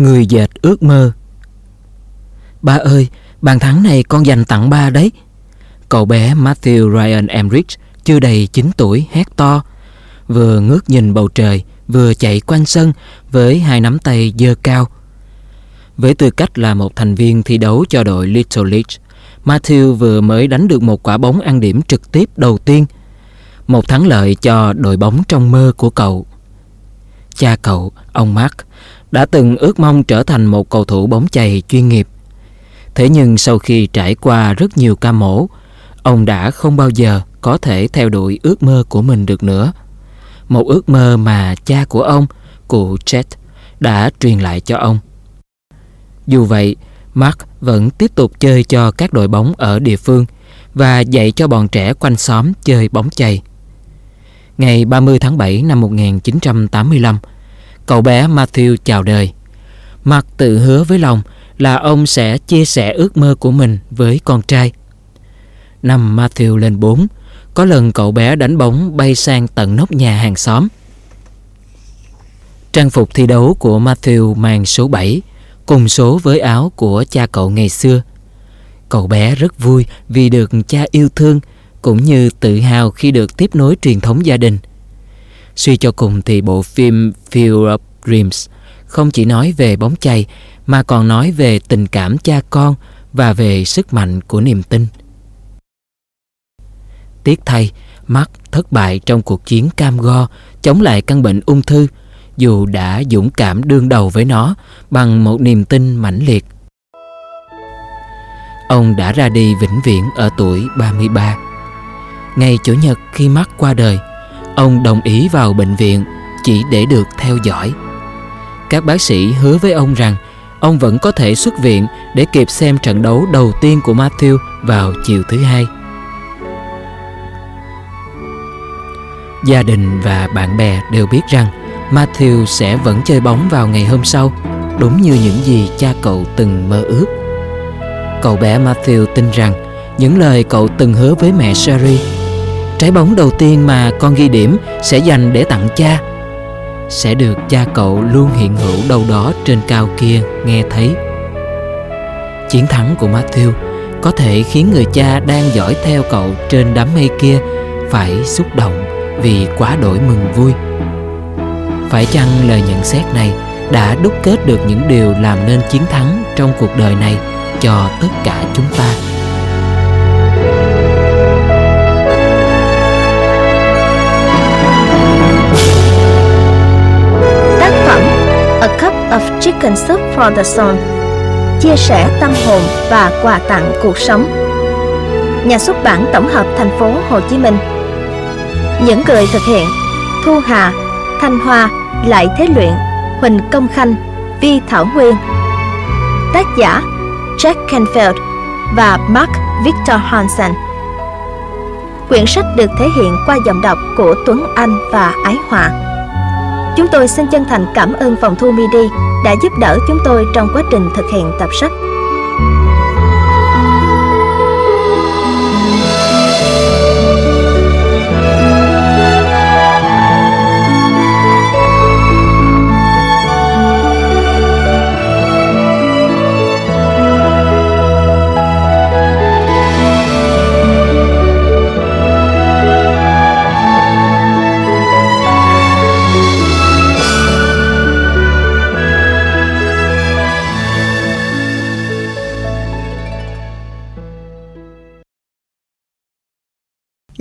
Người dệt ước mơ Ba ơi, bàn thắng này con dành tặng ba đấy. Cậu bé Matthew Ryan Emrich chưa đầy 9 tuổi hét to, vừa ngước nhìn bầu trời, vừa chạy quanh sân với hai nắm tay dơ cao. Với tư cách là một thành viên thi đấu cho đội Little League, Matthew vừa mới đánh được một quả bóng ăn điểm trực tiếp đầu tiên, một thắng lợi cho đội bóng trong mơ của cậu. Cha cậu, ông Mark, đã từng ước mong trở thành một cầu thủ bóng chày chuyên nghiệp. Thế nhưng sau khi trải qua rất nhiều ca mổ, ông đã không bao giờ có thể theo đuổi ước mơ của mình được nữa. Một ước mơ mà cha của ông, cụ Chet, đã truyền lại cho ông. Dù vậy, Mark vẫn tiếp tục chơi cho các đội bóng ở địa phương và dạy cho bọn trẻ quanh xóm chơi bóng chày. Ngày 30 tháng 7 năm 1985, cậu bé Matthew chào đời. Mark tự hứa với lòng là ông sẽ chia sẻ ước mơ của mình với con trai. Năm Matthew lên 4, có lần cậu bé đánh bóng bay sang tận nóc nhà hàng xóm. Trang phục thi đấu của Matthew mang số 7, cùng số với áo của cha cậu ngày xưa. Cậu bé rất vui vì được cha yêu thương, cũng như tự hào khi được tiếp nối truyền thống gia đình. Suy cho cùng thì bộ phim Field of Dreams không chỉ nói về bóng chày mà còn nói về tình cảm cha con và về sức mạnh của niềm tin. Tiếc thay, Mark thất bại trong cuộc chiến cam go chống lại căn bệnh ung thư dù đã dũng cảm đương đầu với nó bằng một niềm tin mãnh liệt. Ông đã ra đi vĩnh viễn ở tuổi 33. Ngày Chủ nhật khi Mark qua đời, ông đồng ý vào bệnh viện chỉ để được theo dõi. Các bác sĩ hứa với ông rằng ông vẫn có thể xuất viện để kịp xem trận đấu đầu tiên của Matthew vào chiều thứ hai. Gia đình và bạn bè đều biết rằng Matthew sẽ vẫn chơi bóng vào ngày hôm sau, đúng như những gì cha cậu từng mơ ước. Cậu bé Matthew tin rằng những lời cậu từng hứa với mẹ Sherry, trái bóng đầu tiên mà con ghi điểm sẽ dành để tặng cha, sẽ được cha cậu luôn hiện hữu đâu đó trên cao kia nghe thấy. Chiến thắng của Matthew có thể khiến người cha đang dõi theo cậu trên đám mây kia phải xúc động vì quá đổi mừng vui. Phải chăng lời nhận xét này đã đúc kết được những điều làm nên chiến thắng trong cuộc đời này cho tất cả chúng ta? Chicken Soup for the Soul Chia sẻ tâm hồn và quà tặng cuộc sống. Nhà xuất bản tổng hợp thành phố Hồ Chí Minh. Những người thực hiện Thu Hà, Thanh Hoa, Lại Thế Luyện, Huỳnh Công Khanh, Vi Thảo Nguyên. Tác giả Jack Canfield và Mark Victor Hansen. Quyển sách được thể hiện qua giọng đọc của Tuấn Anh và Ái Hòa. Chúng tôi xin chân thành cảm ơn phòng thu MIDI đã giúp đỡ chúng tôi trong quá trình thực hiện tập sách.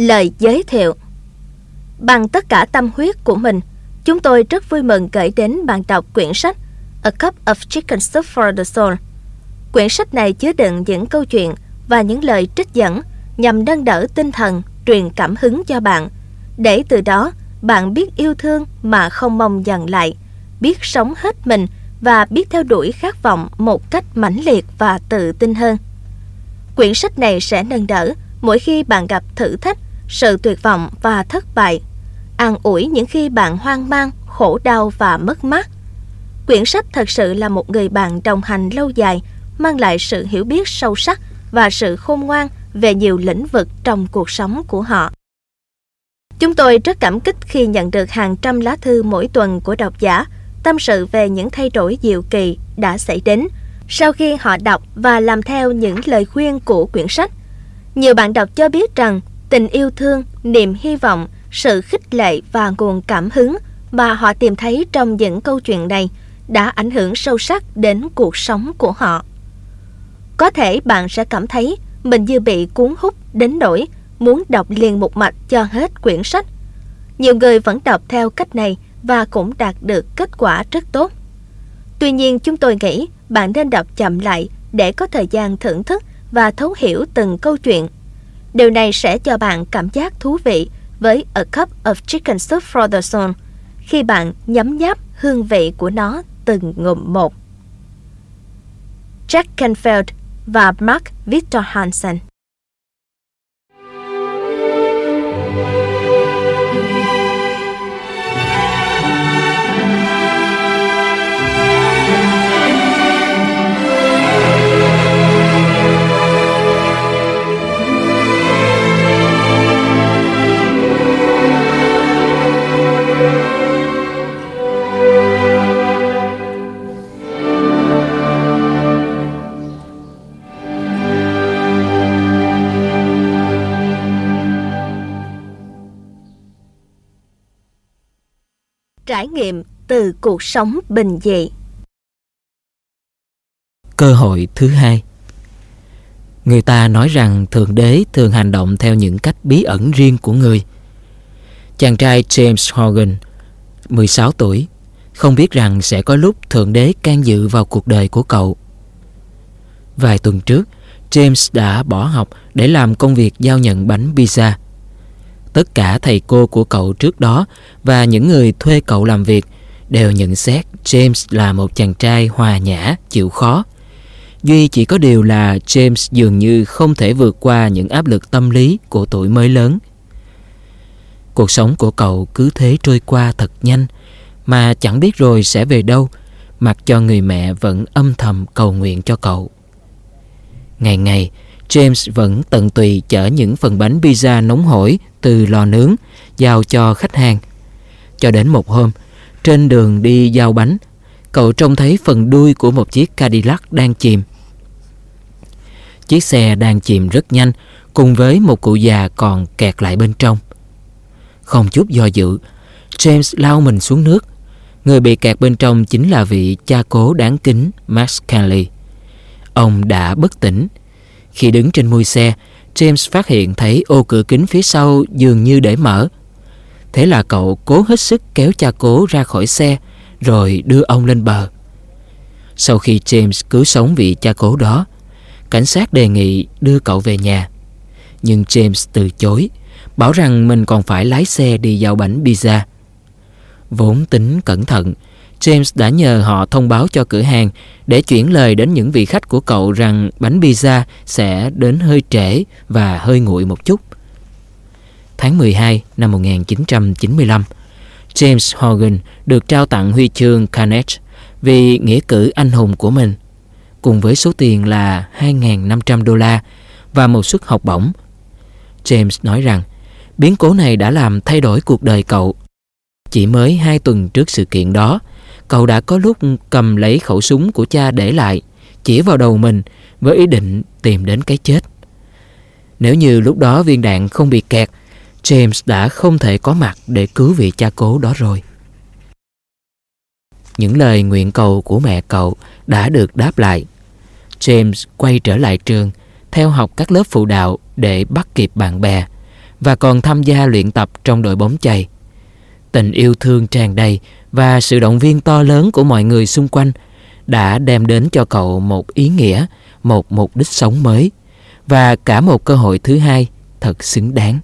Lời giới thiệu Bằng tất cả tâm huyết của mình, chúng tôi rất vui mừng gửi đến bạn đọc quyển sách A Cup of Chicken Soup for the Soul. Quyển sách này chứa đựng những câu chuyện và những lời trích dẫn nhằm nâng đỡ tinh thần, truyền cảm hứng cho bạn, để từ đó bạn biết yêu thương mà không mong dần lại, biết sống hết mình và biết theo đuổi khát vọng một cách mãnh liệt và tự tin hơn. Quyển sách này sẽ nâng đỡ mỗi khi bạn gặp thử thách sự tuyệt vọng và thất bại, an ủi những khi bạn hoang mang, khổ đau và mất mát. Quyển sách thật sự là một người bạn đồng hành lâu dài, mang lại sự hiểu biết sâu sắc và sự khôn ngoan về nhiều lĩnh vực trong cuộc sống của họ. Chúng tôi rất cảm kích khi nhận được hàng trăm lá thư mỗi tuần của độc giả tâm sự về những thay đổi diệu kỳ đã xảy đến sau khi họ đọc và làm theo những lời khuyên của quyển sách. Nhiều bạn đọc cho biết rằng tình yêu thương, niềm hy vọng, sự khích lệ và nguồn cảm hứng mà họ tìm thấy trong những câu chuyện này đã ảnh hưởng sâu sắc đến cuộc sống của họ. Có thể bạn sẽ cảm thấy mình như bị cuốn hút đến nỗi muốn đọc liền một mạch cho hết quyển sách. Nhiều người vẫn đọc theo cách này và cũng đạt được kết quả rất tốt. Tuy nhiên chúng tôi nghĩ bạn nên đọc chậm lại để có thời gian thưởng thức và thấu hiểu từng câu chuyện. Điều này sẽ cho bạn cảm giác thú vị với A Cup of Chicken Soup for the Soul khi bạn nhấm nháp hương vị của nó từng ngụm một. Jack Canfield và Mark Victor Hansen trải nghiệm từ cuộc sống bình dị. Cơ hội thứ hai Người ta nói rằng Thượng Đế thường hành động theo những cách bí ẩn riêng của người. Chàng trai James Hogan, 16 tuổi, không biết rằng sẽ có lúc Thượng Đế can dự vào cuộc đời của cậu. Vài tuần trước, James đã bỏ học để làm công việc giao nhận bánh pizza. Tất cả thầy cô của cậu trước đó và những người thuê cậu làm việc đều nhận xét James là một chàng trai hòa nhã, chịu khó. Duy chỉ có điều là James dường như không thể vượt qua những áp lực tâm lý của tuổi mới lớn. Cuộc sống của cậu cứ thế trôi qua thật nhanh mà chẳng biết rồi sẽ về đâu, mặc cho người mẹ vẫn âm thầm cầu nguyện cho cậu. Ngày ngày, James vẫn tận tùy chở những phần bánh pizza nóng hổi từ lò nướng giao cho khách hàng. Cho đến một hôm, trên đường đi giao bánh, cậu trông thấy phần đuôi của một chiếc Cadillac đang chìm. Chiếc xe đang chìm rất nhanh cùng với một cụ già còn kẹt lại bên trong. Không chút do dự, James lao mình xuống nước. Người bị kẹt bên trong chính là vị cha cố đáng kính Max Kelly. Ông đã bất tỉnh khi đứng trên mui xe, James phát hiện thấy ô cửa kính phía sau dường như để mở. Thế là cậu cố hết sức kéo cha cố ra khỏi xe rồi đưa ông lên bờ. Sau khi James cứu sống vị cha cố đó, cảnh sát đề nghị đưa cậu về nhà. Nhưng James từ chối, bảo rằng mình còn phải lái xe đi giao bánh pizza. Vốn tính cẩn thận, James đã nhờ họ thông báo cho cửa hàng để chuyển lời đến những vị khách của cậu rằng bánh pizza sẽ đến hơi trễ và hơi nguội một chút. Tháng 12 năm 1995, James Hogan được trao tặng huy chương Carnegie vì nghĩa cử anh hùng của mình, cùng với số tiền là 2.500 đô la và một suất học bổng. James nói rằng biến cố này đã làm thay đổi cuộc đời cậu. Chỉ mới hai tuần trước sự kiện đó, cậu đã có lúc cầm lấy khẩu súng của cha để lại, chỉ vào đầu mình với ý định tìm đến cái chết. Nếu như lúc đó viên đạn không bị kẹt, James đã không thể có mặt để cứu vị cha cố đó rồi. Những lời nguyện cầu của mẹ cậu đã được đáp lại. James quay trở lại trường, theo học các lớp phụ đạo để bắt kịp bạn bè và còn tham gia luyện tập trong đội bóng chày. Tình yêu thương tràn đầy và sự động viên to lớn của mọi người xung quanh đã đem đến cho cậu một ý nghĩa, một mục đích sống mới và cả một cơ hội thứ hai thật xứng đáng.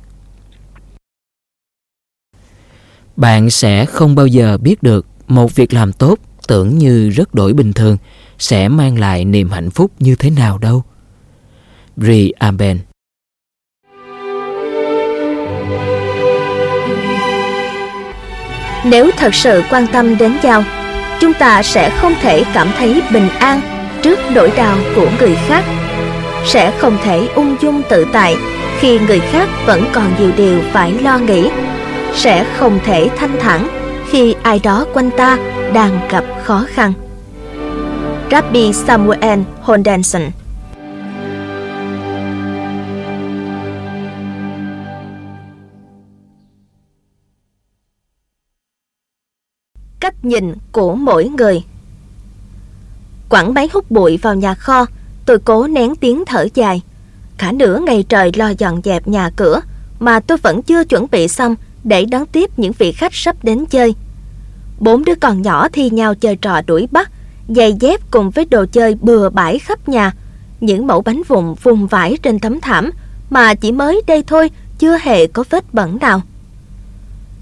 Bạn sẽ không bao giờ biết được một việc làm tốt tưởng như rất đổi bình thường sẽ mang lại niềm hạnh phúc như thế nào đâu. Bri Aben Nếu thật sự quan tâm đến nhau, chúng ta sẽ không thể cảm thấy bình an trước nỗi đau của người khác, sẽ không thể ung dung tự tại khi người khác vẫn còn nhiều điều phải lo nghĩ, sẽ không thể thanh thản khi ai đó quanh ta đang gặp khó khăn. Rabbi Samuel Hondenson Cách nhìn của mỗi người Quẳng máy hút bụi vào nhà kho, tôi cố nén tiếng thở dài. Cả nửa ngày trời lo dọn dẹp nhà cửa, mà tôi vẫn chưa chuẩn bị xong để đón tiếp những vị khách sắp đến chơi. Bốn đứa con nhỏ thi nhau chơi trò đuổi bắt, giày dép cùng với đồ chơi bừa bãi khắp nhà. Những mẫu bánh vụn vùng vãi trên tấm thảm mà chỉ mới đây thôi chưa hề có vết bẩn nào.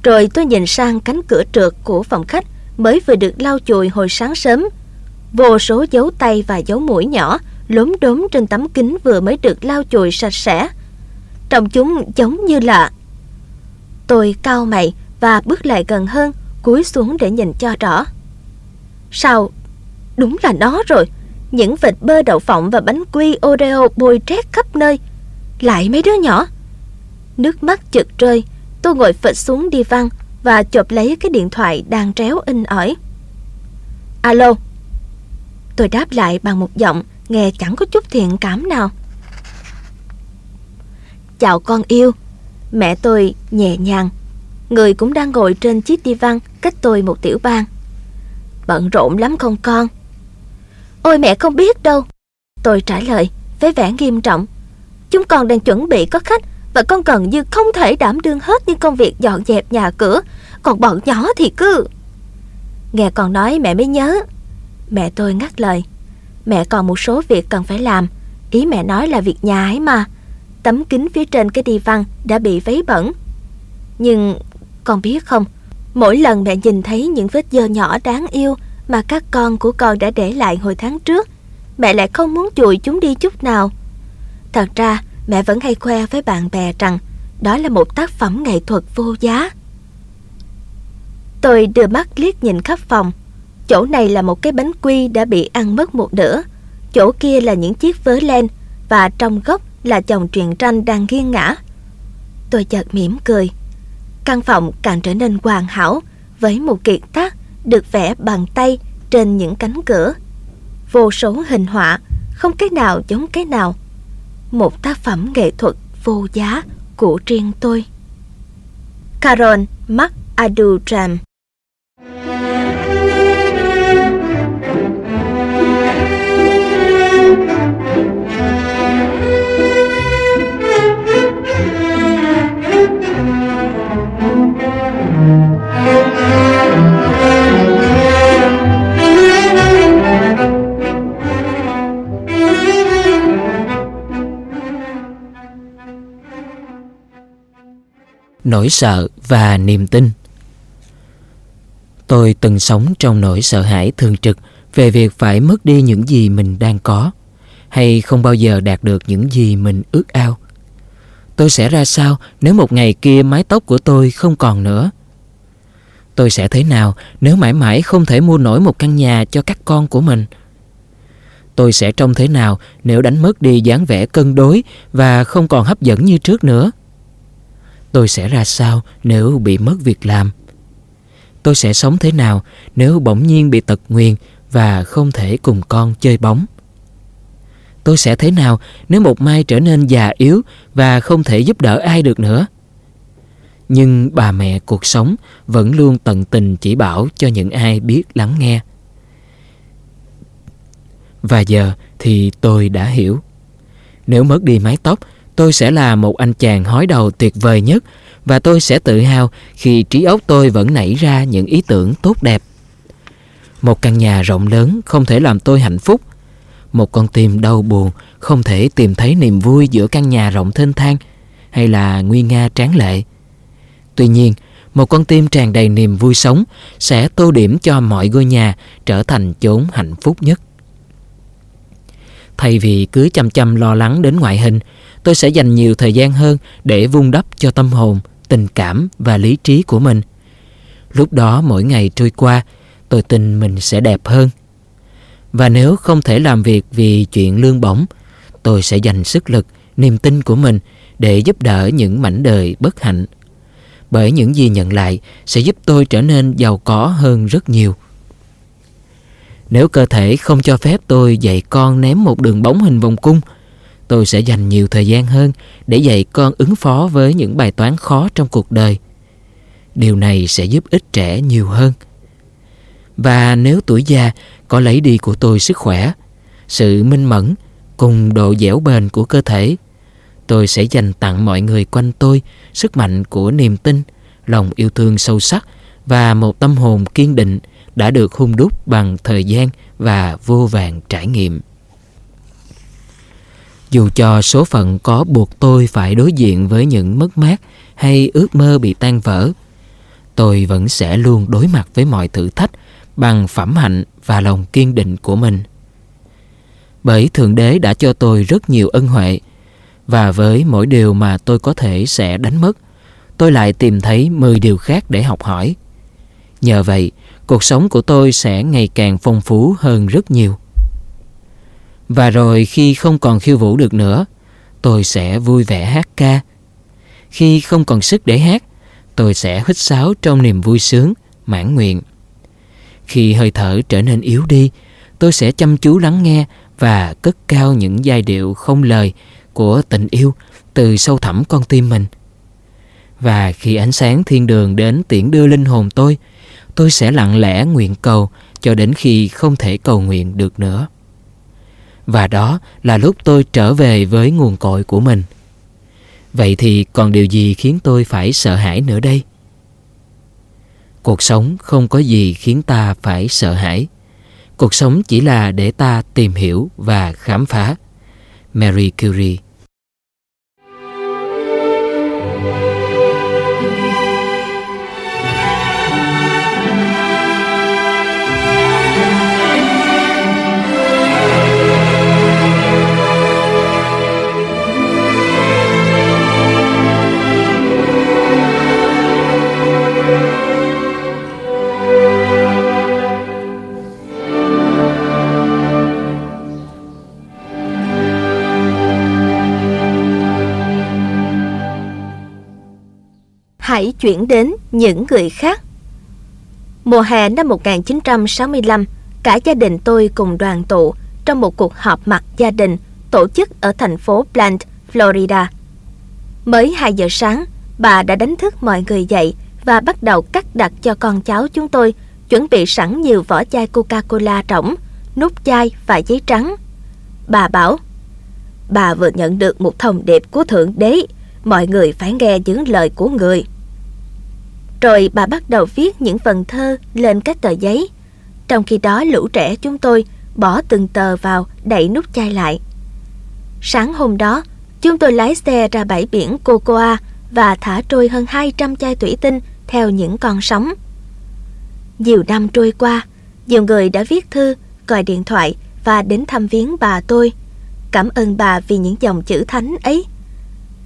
Rồi tôi nhìn sang cánh cửa trượt của phòng khách mới vừa được lau chùi hồi sáng sớm. Vô số dấu tay và dấu mũi nhỏ lốm đốm trên tấm kính vừa mới được lau chùi sạch sẽ. Trong chúng giống như là... Tôi cau mày và bước lại gần hơn, cúi xuống để nhìn cho rõ. Sao? Đúng là nó rồi. Những vịt bơ đậu phộng và bánh quy Oreo bôi trét khắp nơi. Lại mấy đứa nhỏ. Nước mắt chực rơi, tôi ngồi phịch xuống đi văn và chộp lấy cái điện thoại đang tréo in ỏi. Alo. Tôi đáp lại bằng một giọng nghe chẳng có chút thiện cảm nào. Chào con yêu. Mẹ tôi nhẹ nhàng. Người cũng đang ngồi trên chiếc đi văn cách tôi một tiểu bang. Bận rộn lắm không con? Ôi mẹ không biết đâu. Tôi trả lời với vẻ nghiêm trọng. Chúng con đang chuẩn bị có khách và con gần như không thể đảm đương hết những công việc dọn dẹp nhà cửa. Còn bọn nhỏ thì cứ... Nghe con nói mẹ mới nhớ. Mẹ tôi ngắt lời. Mẹ còn một số việc cần phải làm. Ý mẹ nói là việc nhà ấy mà. Tấm kính phía trên cái đi văn đã bị vấy bẩn. Nhưng con biết không, mỗi lần mẹ nhìn thấy những vết dơ nhỏ đáng yêu mà các con của con đã để lại hồi tháng trước, mẹ lại không muốn chùi chúng đi chút nào. Thật ra, mẹ vẫn hay khoe với bạn bè rằng đó là một tác phẩm nghệ thuật vô giá. Tôi đưa mắt liếc nhìn khắp phòng. Chỗ này là một cái bánh quy đã bị ăn mất một nửa. Chỗ kia là những chiếc vớ len và trong góc là chồng truyện tranh đang nghiêng ngã. Tôi chợt mỉm cười. Căn phòng càng trở nên hoàn hảo với một kiệt tác được vẽ bằng tay trên những cánh cửa. Vô số hình họa, không cái nào giống cái nào. Một tác phẩm nghệ thuật vô giá của riêng tôi. Carol McAdoo-Tram nỗi sợ và niềm tin. Tôi từng sống trong nỗi sợ hãi thường trực về việc phải mất đi những gì mình đang có, hay không bao giờ đạt được những gì mình ước ao. Tôi sẽ ra sao nếu một ngày kia mái tóc của tôi không còn nữa? Tôi sẽ thế nào nếu mãi mãi không thể mua nổi một căn nhà cho các con của mình? Tôi sẽ trông thế nào nếu đánh mất đi dáng vẻ cân đối và không còn hấp dẫn như trước nữa? Tôi sẽ ra sao nếu bị mất việc làm? Tôi sẽ sống thế nào nếu bỗng nhiên bị tật nguyền và không thể cùng con chơi bóng? Tôi sẽ thế nào nếu một mai trở nên già yếu và không thể giúp đỡ ai được nữa? Nhưng bà mẹ cuộc sống vẫn luôn tận tình chỉ bảo cho những ai biết lắng nghe. Và giờ thì tôi đã hiểu. Nếu mất đi mái tóc tôi sẽ là một anh chàng hói đầu tuyệt vời nhất và tôi sẽ tự hào khi trí óc tôi vẫn nảy ra những ý tưởng tốt đẹp. Một căn nhà rộng lớn không thể làm tôi hạnh phúc. Một con tim đau buồn không thể tìm thấy niềm vui giữa căn nhà rộng thênh thang hay là nguy nga tráng lệ. Tuy nhiên, một con tim tràn đầy niềm vui sống sẽ tô điểm cho mọi ngôi nhà trở thành chốn hạnh phúc nhất. Thay vì cứ chăm chăm lo lắng đến ngoại hình, tôi sẽ dành nhiều thời gian hơn để vun đắp cho tâm hồn, tình cảm và lý trí của mình. Lúc đó mỗi ngày trôi qua, tôi tin mình sẽ đẹp hơn. Và nếu không thể làm việc vì chuyện lương bổng, tôi sẽ dành sức lực, niềm tin của mình để giúp đỡ những mảnh đời bất hạnh. Bởi những gì nhận lại sẽ giúp tôi trở nên giàu có hơn rất nhiều. Nếu cơ thể không cho phép tôi dạy con ném một đường bóng hình vòng cung, tôi sẽ dành nhiều thời gian hơn để dạy con ứng phó với những bài toán khó trong cuộc đời. Điều này sẽ giúp ích trẻ nhiều hơn. Và nếu tuổi già có lấy đi của tôi sức khỏe, sự minh mẫn cùng độ dẻo bền của cơ thể, tôi sẽ dành tặng mọi người quanh tôi sức mạnh của niềm tin, lòng yêu thương sâu sắc và một tâm hồn kiên định đã được hung đúc bằng thời gian và vô vàng trải nghiệm. Dù cho số phận có buộc tôi phải đối diện với những mất mát hay ước mơ bị tan vỡ, tôi vẫn sẽ luôn đối mặt với mọi thử thách bằng phẩm hạnh và lòng kiên định của mình. Bởi Thượng Đế đã cho tôi rất nhiều ân huệ và với mỗi điều mà tôi có thể sẽ đánh mất, tôi lại tìm thấy 10 điều khác để học hỏi. Nhờ vậy, cuộc sống của tôi sẽ ngày càng phong phú hơn rất nhiều. Và rồi khi không còn khiêu vũ được nữa, tôi sẽ vui vẻ hát ca. Khi không còn sức để hát, tôi sẽ hít sáo trong niềm vui sướng, mãn nguyện. Khi hơi thở trở nên yếu đi, tôi sẽ chăm chú lắng nghe và cất cao những giai điệu không lời của tình yêu từ sâu thẳm con tim mình. Và khi ánh sáng thiên đường đến tiễn đưa linh hồn tôi, tôi sẽ lặng lẽ nguyện cầu cho đến khi không thể cầu nguyện được nữa. Và đó là lúc tôi trở về với nguồn cội của mình. Vậy thì còn điều gì khiến tôi phải sợ hãi nữa đây? Cuộc sống không có gì khiến ta phải sợ hãi. Cuộc sống chỉ là để ta tìm hiểu và khám phá. Mary Curie hãy chuyển đến những người khác. Mùa hè năm 1965, cả gia đình tôi cùng đoàn tụ trong một cuộc họp mặt gia đình tổ chức ở thành phố plant Florida. Mới 2 giờ sáng, bà đã đánh thức mọi người dậy và bắt đầu cắt đặt cho con cháu chúng tôi chuẩn bị sẵn nhiều vỏ chai Coca-Cola rỗng, nút chai và giấy trắng. Bà bảo, bà vừa nhận được một thông điệp của Thượng Đế, mọi người phải nghe những lời của người. Rồi bà bắt đầu viết những phần thơ lên các tờ giấy. Trong khi đó lũ trẻ chúng tôi bỏ từng tờ vào đậy nút chai lại. Sáng hôm đó, chúng tôi lái xe ra bãi biển Cocoa và thả trôi hơn 200 chai thủy tinh theo những con sóng. Nhiều năm trôi qua, nhiều người đã viết thư, gọi điện thoại và đến thăm viếng bà tôi. Cảm ơn bà vì những dòng chữ thánh ấy.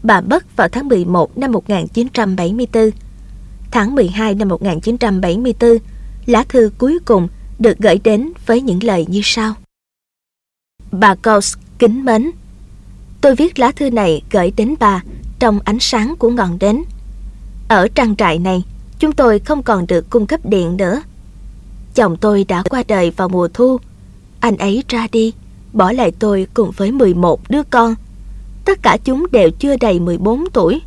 Bà mất vào tháng 11 năm 1974 tháng 12 năm 1974, lá thư cuối cùng được gửi đến với những lời như sau. Bà Gauss kính mến, tôi viết lá thư này gửi đến bà trong ánh sáng của ngọn đến. Ở trang trại này, chúng tôi không còn được cung cấp điện nữa. Chồng tôi đã qua đời vào mùa thu. Anh ấy ra đi, bỏ lại tôi cùng với 11 đứa con. Tất cả chúng đều chưa đầy 14 tuổi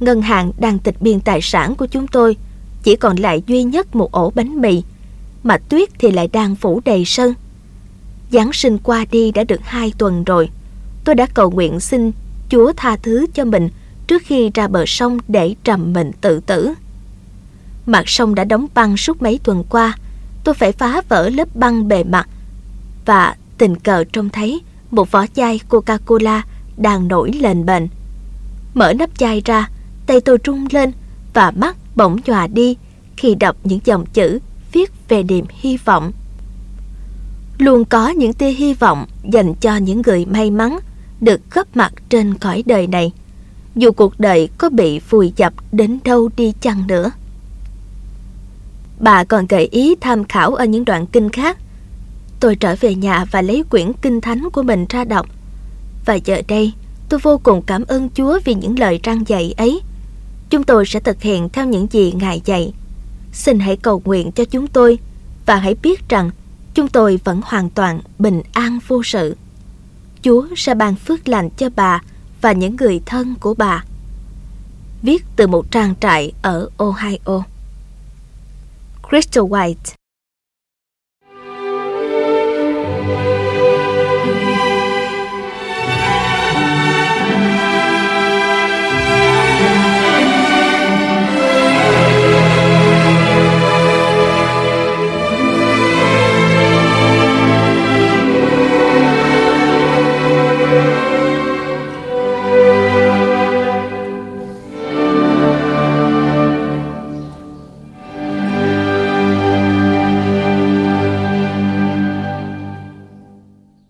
ngân hàng đang tịch biên tài sản của chúng tôi chỉ còn lại duy nhất một ổ bánh mì, mà tuyết thì lại đang phủ đầy sân. Giáng sinh qua đi đã được hai tuần rồi. Tôi đã cầu nguyện xin Chúa tha thứ cho mình trước khi ra bờ sông để trầm mình tự tử. Mặt sông đã đóng băng suốt mấy tuần qua. Tôi phải phá vỡ lớp băng bề mặt và tình cờ trông thấy một vỏ chai Coca-Cola đang nổi lên bền. Mở nắp chai ra, tay tôi rung lên và mắt bỗng nhòa đi khi đọc những dòng chữ viết về niềm hy vọng. Luôn có những tia hy vọng dành cho những người may mắn được góp mặt trên cõi đời này, dù cuộc đời có bị vùi dập đến đâu đi chăng nữa. Bà còn gợi ý tham khảo ở những đoạn kinh khác. Tôi trở về nhà và lấy quyển kinh thánh của mình ra đọc. Và giờ đây, tôi vô cùng cảm ơn Chúa vì những lời răng dạy ấy. Chúng tôi sẽ thực hiện theo những gì Ngài dạy. Xin hãy cầu nguyện cho chúng tôi và hãy biết rằng chúng tôi vẫn hoàn toàn bình an vô sự. Chúa sẽ ban phước lành cho bà và những người thân của bà. Viết từ một trang trại ở Ohio. Crystal White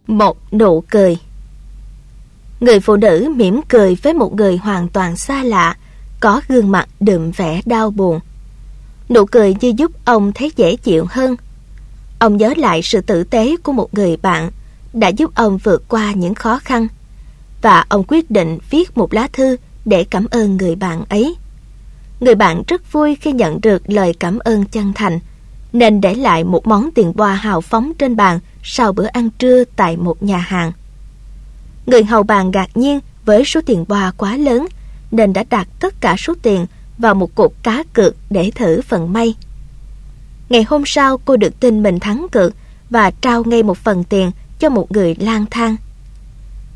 một nụ cười. Người phụ nữ mỉm cười với một người hoàn toàn xa lạ, có gương mặt đượm vẻ đau buồn. Nụ cười như giúp ông thấy dễ chịu hơn. Ông nhớ lại sự tử tế của một người bạn đã giúp ông vượt qua những khó khăn. Và ông quyết định viết một lá thư để cảm ơn người bạn ấy. Người bạn rất vui khi nhận được lời cảm ơn chân thành, nên để lại một món tiền boa hào phóng trên bàn sau bữa ăn trưa tại một nhà hàng. Người hầu bàn ngạc nhiên với số tiền boa quá lớn, nên đã đặt tất cả số tiền vào một cuộc cá cược để thử phần may. Ngày hôm sau, cô được tin mình thắng cược và trao ngay một phần tiền cho một người lang thang.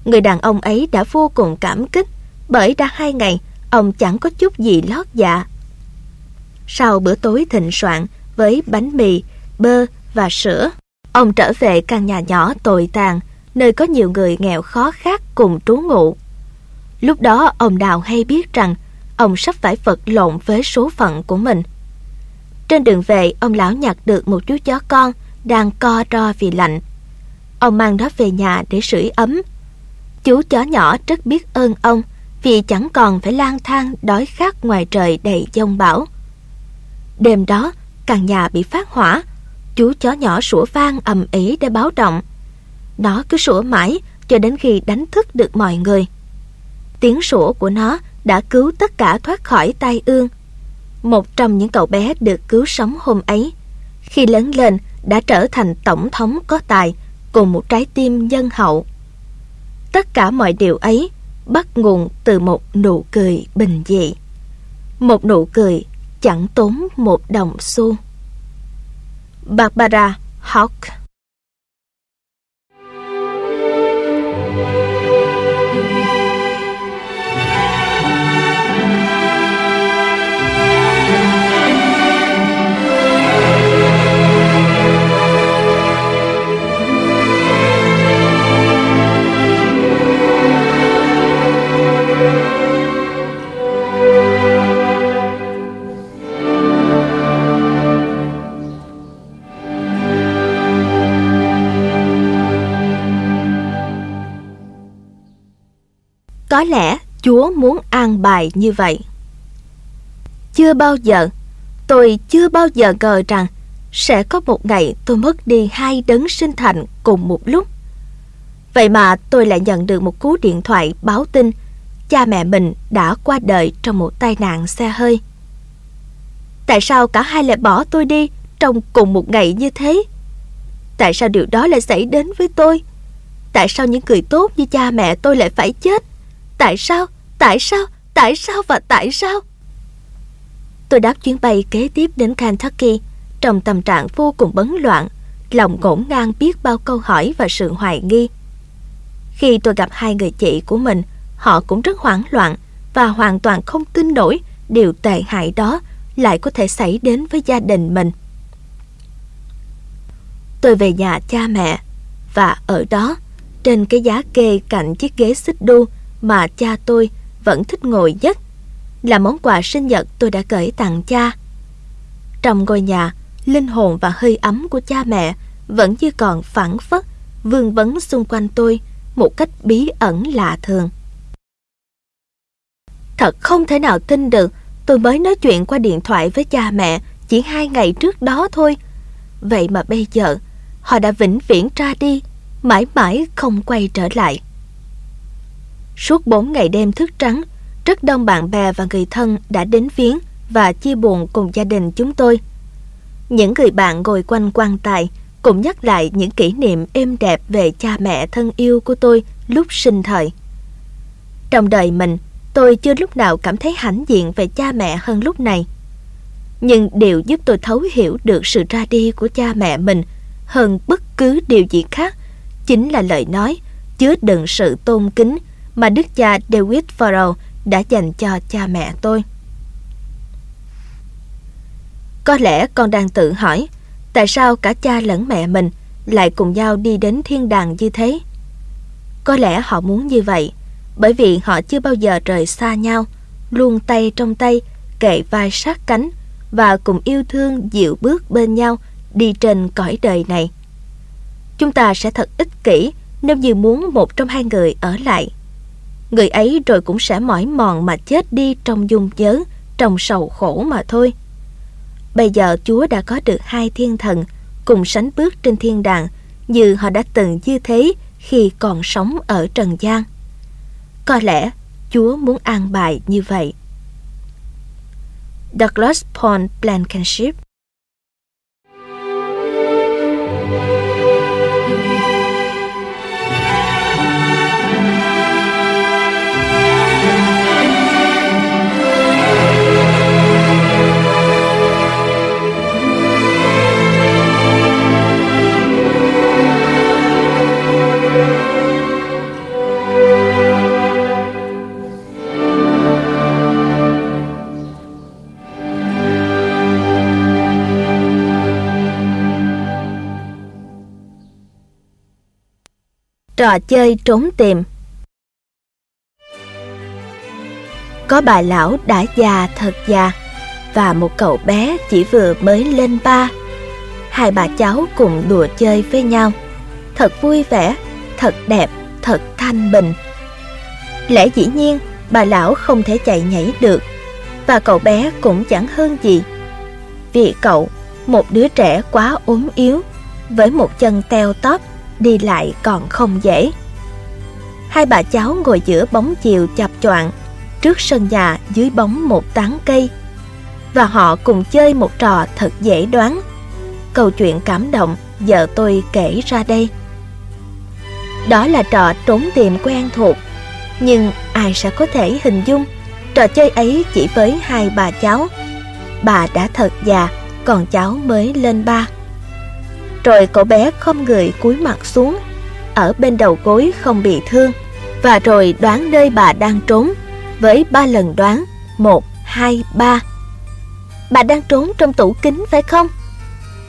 Người đàn ông ấy đã vô cùng cảm kích, bởi đã hai ngày, ông chẳng có chút gì lót dạ. Sau bữa tối thịnh soạn với bánh mì, bơ và sữa, Ông trở về căn nhà nhỏ tồi tàn, nơi có nhiều người nghèo khó khác cùng trú ngụ. Lúc đó ông Đào hay biết rằng ông sắp phải vật lộn với số phận của mình. Trên đường về, ông lão nhặt được một chú chó con đang co ro vì lạnh. Ông mang nó về nhà để sưởi ấm. Chú chó nhỏ rất biết ơn ông vì chẳng còn phải lang thang đói khát ngoài trời đầy giông bão. Đêm đó, căn nhà bị phát hỏa, Chú chó nhỏ sủa vang ầm ĩ để báo động. Nó cứ sủa mãi cho đến khi đánh thức được mọi người. Tiếng sủa của nó đã cứu tất cả thoát khỏi tai ương. Một trong những cậu bé được cứu sống hôm ấy, khi lớn lên đã trở thành tổng thống có tài cùng một trái tim nhân hậu. Tất cả mọi điều ấy bắt nguồn từ một nụ cười bình dị. Một nụ cười chẳng tốn một đồng xu. Barbara Hawke bài như vậy. Chưa bao giờ, tôi chưa bao giờ ngờ rằng sẽ có một ngày tôi mất đi hai đấng sinh thành cùng một lúc. Vậy mà tôi lại nhận được một cú điện thoại báo tin cha mẹ mình đã qua đời trong một tai nạn xe hơi. Tại sao cả hai lại bỏ tôi đi trong cùng một ngày như thế? Tại sao điều đó lại xảy đến với tôi? Tại sao những người tốt như cha mẹ tôi lại phải chết? Tại sao? Tại sao? Tại sao và tại sao? Tôi đáp chuyến bay kế tiếp đến Kentucky trong tâm trạng vô cùng bấn loạn, lòng ngổn ngang biết bao câu hỏi và sự hoài nghi. Khi tôi gặp hai người chị của mình, họ cũng rất hoảng loạn và hoàn toàn không tin nổi điều tệ hại đó lại có thể xảy đến với gia đình mình. Tôi về nhà cha mẹ và ở đó, trên cái giá kê cạnh chiếc ghế xích đu mà cha tôi vẫn thích ngồi nhất là món quà sinh nhật tôi đã gửi tặng cha. Trong ngôi nhà, linh hồn và hơi ấm của cha mẹ vẫn như còn phản phất, vương vấn xung quanh tôi một cách bí ẩn lạ thường. Thật không thể nào tin được tôi mới nói chuyện qua điện thoại với cha mẹ chỉ hai ngày trước đó thôi. Vậy mà bây giờ họ đã vĩnh viễn ra đi, mãi mãi không quay trở lại. Suốt bốn ngày đêm thức trắng, rất đông bạn bè và người thân đã đến viếng và chia buồn cùng gia đình chúng tôi. Những người bạn ngồi quanh quan tài cũng nhắc lại những kỷ niệm êm đẹp về cha mẹ thân yêu của tôi lúc sinh thời. Trong đời mình, tôi chưa lúc nào cảm thấy hãnh diện về cha mẹ hơn lúc này. Nhưng điều giúp tôi thấu hiểu được sự ra đi của cha mẹ mình hơn bất cứ điều gì khác chính là lời nói chứa đựng sự tôn kính mà đức cha David Farrell đã dành cho cha mẹ tôi. Có lẽ con đang tự hỏi tại sao cả cha lẫn mẹ mình lại cùng nhau đi đến thiên đàng như thế. Có lẽ họ muốn như vậy bởi vì họ chưa bao giờ rời xa nhau, luôn tay trong tay, kệ vai sát cánh và cùng yêu thương dịu bước bên nhau đi trên cõi đời này. Chúng ta sẽ thật ích kỷ nếu như muốn một trong hai người ở lại. Người ấy rồi cũng sẽ mỏi mòn mà chết đi trong dung nhớ, trong sầu khổ mà thôi. Bây giờ Chúa đã có được hai thiên thần cùng sánh bước trên thiên đàng như họ đã từng như thế khi còn sống ở trần gian. Có lẽ Chúa muốn an bài như vậy. Douglas Pond Blankenship Trò chơi trốn tìm. Có bà lão đã già thật già Và một cậu bé chỉ vừa mới lên ba. Hai bà cháu cùng đùa chơi với nhau. Thật vui vẻ, thật đẹp, thật thanh bình. Lẽ dĩ nhiên bà lão không thể chạy nhảy được Và cậu bé cũng chẳng hơn gì. Vì cậu, một đứa trẻ quá ốm yếu Với một chân teo tóp đi lại còn không dễ. Hai bà cháu ngồi giữa bóng chiều chập choạng trước sân nhà dưới bóng một tán cây và họ cùng chơi một trò thật dễ đoán. Câu chuyện cảm động giờ tôi kể ra đây. Đó là trò trốn tìm quen thuộc, nhưng ai sẽ có thể hình dung trò chơi ấy chỉ với hai bà cháu. Bà đã thật già, còn cháu mới lên ba. Rồi cậu bé không người cúi mặt xuống Ở bên đầu gối không bị thương. Và rồi đoán nơi bà đang trốn Với ba lần đoán Một, hai, ba. Bà đang trốn trong tủ kính phải không?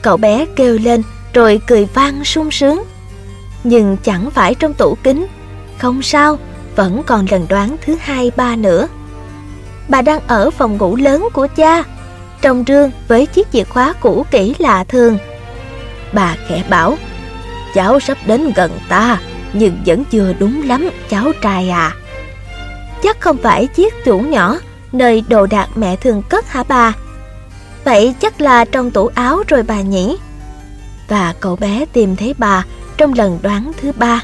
Cậu bé kêu lên Rồi cười vang sung sướng. Nhưng chẳng phải trong tủ kính Không sao Vẫn còn lần đoán thứ hai ba nữa. Bà đang ở phòng ngủ lớn của cha Trong rương với chiếc chìa khóa cũ kỹ lạ thường. Bà khẽ bảo, Cháu sắp đến gần ta, Nhưng vẫn chưa đúng lắm, cháu trai à. Chắc không phải chiếc tủ nhỏ, Nơi đồ đạc mẹ thường cất hả bà? Vậy chắc là trong tủ áo rồi bà nhỉ? Và cậu bé tìm thấy bà Trong lần đoán thứ ba.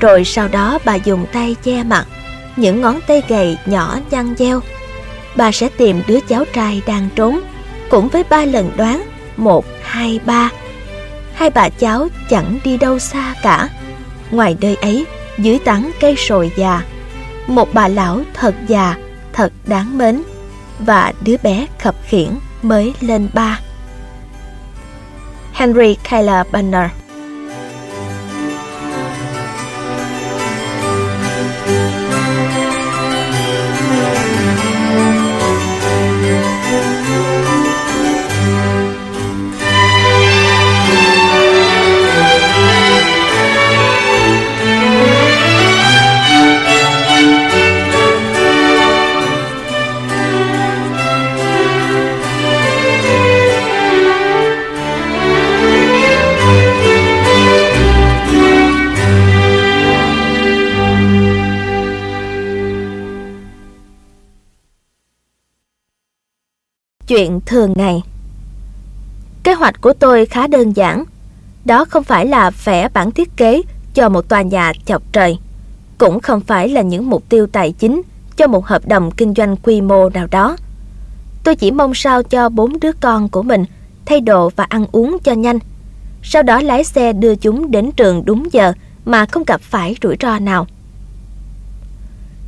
Rồi sau đó bà dùng tay che mặt, Những ngón tay gầy nhỏ nhăn gieo Bà sẽ tìm đứa cháu trai đang trốn, Cũng với ba lần đoán một, hai, ba. Hai bà cháu chẳng đi đâu xa cả. Ngoài nơi ấy, dưới tán cây sồi già, một bà lão thật già, thật đáng mến, và đứa bé khập khiển mới lên ba. Henry keller Banner chuyện thường ngày. Kế hoạch của tôi khá đơn giản. Đó không phải là vẽ bản thiết kế cho một tòa nhà chọc trời. Cũng không phải là những mục tiêu tài chính cho một hợp đồng kinh doanh quy mô nào đó. Tôi chỉ mong sao cho bốn đứa con của mình thay đồ và ăn uống cho nhanh. sau đó lái xe đưa chúng đến trường đúng giờ mà không gặp phải rủi ro nào.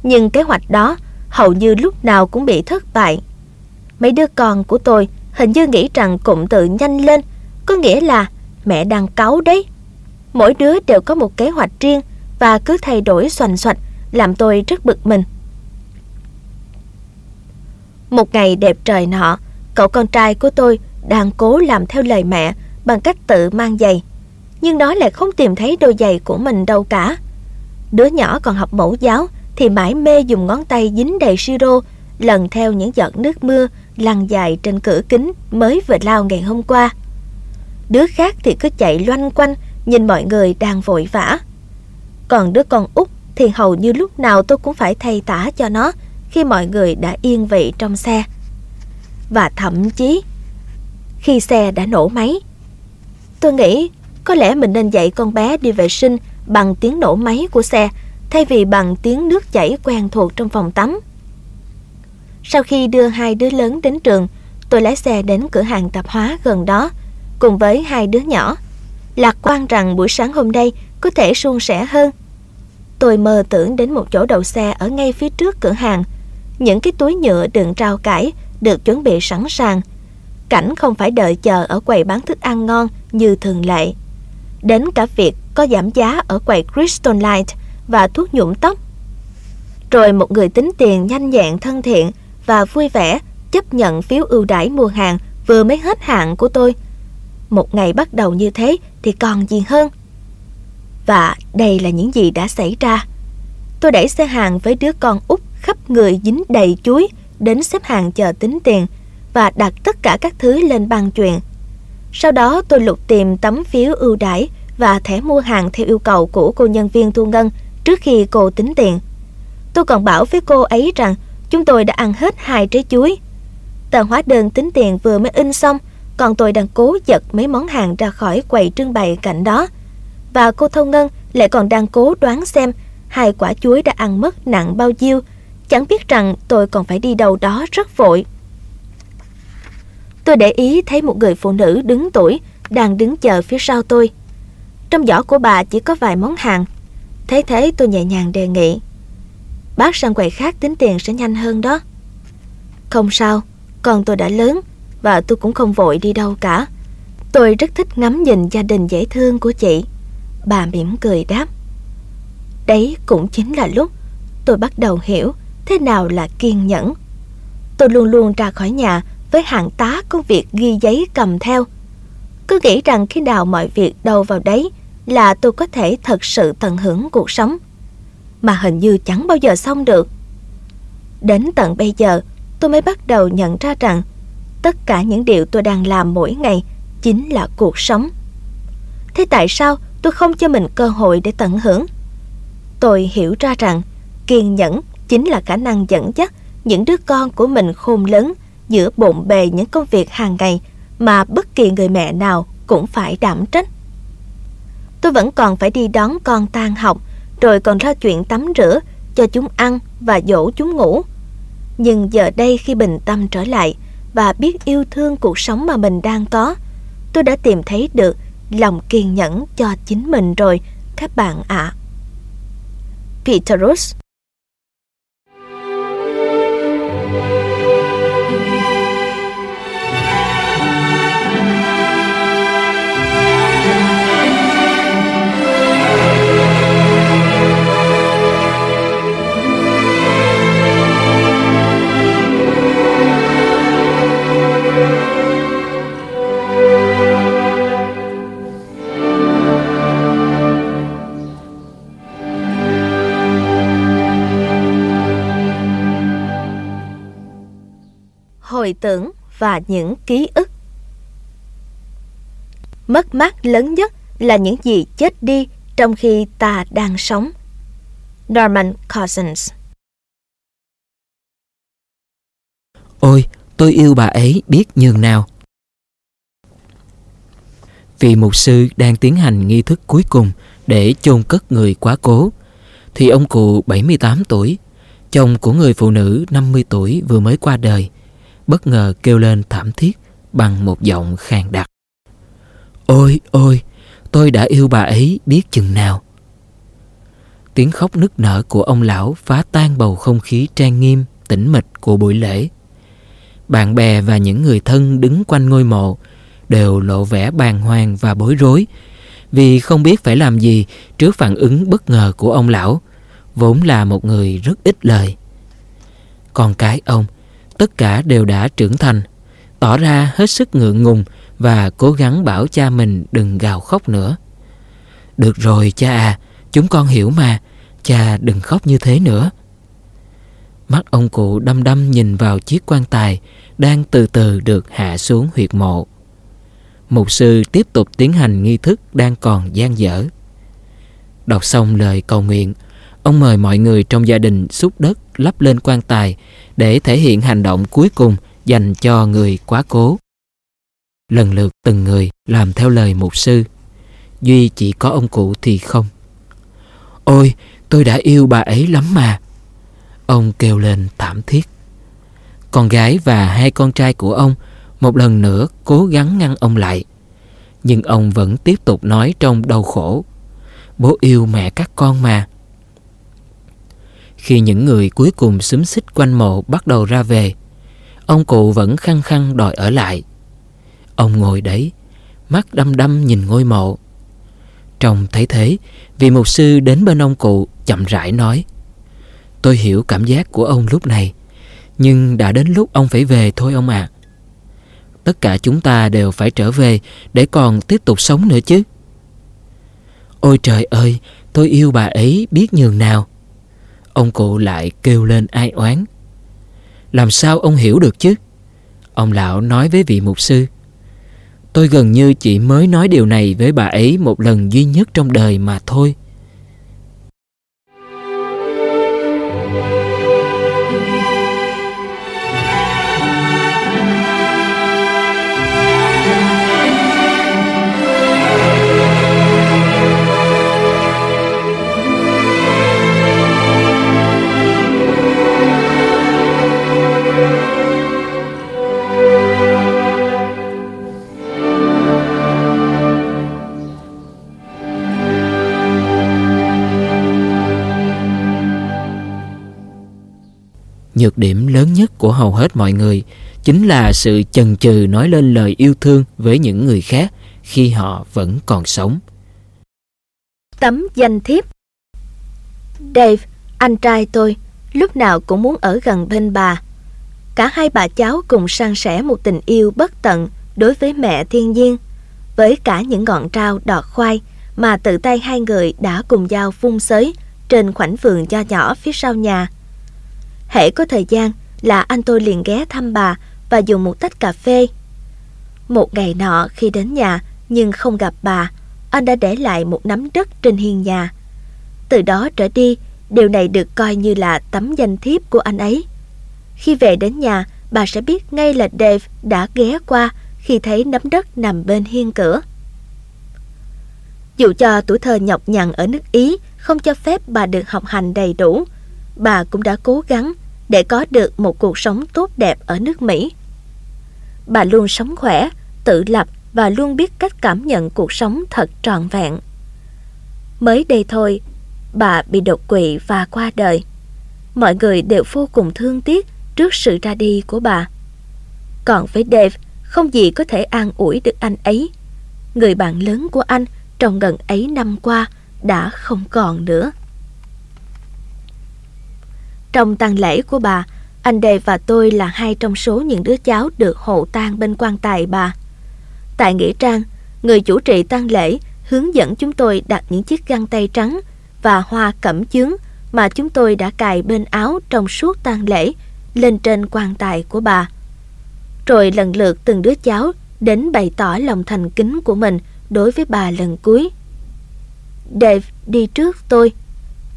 Nhưng kế hoạch đó hầu như lúc nào cũng bị thất bại. Mấy đứa con của tôi hình như nghĩ rằng cụm từ nhanh lên có nghĩa là mẹ đang cáu đấy. Mỗi đứa đều có một kế hoạch riêng và cứ thay đổi xoành xoạch làm tôi rất bực mình. Một ngày đẹp trời nọ, cậu con trai của tôi đang cố làm theo lời mẹ bằng cách tự mang giày. Nhưng nó lại không tìm thấy đôi giày của mình đâu cả. Đứa nhỏ còn học mẫu giáo thì mãi mê dùng ngón tay dính đầy siro lần theo những giọt nước mưa lăn dài trên cửa kính mới vừa lao ngày hôm qua. Đứa khác thì cứ chạy loanh quanh nhìn mọi người đang vội vã. Còn đứa con út thì hầu như lúc nào tôi cũng phải thay tả cho nó khi mọi người đã yên vị trong xe. Và thậm chí khi xe đã nổ máy, tôi nghĩ có lẽ mình nên dạy con bé đi vệ sinh bằng tiếng nổ máy của xe thay vì bằng tiếng nước chảy quen thuộc trong phòng tắm. Sau khi đưa hai đứa lớn đến trường, tôi lái xe đến cửa hàng tạp hóa gần đó cùng với hai đứa nhỏ. Lạc quan rằng buổi sáng hôm nay có thể suôn sẻ hơn. Tôi mơ tưởng đến một chỗ đậu xe ở ngay phía trước cửa hàng. Những cái túi nhựa đựng rau cải được chuẩn bị sẵn sàng. Cảnh không phải đợi chờ ở quầy bán thức ăn ngon như thường lệ. Đến cả việc có giảm giá ở quầy Crystal Light và thuốc nhuộm tóc. Rồi một người tính tiền nhanh nhẹn thân thiện và vui vẻ chấp nhận phiếu ưu đãi mua hàng vừa mới hết hạn của tôi. Một ngày bắt đầu như thế thì còn gì hơn. Và đây là những gì đã xảy ra. Tôi đẩy xe hàng với đứa con út khắp người dính đầy chuối đến xếp hàng chờ tính tiền và đặt tất cả các thứ lên băng chuyện. Sau đó tôi lục tìm tấm phiếu ưu đãi và thẻ mua hàng theo yêu cầu của cô nhân viên thu ngân trước khi cô tính tiền. Tôi còn bảo với cô ấy rằng chúng tôi đã ăn hết hai trái chuối. Tờ hóa đơn tính tiền vừa mới in xong, còn tôi đang cố giật mấy món hàng ra khỏi quầy trưng bày cạnh đó. Và cô Thâu Ngân lại còn đang cố đoán xem hai quả chuối đã ăn mất nặng bao nhiêu, chẳng biết rằng tôi còn phải đi đâu đó rất vội. Tôi để ý thấy một người phụ nữ đứng tuổi đang đứng chờ phía sau tôi. Trong giỏ của bà chỉ có vài món hàng. Thế thế tôi nhẹ nhàng đề nghị. Bác sang quầy khác tính tiền sẽ nhanh hơn đó. Không sao, con tôi đã lớn và tôi cũng không vội đi đâu cả. Tôi rất thích ngắm nhìn gia đình dễ thương của chị. Bà mỉm cười đáp. Đấy cũng chính là lúc tôi bắt đầu hiểu thế nào là kiên nhẫn. Tôi luôn luôn ra khỏi nhà với hàng tá công việc ghi giấy cầm theo. Cứ nghĩ rằng khi nào mọi việc đâu vào đấy là tôi có thể thật sự tận hưởng cuộc sống. Mà hình như chẳng bao giờ xong được. Đến tận bây giờ, tôi mới bắt đầu nhận ra rằng tất cả những điều tôi đang làm mỗi ngày chính là cuộc sống. Thế tại sao tôi không cho mình cơ hội để tận hưởng? Tôi hiểu ra rằng kiên nhẫn chính là khả năng dẫn dắt những đứa con của mình khôn lớn giữa bộn bề những công việc hàng ngày mà bất kỳ người mẹ nào cũng phải đảm trách. Tôi vẫn còn phải đi đón con tan học, rồi còn lo chuyện tắm rửa, cho chúng ăn và dỗ chúng ngủ. Nhưng giờ đây khi bình tâm trở lại và biết yêu thương cuộc sống mà mình đang có, tôi đã tìm thấy được lòng kiên nhẫn cho chính mình rồi, các bạn ạ. À. Peterus tưởng và những ký ức. Mất mát lớn nhất là những gì chết đi trong khi ta đang sống. Norman Cousins Ôi, tôi yêu bà ấy biết nhường nào. Vì mục sư đang tiến hành nghi thức cuối cùng để chôn cất người quá cố, thì ông cụ 78 tuổi, chồng của người phụ nữ 50 tuổi vừa mới qua đời, bất ngờ kêu lên thảm thiết bằng một giọng khàn đặc. Ôi ôi, tôi đã yêu bà ấy biết chừng nào. Tiếng khóc nức nở của ông lão phá tan bầu không khí trang nghiêm, tĩnh mịch của buổi lễ. Bạn bè và những người thân đứng quanh ngôi mộ đều lộ vẻ bàng hoàng và bối rối vì không biết phải làm gì trước phản ứng bất ngờ của ông lão, vốn là một người rất ít lời. Con cái ông, tất cả đều đã trưởng thành, tỏ ra hết sức ngượng ngùng và cố gắng bảo cha mình đừng gào khóc nữa. Được rồi cha à, chúng con hiểu mà, cha đừng khóc như thế nữa. Mắt ông cụ đăm đăm nhìn vào chiếc quan tài đang từ từ được hạ xuống huyệt mộ. Mục sư tiếp tục tiến hành nghi thức đang còn gian dở. Đọc xong lời cầu nguyện, ông mời mọi người trong gia đình xúc đất lắp lên quan tài để thể hiện hành động cuối cùng dành cho người quá cố. Lần lượt từng người làm theo lời mục sư. Duy chỉ có ông cụ thì không. Ôi, tôi đã yêu bà ấy lắm mà. Ông kêu lên thảm thiết. Con gái và hai con trai của ông một lần nữa cố gắng ngăn ông lại. Nhưng ông vẫn tiếp tục nói trong đau khổ. Bố yêu mẹ các con mà. Khi những người cuối cùng xúm xích quanh mộ bắt đầu ra về, ông cụ vẫn khăng khăng đòi ở lại. Ông ngồi đấy, mắt đăm đăm nhìn ngôi mộ. Trông thấy thế, vị mục sư đến bên ông cụ chậm rãi nói Tôi hiểu cảm giác của ông lúc này, nhưng đã đến lúc ông phải về thôi ông ạ. À. Tất cả chúng ta đều phải trở về để còn tiếp tục sống nữa chứ. Ôi trời ơi, tôi yêu bà ấy biết nhường nào. Ông cụ lại kêu lên ai oán. Làm sao ông hiểu được chứ? Ông lão nói với vị mục sư. Tôi gần như chỉ mới nói điều này với bà ấy một lần duy nhất trong đời mà thôi. Nhược điểm lớn nhất của hầu hết mọi người chính là sự chần chừ nói lên lời yêu thương với những người khác khi họ vẫn còn sống. Tấm danh thiếp Dave, anh trai tôi, lúc nào cũng muốn ở gần bên bà. Cả hai bà cháu cùng san sẻ một tình yêu bất tận đối với mẹ thiên nhiên, với cả những ngọn trao đọt khoai mà tự tay hai người đã cùng giao phun xới trên khoảnh vườn cho nhỏ phía sau nhà. Hễ có thời gian là anh tôi liền ghé thăm bà và dùng một tách cà phê. Một ngày nọ khi đến nhà nhưng không gặp bà, anh đã để lại một nắm đất trên hiên nhà. Từ đó trở đi, điều này được coi như là tấm danh thiếp của anh ấy. Khi về đến nhà, bà sẽ biết ngay là Dave đã ghé qua khi thấy nắm đất nằm bên hiên cửa. Dù cho tuổi thơ nhọc nhằn ở nước Ý không cho phép bà được học hành đầy đủ, bà cũng đã cố gắng để có được một cuộc sống tốt đẹp ở nước Mỹ. Bà luôn sống khỏe, tự lập và luôn biết cách cảm nhận cuộc sống thật trọn vẹn. Mới đây thôi, bà bị đột quỵ và qua đời. Mọi người đều vô cùng thương tiếc trước sự ra đi của bà. Còn với Dave, không gì có thể an ủi được anh ấy. Người bạn lớn của anh trong gần ấy năm qua đã không còn nữa. Trong tang lễ của bà, anh Đề và tôi là hai trong số những đứa cháu được hộ tang bên quan tài bà. Tại Nghĩa Trang, người chủ trì tang lễ hướng dẫn chúng tôi đặt những chiếc găng tay trắng và hoa cẩm chướng mà chúng tôi đã cài bên áo trong suốt tang lễ lên trên quan tài của bà. Rồi lần lượt từng đứa cháu đến bày tỏ lòng thành kính của mình đối với bà lần cuối. Dave đi trước tôi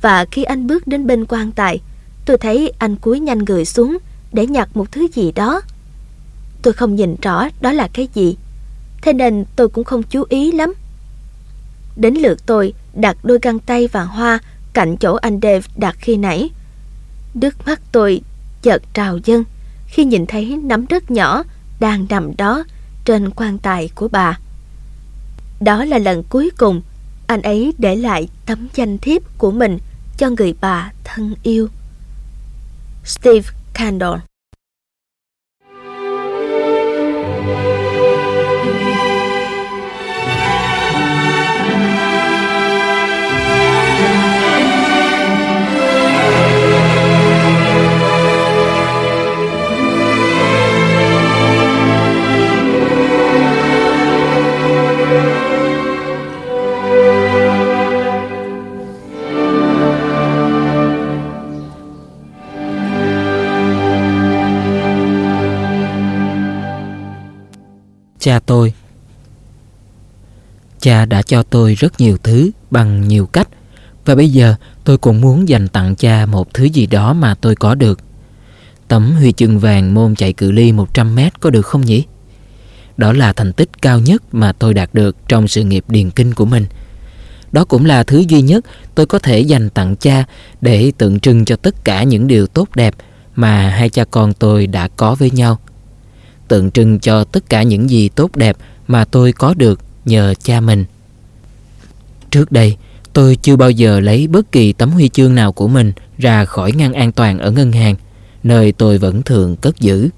và khi anh bước đến bên quan tài, Tôi thấy anh cúi nhanh người xuống để nhặt một thứ gì đó. Tôi không nhìn rõ đó là cái gì, thế nên tôi cũng không chú ý lắm. Đến lượt tôi đặt đôi găng tay và hoa cạnh chỗ anh Dave đặt khi nãy. Nước mắt tôi chợt trào dâng khi nhìn thấy nắm đất nhỏ đang nằm đó trên quan tài của bà. Đó là lần cuối cùng anh ấy để lại tấm danh thiếp của mình cho người bà thân yêu. Steve Candle cha tôi cha đã cho tôi rất nhiều thứ, bằng nhiều cách và bây giờ tôi cũng muốn dành tặng cha một thứ gì đó mà tôi có được tấm huy chương vàng môn chạy cự ly 100 mét có được không nhỉ? Đó là thành tích cao nhất mà tôi đạt được trong sự nghiệp điền kinh của mình. Đó cũng là thứ duy nhất tôi có thể dành tặng cha để tượng trưng cho tất cả những điều tốt đẹp mà hai cha con tôi đã có với nhau tượng trưng cho tất cả những gì tốt đẹp mà tôi có được nhờ cha mình. Trước đây, tôi chưa bao giờ lấy bất kỳ tấm huy chương nào của mình ra khỏi ngăn an toàn ở ngân hàng, nơi tôi vẫn thường cất giữ.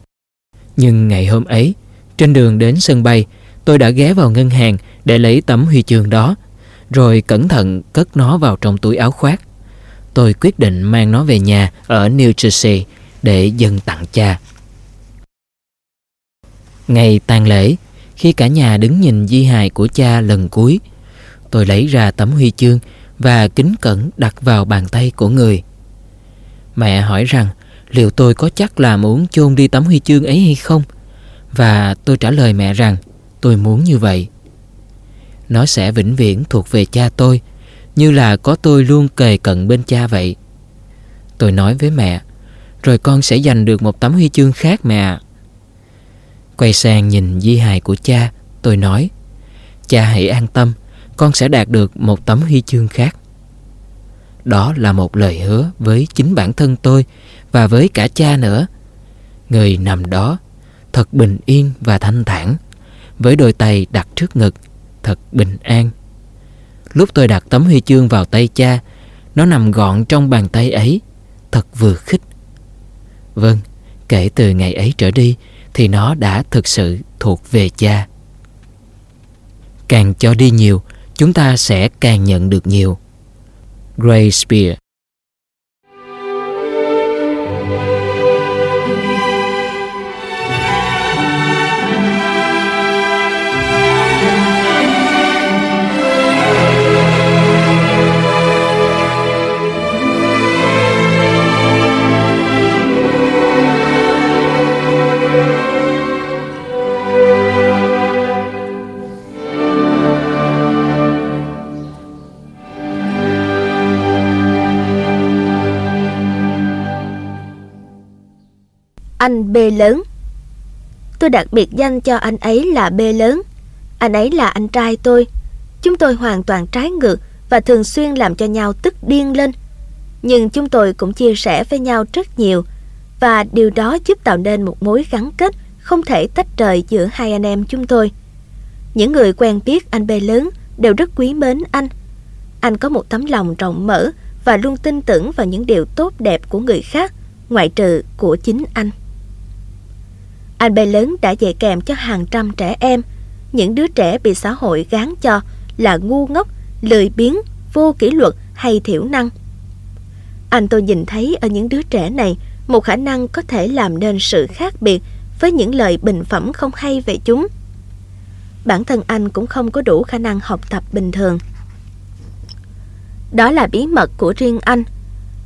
Nhưng ngày hôm ấy, trên đường đến sân bay, tôi đã ghé vào ngân hàng để lấy tấm huy chương đó, rồi cẩn thận cất nó vào trong túi áo khoác. Tôi quyết định mang nó về nhà ở New Jersey để dâng tặng cha. Ngày tang lễ, khi cả nhà đứng nhìn di hài của cha lần cuối, tôi lấy ra tấm huy chương và kính cẩn đặt vào bàn tay của người. Mẹ hỏi rằng liệu tôi có chắc là muốn chôn đi tấm huy chương ấy hay không? Và tôi trả lời mẹ rằng tôi muốn như vậy. Nó sẽ vĩnh viễn thuộc về cha tôi, như là có tôi luôn kề cận bên cha vậy. Tôi nói với mẹ, rồi con sẽ giành được một tấm huy chương khác mẹ ạ. Quay sang nhìn di hài của cha, tôi nói, cha hãy an tâm, con sẽ đạt được một tấm huy chương khác. Đó là một lời hứa với chính bản thân tôi và với cả cha nữa. Người nằm đó, thật bình yên và thanh thản, với đôi tay đặt trước ngực, thật bình an. Lúc tôi đặt tấm huy chương vào tay cha, nó nằm gọn trong bàn tay ấy, thật vừa khích. Vâng, kể từ ngày ấy trở đi, thì nó đã thực sự thuộc về cha. Càng cho đi nhiều, chúng ta sẽ càng nhận được nhiều. Gray Spear anh B lớn. Tôi đặc biệt danh cho anh ấy là B lớn. Anh ấy là anh trai tôi. Chúng tôi hoàn toàn trái ngược và thường xuyên làm cho nhau tức điên lên. Nhưng chúng tôi cũng chia sẻ với nhau rất nhiều và điều đó giúp tạo nên một mối gắn kết không thể tách rời giữa hai anh em chúng tôi. Những người quen biết anh B lớn đều rất quý mến anh. Anh có một tấm lòng rộng mở và luôn tin tưởng vào những điều tốt đẹp của người khác, ngoại trừ của chính anh. Anh bé lớn đã dạy kèm cho hàng trăm trẻ em, những đứa trẻ bị xã hội gán cho là ngu ngốc, lười biếng, vô kỷ luật hay thiểu năng. Anh tôi nhìn thấy ở những đứa trẻ này một khả năng có thể làm nên sự khác biệt với những lời bình phẩm không hay về chúng. Bản thân anh cũng không có đủ khả năng học tập bình thường. Đó là bí mật của riêng anh.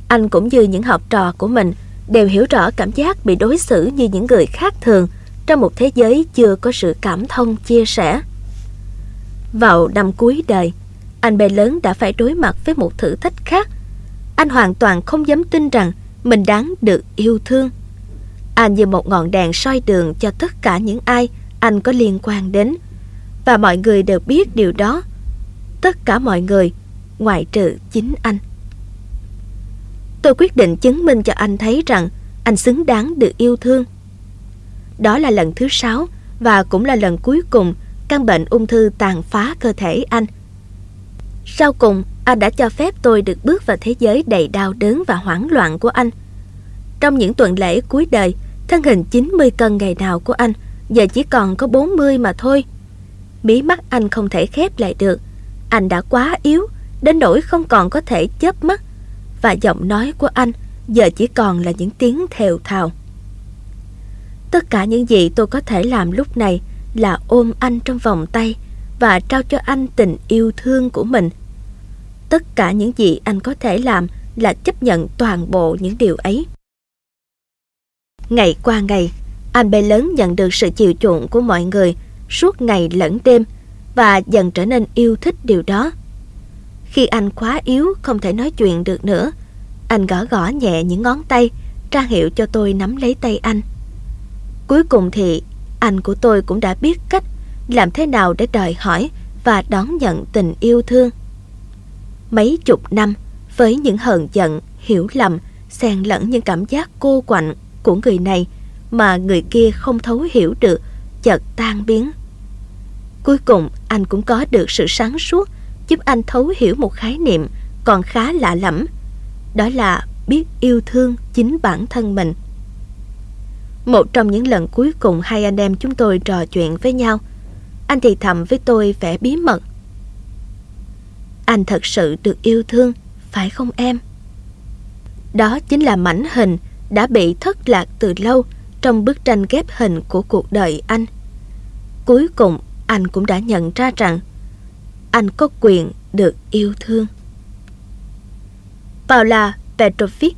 Anh cũng như những học trò của mình đều hiểu rõ cảm giác bị đối xử như những người khác thường trong một thế giới chưa có sự cảm thông chia sẻ. Vào năm cuối đời, anh bé lớn đã phải đối mặt với một thử thách khác. Anh hoàn toàn không dám tin rằng mình đáng được yêu thương. Anh như một ngọn đèn soi đường cho tất cả những ai anh có liên quan đến. Và mọi người đều biết điều đó. Tất cả mọi người, ngoại trừ chính anh. Tôi quyết định chứng minh cho anh thấy rằng anh xứng đáng được yêu thương. Đó là lần thứ sáu và cũng là lần cuối cùng căn bệnh ung thư tàn phá cơ thể anh. Sau cùng, anh đã cho phép tôi được bước vào thế giới đầy đau đớn và hoảng loạn của anh. Trong những tuần lễ cuối đời, thân hình 90 cân ngày nào của anh giờ chỉ còn có 40 mà thôi. Mí mắt anh không thể khép lại được. Anh đã quá yếu, đến nỗi không còn có thể chớp mắt. Và giọng nói của anh giờ chỉ còn là những tiếng thều thào. Tất cả những gì tôi có thể làm lúc này là ôm anh trong vòng tay và trao cho anh tình yêu thương của mình. Tất cả những gì anh có thể làm là chấp nhận toàn bộ những điều ấy. Ngày qua ngày, anh bé lớn nhận được sự chiều chuộng của mọi người suốt ngày lẫn đêm và dần trở nên yêu thích điều đó. Khi anh quá yếu không thể nói chuyện được nữa, anh gõ gõ nhẹ những ngón tay, ra hiệu cho tôi nắm lấy tay anh. Cuối cùng thì anh của tôi cũng đã biết cách làm thế nào để đòi hỏi và đón nhận tình yêu thương. Mấy chục năm với những hờn giận, hiểu lầm, xen lẫn những cảm giác cô quạnh của người này mà người kia không thấu hiểu được chợt tan biến. Cuối cùng anh cũng có được sự sáng suốt giúp anh thấu hiểu một khái niệm còn khá lạ lẫm. Đó là biết yêu thương chính bản thân mình. Một trong những lần cuối cùng hai anh em chúng tôi trò chuyện với nhau, anh thì thầm với tôi vẻ bí mật. Anh thật sự được yêu thương, phải không em? Đó chính là mảnh hình đã bị thất lạc từ lâu trong bức tranh ghép hình của cuộc đời anh. Cuối cùng, anh cũng đã nhận ra rằng anh có quyền được yêu thương. Paula Petrovic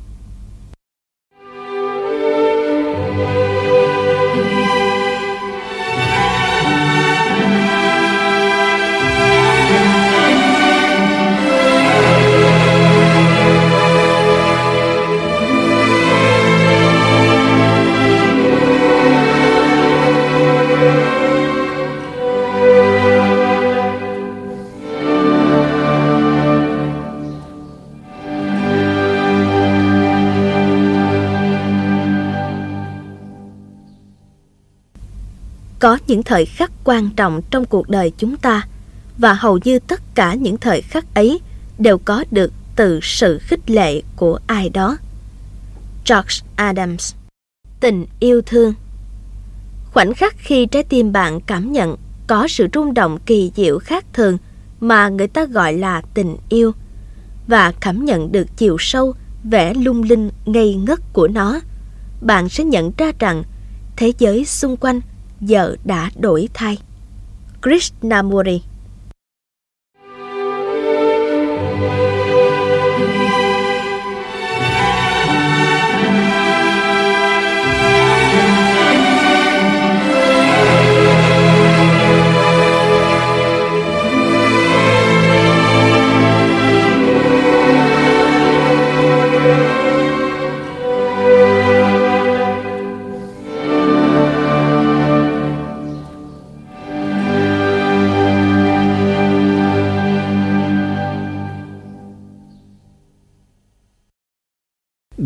có những thời khắc quan trọng trong cuộc đời chúng ta và hầu như tất cả những thời khắc ấy đều có được từ sự khích lệ của ai đó. George Adams Tình yêu thương Khoảnh khắc khi trái tim bạn cảm nhận có sự rung động kỳ diệu khác thường mà người ta gọi là tình yêu và cảm nhận được chiều sâu, vẻ lung linh ngây ngất của nó, bạn sẽ nhận ra rằng thế giới xung quanh giờ đã đổi thay. Krishnamurti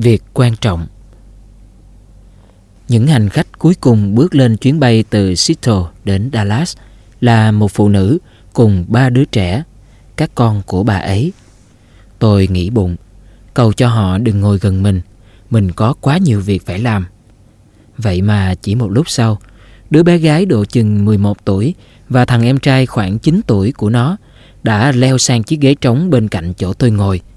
việc quan trọng. Những hành khách cuối cùng bước lên chuyến bay từ Seattle đến Dallas là một phụ nữ cùng ba đứa trẻ, các con của bà ấy. Tôi nghĩ bụng, cầu cho họ đừng ngồi gần mình, mình có quá nhiều việc phải làm. Vậy mà chỉ một lúc sau, đứa bé gái độ chừng 11 tuổi và thằng em trai khoảng 9 tuổi của nó đã leo sang chiếc ghế trống bên cạnh chỗ tôi ngồi –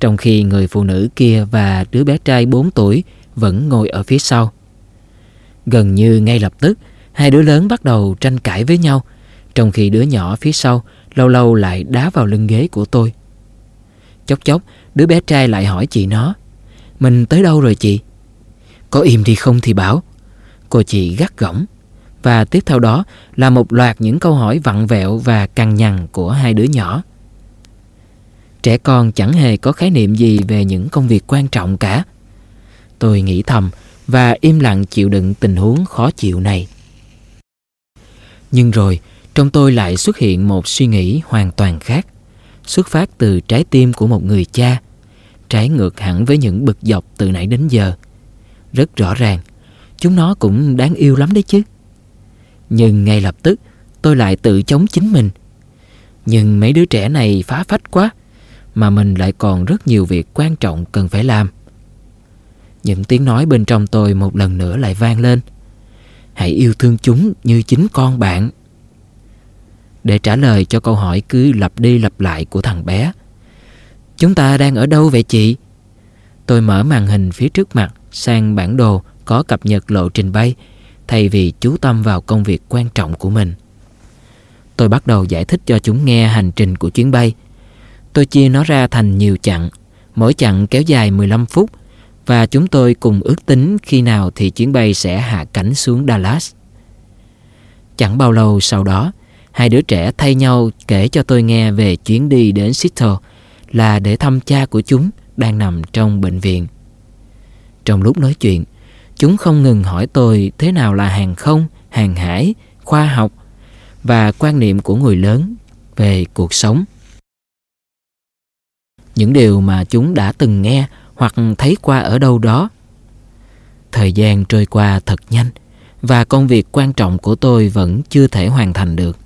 trong khi người phụ nữ kia và đứa bé trai 4 tuổi vẫn ngồi ở phía sau. Gần như ngay lập tức, hai đứa lớn bắt đầu tranh cãi với nhau, trong khi đứa nhỏ phía sau lâu lâu lại đá vào lưng ghế của tôi. Chốc chốc, đứa bé trai lại hỏi chị nó, mình tới đâu rồi chị? Có im đi không thì bảo. Cô chị gắt gỏng. Và tiếp theo đó là một loạt những câu hỏi vặn vẹo và cằn nhằn của hai đứa nhỏ. Trẻ con chẳng hề có khái niệm gì về những công việc quan trọng cả. Tôi nghĩ thầm và im lặng chịu đựng tình huống khó chịu này. Nhưng rồi, trong tôi lại xuất hiện một suy nghĩ hoàn toàn khác, xuất phát từ trái tim của một người cha, trái ngược hẳn với những bực dọc từ nãy đến giờ. Rất rõ ràng, chúng nó cũng đáng yêu lắm đấy chứ. Nhưng ngay lập tức, tôi lại tự chống chính mình. Nhưng mấy đứa trẻ này phá phách quá, mà mình lại còn rất nhiều việc quan trọng cần phải làm. Những tiếng nói bên trong tôi một lần nữa lại vang lên. Hãy yêu thương chúng như chính con bạn. Để trả lời cho câu hỏi cứ lặp đi lặp lại của thằng bé. Chúng ta đang ở đâu vậy chị? Tôi mở màn hình phía trước mặt sang bản đồ có cập nhật lộ trình bay, thay vì chú tâm vào công việc quan trọng của mình. Tôi bắt đầu giải thích cho chúng nghe hành trình của chuyến bay. Tôi chia nó ra thành nhiều chặng, mỗi chặng kéo dài 15 phút và chúng tôi cùng ước tính khi nào thì chuyến bay sẽ hạ cánh xuống Dallas. Chẳng bao lâu sau đó, hai đứa trẻ thay nhau kể cho tôi nghe về chuyến đi đến Seattle là để thăm cha của chúng đang nằm trong bệnh viện. Trong lúc nói chuyện, chúng không ngừng hỏi tôi thế nào là hàng không, hàng hải, khoa học và quan niệm của người lớn về cuộc sống. Những điều mà chúng đã từng nghe hoặc thấy qua ở đâu đó. Thời gian trôi qua thật nhanh và công việc quan trọng của tôi vẫn chưa thể hoàn thành được.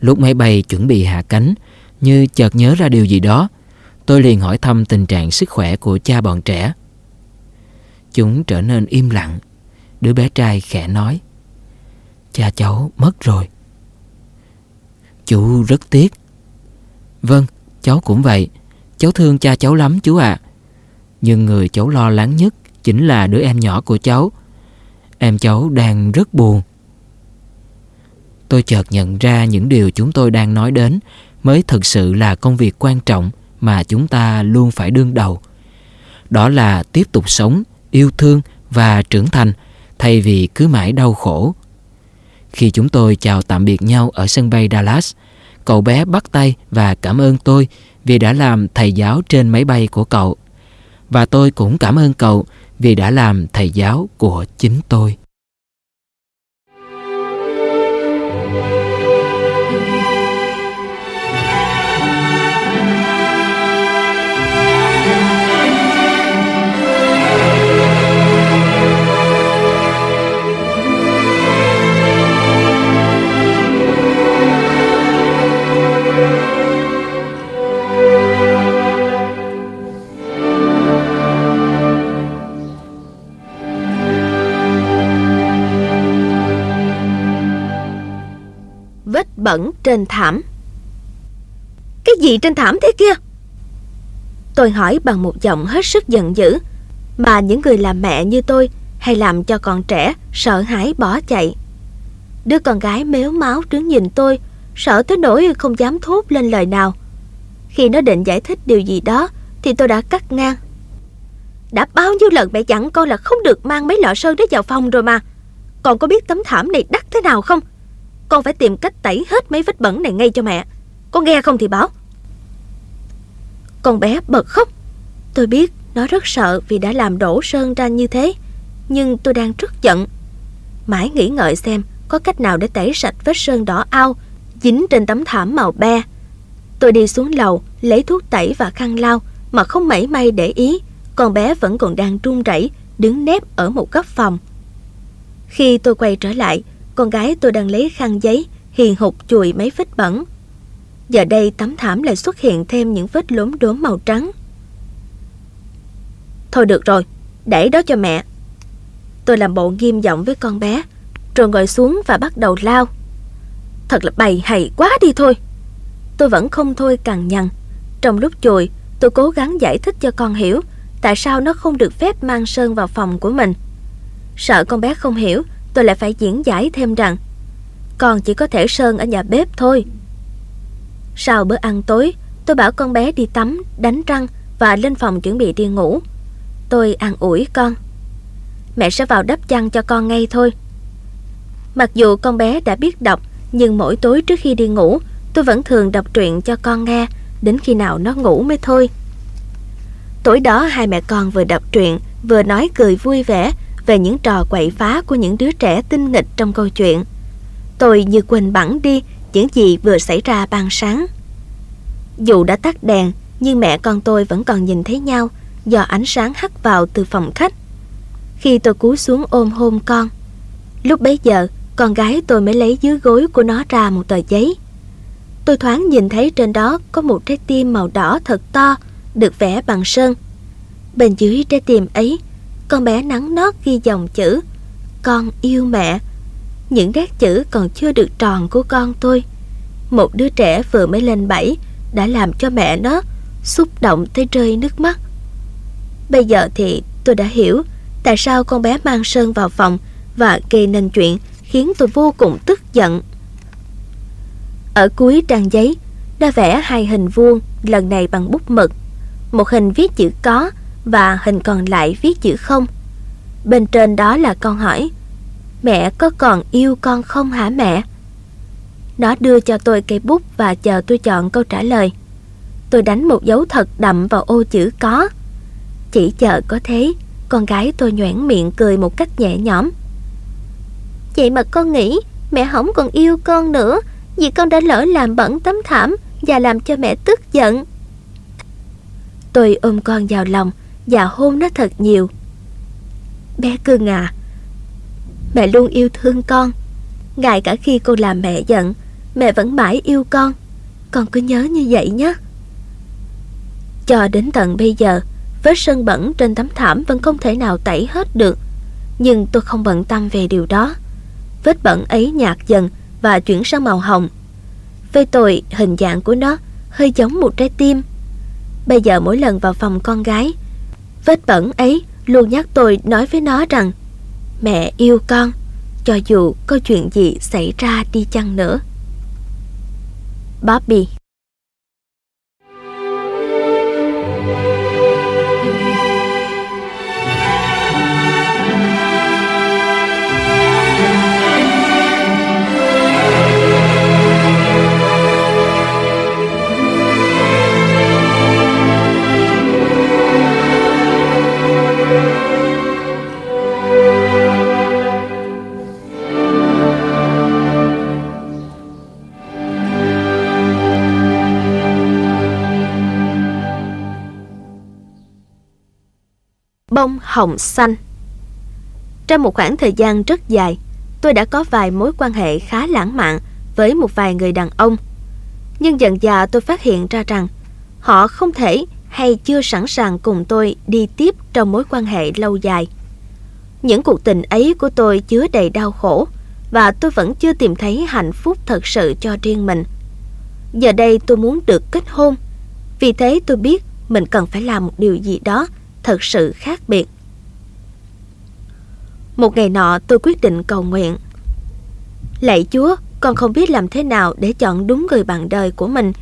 Lúc máy bay chuẩn bị hạ cánh, như chợt nhớ ra điều gì đó, tôi liền hỏi thăm tình trạng sức khỏe của cha bọn trẻ. Chúng trở nên im lặng. Đứa bé trai khẽ nói Cha cháu mất rồi Chú rất tiếc Vâng, cháu cũng vậy Cháu thương cha cháu lắm chú ạ à. Nhưng người cháu lo lắng nhất Chính là đứa em nhỏ của cháu Em cháu đang rất buồn Tôi chợt nhận ra những điều chúng tôi đang nói đến Mới thực sự là công việc quan trọng Mà chúng ta luôn phải đương đầu Đó là tiếp tục sống yêu thương và trưởng thành thay vì cứ mãi đau khổ. Khi chúng tôi chào tạm biệt nhau ở sân bay Dallas, cậu bé bắt tay và cảm ơn tôi vì đã làm thầy giáo trên máy bay của cậu. Và tôi cũng cảm ơn cậu vì đã làm thầy giáo của chính tôi. Bẩn trên thảm. Cái gì trên thảm thế kia? Tôi hỏi bằng một giọng hết sức giận dữ, mà những người làm mẹ như tôi hay làm cho con trẻ sợ hãi bỏ chạy. Đứa con gái méo máu đứng nhìn tôi, sợ tới nỗi không dám thốt lên lời nào. Khi nó định giải thích điều gì đó thì tôi đã cắt ngang. Đã bao nhiêu lần mẹ dặn con là không được mang mấy lọ sơn đó vào phòng rồi mà. còn có biết tấm thảm này đắt thế nào không? Con phải tìm cách tẩy hết mấy vết bẩn này ngay cho mẹ Con nghe không thì báo Con bé bật khóc Tôi biết nó rất sợ vì đã làm đổ sơn ra như thế Nhưng tôi đang rất giận Mãi nghĩ ngợi xem có cách nào để tẩy sạch vết sơn đỏ ao dính trên tấm thảm màu be. Tôi đi xuống lầu, lấy thuốc tẩy và khăn lau mà không mảy may để ý, con bé vẫn còn đang run rẩy đứng nép ở một góc phòng. Khi tôi quay trở lại, con gái tôi đang lấy khăn giấy hiền hục chùi mấy vết bẩn. Giờ đây tấm thảm lại xuất hiện thêm những vết lốm đốm màu trắng. Thôi được rồi, để đó cho mẹ. Tôi làm bộ nghiêm giọng với con bé, rồi ngồi xuống và bắt đầu lao. Thật là bày hay quá đi thôi. Tôi vẫn không thôi cằn nhằn. Trong lúc chùi, tôi cố gắng giải thích cho con hiểu tại sao nó không được phép mang sơn vào phòng của mình. Sợ con bé không hiểu, tôi lại phải diễn giải thêm rằng con chỉ có thể sơn ở nhà bếp thôi. Sau bữa ăn tối, tôi bảo con bé đi tắm, đánh răng và lên phòng chuẩn bị đi ngủ. Tôi an ủi con. Mẹ sẽ vào đắp chăn cho con ngay thôi. Mặc dù con bé đã biết đọc, nhưng mỗi tối trước khi đi ngủ, tôi vẫn thường đọc truyện cho con nghe, đến khi nào nó ngủ mới thôi. Tối đó hai mẹ con vừa đọc truyện, vừa nói cười vui vẻ về những trò quậy phá của những đứa trẻ tinh nghịch trong câu chuyện. Tôi như quên bẵng đi những gì vừa xảy ra ban sáng. Dù đã tắt đèn, nhưng mẹ con tôi vẫn còn nhìn thấy nhau do ánh sáng hắt vào từ phòng khách. Khi tôi cúi xuống ôm hôn con, lúc bấy giờ con gái tôi mới lấy dưới gối của nó ra một tờ giấy. Tôi thoáng nhìn thấy trên đó có một trái tim màu đỏ thật to, được vẽ bằng sơn. Bên dưới trái tim ấy, con bé nắng nót ghi dòng chữ, Con yêu mẹ. Những nét chữ còn chưa được tròn của con tôi. Một đứa trẻ vừa mới lên bảy đã làm cho mẹ nó xúc động tới rơi nước mắt. Bây giờ thì tôi đã hiểu tại sao con bé mang Sơn vào phòng và gây nên chuyện khiến tôi vô cùng tức giận. Ở cuối trang giấy, đã vẽ hai hình vuông, lần này bằng bút mực. Một hình viết chữ có và hình còn lại viết chữ không. Bên trên đó là con hỏi Mẹ có còn yêu con không hả mẹ? Nó đưa cho tôi cây bút và chờ tôi chọn câu trả lời. Tôi đánh một dấu thật đậm vào ô chữ có. Chỉ chờ có thế, con gái tôi nhoẻn miệng cười một cách nhẹ nhõm. Vậy mà con nghĩ mẹ không còn yêu con nữa vì con đã lỡ làm bẩn tấm thảm và làm cho mẹ tức giận. Tôi ôm con vào lòng và hôn nó thật nhiều. Bé cưng à, mẹ luôn yêu thương con. Ngay cả khi con làm mẹ giận, mẹ vẫn mãi yêu con. Con cứ nhớ như vậy nhé. Cho đến tận bây giờ, vết sơn bẩn trên tấm thảm vẫn không thể nào tẩy hết được. Nhưng tôi không bận tâm về điều đó. Vết bẩn ấy nhạt dần và chuyển sang màu hồng. Với tôi, hình dạng của nó hơi giống một trái tim. Bây giờ mỗi lần vào phòng con gái, vết bẩn ấy luôn nhắc tôi nói với nó rằng mẹ yêu con, cho dù có chuyện gì xảy ra đi chăng nữa. Bobby hồng xanh. Trong một khoảng thời gian rất dài, tôi đã có vài mối quan hệ khá lãng mạn với một vài người đàn ông. Nhưng dần dà tôi phát hiện ra rằng họ không thể hay chưa sẵn sàng cùng tôi đi tiếp trong mối quan hệ lâu dài. Những cuộc tình ấy của tôi chứa đầy đau khổ và tôi vẫn chưa tìm thấy hạnh phúc thật sự cho riêng mình. Giờ đây tôi muốn được kết hôn. Vì thế tôi biết mình cần phải làm một điều gì đó thật sự khác biệt. Một ngày nọ tôi quyết định cầu nguyện. Lạy Chúa, con không biết làm thế nào để chọn đúng người bạn đời của mình.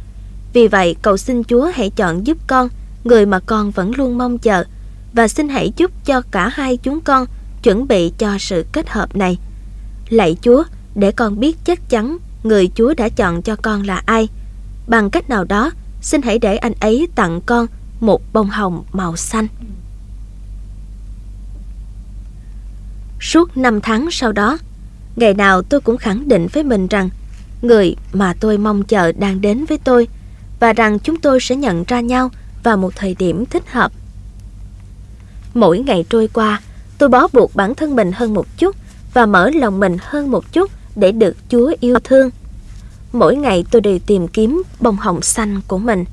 Vì vậy cầu xin Chúa hãy chọn giúp con, người mà con vẫn luôn mong chờ, và xin hãy giúp cho cả hai chúng con chuẩn bị cho sự kết hợp này. Lạy Chúa, để con biết chắc chắn người Chúa đã chọn cho con là ai. Bằng cách nào đó, xin hãy để anh ấy tặng con một bông hồng màu xanh. Suốt năm tháng sau đó, ngày nào tôi cũng khẳng định với mình rằng người mà tôi mong chờ đang đến với tôi và rằng chúng tôi sẽ nhận ra nhau vào một thời điểm thích hợp. Mỗi ngày trôi qua, tôi bó buộc bản thân mình hơn một chút và mở lòng mình hơn một chút để được Chúa yêu thương. Mỗi ngày tôi đều tìm kiếm bông hồng xanh của mình.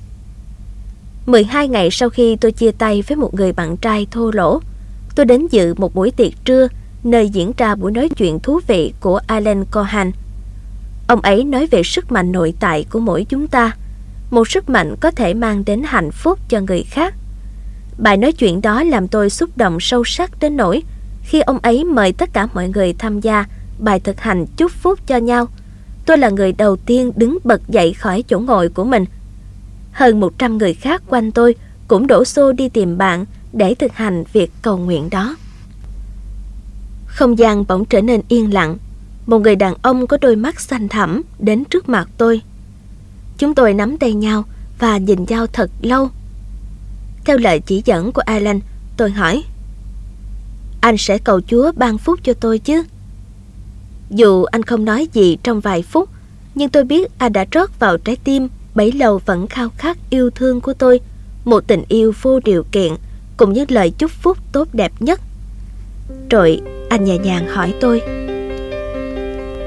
12 ngày sau khi tôi chia tay với một người bạn trai thô lỗ, tôi đến dự một buổi tiệc trưa nơi diễn ra buổi nói chuyện thú vị của Alan Cohan. Ông ấy nói về sức mạnh nội tại của mỗi chúng ta, một sức mạnh có thể mang đến hạnh phúc cho người khác. Bài nói chuyện đó làm tôi xúc động sâu sắc đến nỗi khi ông ấy mời tất cả mọi người tham gia bài thực hành chúc phúc cho nhau. Tôi là người đầu tiên đứng bật dậy khỏi chỗ ngồi của mình. Hơn 100 người khác quanh tôi cũng đổ xô đi tìm bạn để thực hành việc cầu nguyện đó. Không gian bỗng trở nên yên lặng. Một người đàn ông có đôi mắt xanh thẳm đến trước mặt tôi. Chúng tôi nắm tay nhau và nhìn nhau thật lâu. Theo lời chỉ dẫn của Alan, tôi hỏi Anh sẽ cầu Chúa ban phúc cho tôi chứ? Dù anh không nói gì trong vài phút, nhưng tôi biết anh đã rót vào trái tim bấy lâu vẫn khao khát yêu thương của tôi, một tình yêu vô điều kiện, cùng những lời chúc phúc tốt đẹp nhất. Rồi anh nhẹ nhàng hỏi tôi.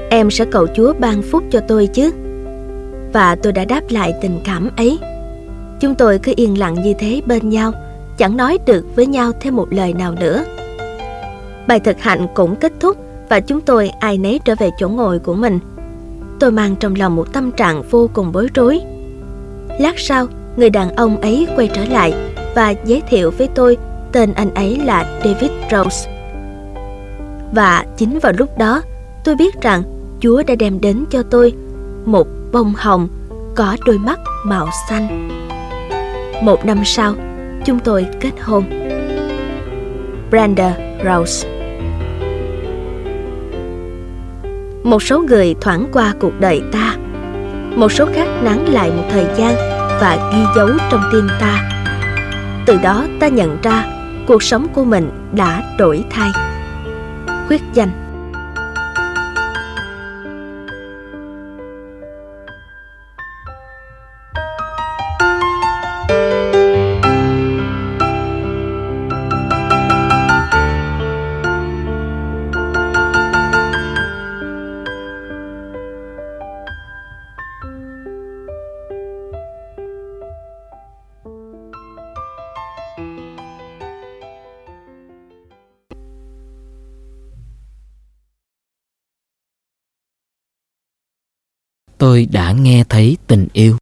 Em sẽ cầu Chúa ban phúc cho tôi chứ? Và tôi đã đáp lại tình cảm ấy. Chúng tôi cứ yên lặng như thế bên nhau Chẳng nói được với nhau thêm một lời nào nữa. Bài thực hành cũng kết thúc Và chúng tôi ai nấy trở về chỗ ngồi của mình. Tôi mang trong lòng một tâm trạng vô cùng bối rối. Lát sau, người đàn ông ấy quay trở lại Và giới thiệu với tôi tên anh ấy là David Rose. Và chính vào lúc đó tôi biết rằng Chúa đã đem đến cho tôi một bông hồng có đôi mắt màu xanh. Một năm sau, chúng tôi kết hôn. Brenda Rose Một số người thoảng qua cuộc đời ta, một số khác nắng lại một thời gian và ghi dấu trong tim ta. Từ đó ta nhận ra cuộc sống của mình đã đổi thay. Khuyết danh. Tôi đã nghe thấy tình yêu.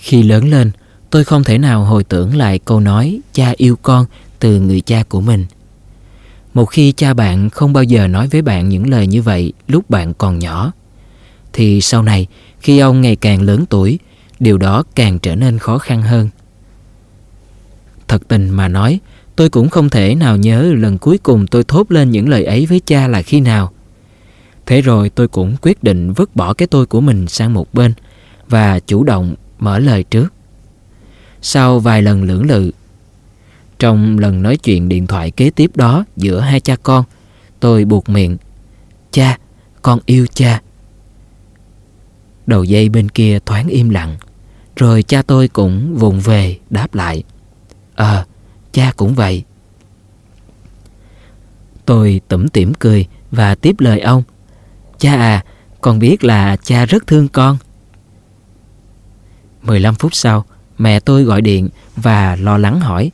Khi lớn lên, tôi không thể nào hồi tưởng lại câu nói cha yêu con từ người cha của mình một khi cha bạn không bao giờ nói với bạn những lời như vậy lúc bạn còn nhỏ, thì sau này khi ông ngày càng lớn tuổi, điều đó càng trở nên khó khăn hơn. Thật tình mà nói, tôi cũng không thể nào nhớ lần cuối cùng tôi thốt lên những lời ấy với cha là khi nào. Thế rồi tôi cũng quyết định vứt bỏ cái tôi của mình sang một bên và chủ động mở lời trước. Sau vài lần lưỡng lự trong lần nói chuyện điện thoại kế tiếp đó giữa hai cha con, tôi buộc miệng. Cha, con yêu cha. Đầu dây bên kia thoáng im lặng, rồi cha tôi cũng vùng về đáp lại. Ờ, cha cũng vậy. Tôi tủm tỉm cười và tiếp lời ông. Cha à, con biết là cha rất thương con. 15 phút sau, mẹ tôi gọi điện và lo lắng hỏi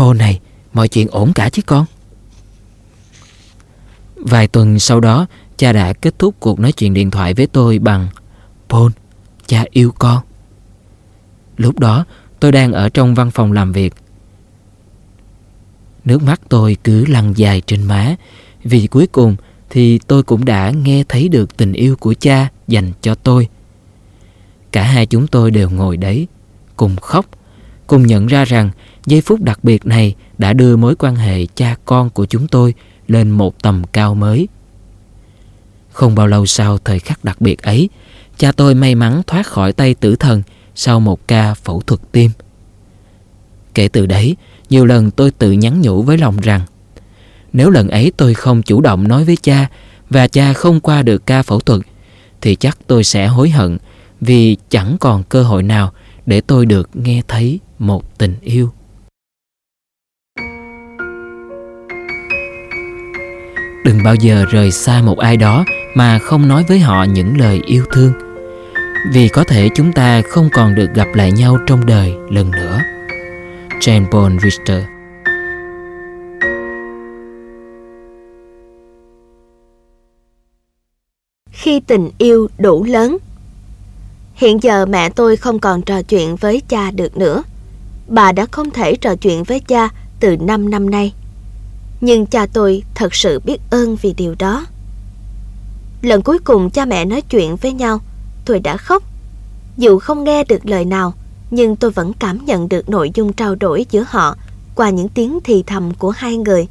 Paul này, mọi chuyện ổn cả chứ con? Vài tuần sau đó, cha đã kết thúc cuộc nói chuyện điện thoại với tôi bằng Paul, cha yêu con. Lúc đó, tôi đang ở trong văn phòng làm việc. Nước mắt tôi cứ lăn dài trên má vì cuối cùng thì tôi cũng đã nghe thấy được tình yêu của cha dành cho tôi. Cả hai chúng tôi đều ngồi đấy, cùng khóc, cùng nhận ra rằng Giây phút đặc biệt này đã đưa mối quan hệ cha con của chúng tôi lên một tầm cao mới. Không bao lâu sau thời khắc đặc biệt ấy, cha tôi may mắn thoát khỏi tay tử thần sau một ca phẫu thuật tim. Kể từ đấy, nhiều lần tôi tự nhắn nhủ với lòng rằng nếu lần ấy tôi không chủ động nói với cha và cha không qua được ca phẫu thuật thì chắc tôi sẽ hối hận vì chẳng còn cơ hội nào để tôi được nghe thấy một tình yêu. đừng bao giờ rời xa một ai đó mà không nói với họ những lời yêu thương, vì có thể chúng ta không còn được gặp lại nhau trong đời lần nữa. Jane paul richter. Khi tình yêu đủ lớn, hiện giờ mẹ tôi không còn trò chuyện với cha được nữa bà đã không thể trò chuyện với cha từ 5 năm nay nhưng cha tôi thật sự biết ơn vì điều đó. Lần cuối cùng cha mẹ nói chuyện với nhau, tôi đã khóc. Dù không nghe được lời nào, nhưng tôi vẫn cảm nhận được nội dung trao đổi giữa họ qua những tiếng thì thầm của hai người.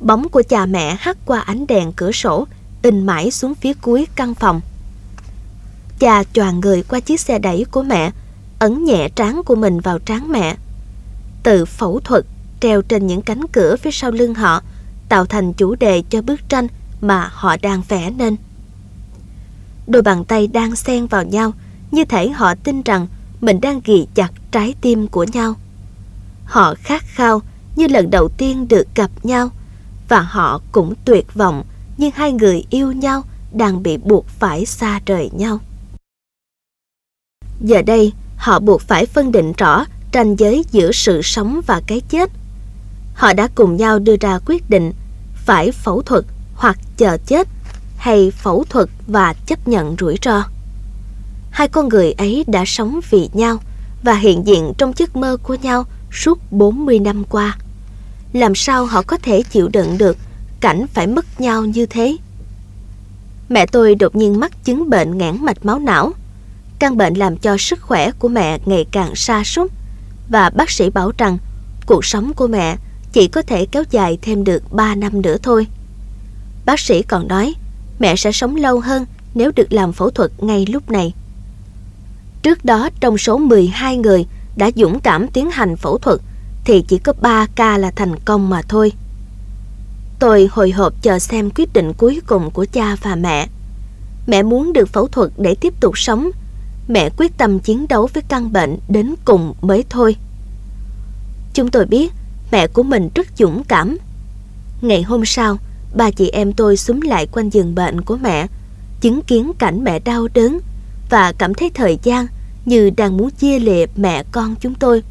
Bóng của cha mẹ hắt qua ánh đèn cửa sổ, in mãi xuống phía cuối căn phòng. Cha choàng người qua chiếc xe đẩy của mẹ, ấn nhẹ trán của mình vào trán mẹ. Từ phẫu thuật treo trên những cánh cửa phía sau lưng họ, tạo thành chủ đề cho bức tranh mà họ đang vẽ nên. Đôi bàn tay đang xen vào nhau, như thể họ tin rằng mình đang ghi chặt trái tim của nhau. Họ khát khao như lần đầu tiên được gặp nhau và họ cũng tuyệt vọng nhưng hai người yêu nhau đang bị buộc phải xa rời nhau. Giờ đây, họ buộc phải phân định rõ ranh giới giữa sự sống và cái chết. Họ đã cùng nhau đưa ra quyết định phải phẫu thuật hoặc chờ chết hay phẫu thuật và chấp nhận rủi ro. Hai con người ấy đã sống vì nhau và hiện diện trong giấc mơ của nhau suốt 40 năm qua. Làm sao họ có thể chịu đựng được cảnh phải mất nhau như thế? Mẹ tôi đột nhiên mắc chứng bệnh ngãn mạch máu não. Căn bệnh làm cho sức khỏe của mẹ ngày càng sa sút và bác sĩ bảo rằng, cuộc sống của mẹ chỉ có thể kéo dài thêm được 3 năm nữa thôi. Bác sĩ còn nói, mẹ sẽ sống lâu hơn nếu được làm phẫu thuật ngay lúc này. Trước đó, trong số 12 người đã dũng cảm tiến hành phẫu thuật, thì chỉ có 3 ca là thành công mà thôi. Tôi hồi hộp chờ xem quyết định cuối cùng của cha và mẹ. Mẹ muốn được phẫu thuật để tiếp tục sống. Mẹ quyết tâm chiến đấu với căn bệnh đến cùng mới thôi. Chúng tôi biết mẹ của mình rất dũng cảm. Ngày hôm sau, ba chị em tôi xúm lại quanh giường bệnh của mẹ, chứng kiến cảnh mẹ đau đớn và cảm thấy thời gian như đang muốn chia lìa mẹ con chúng tôi.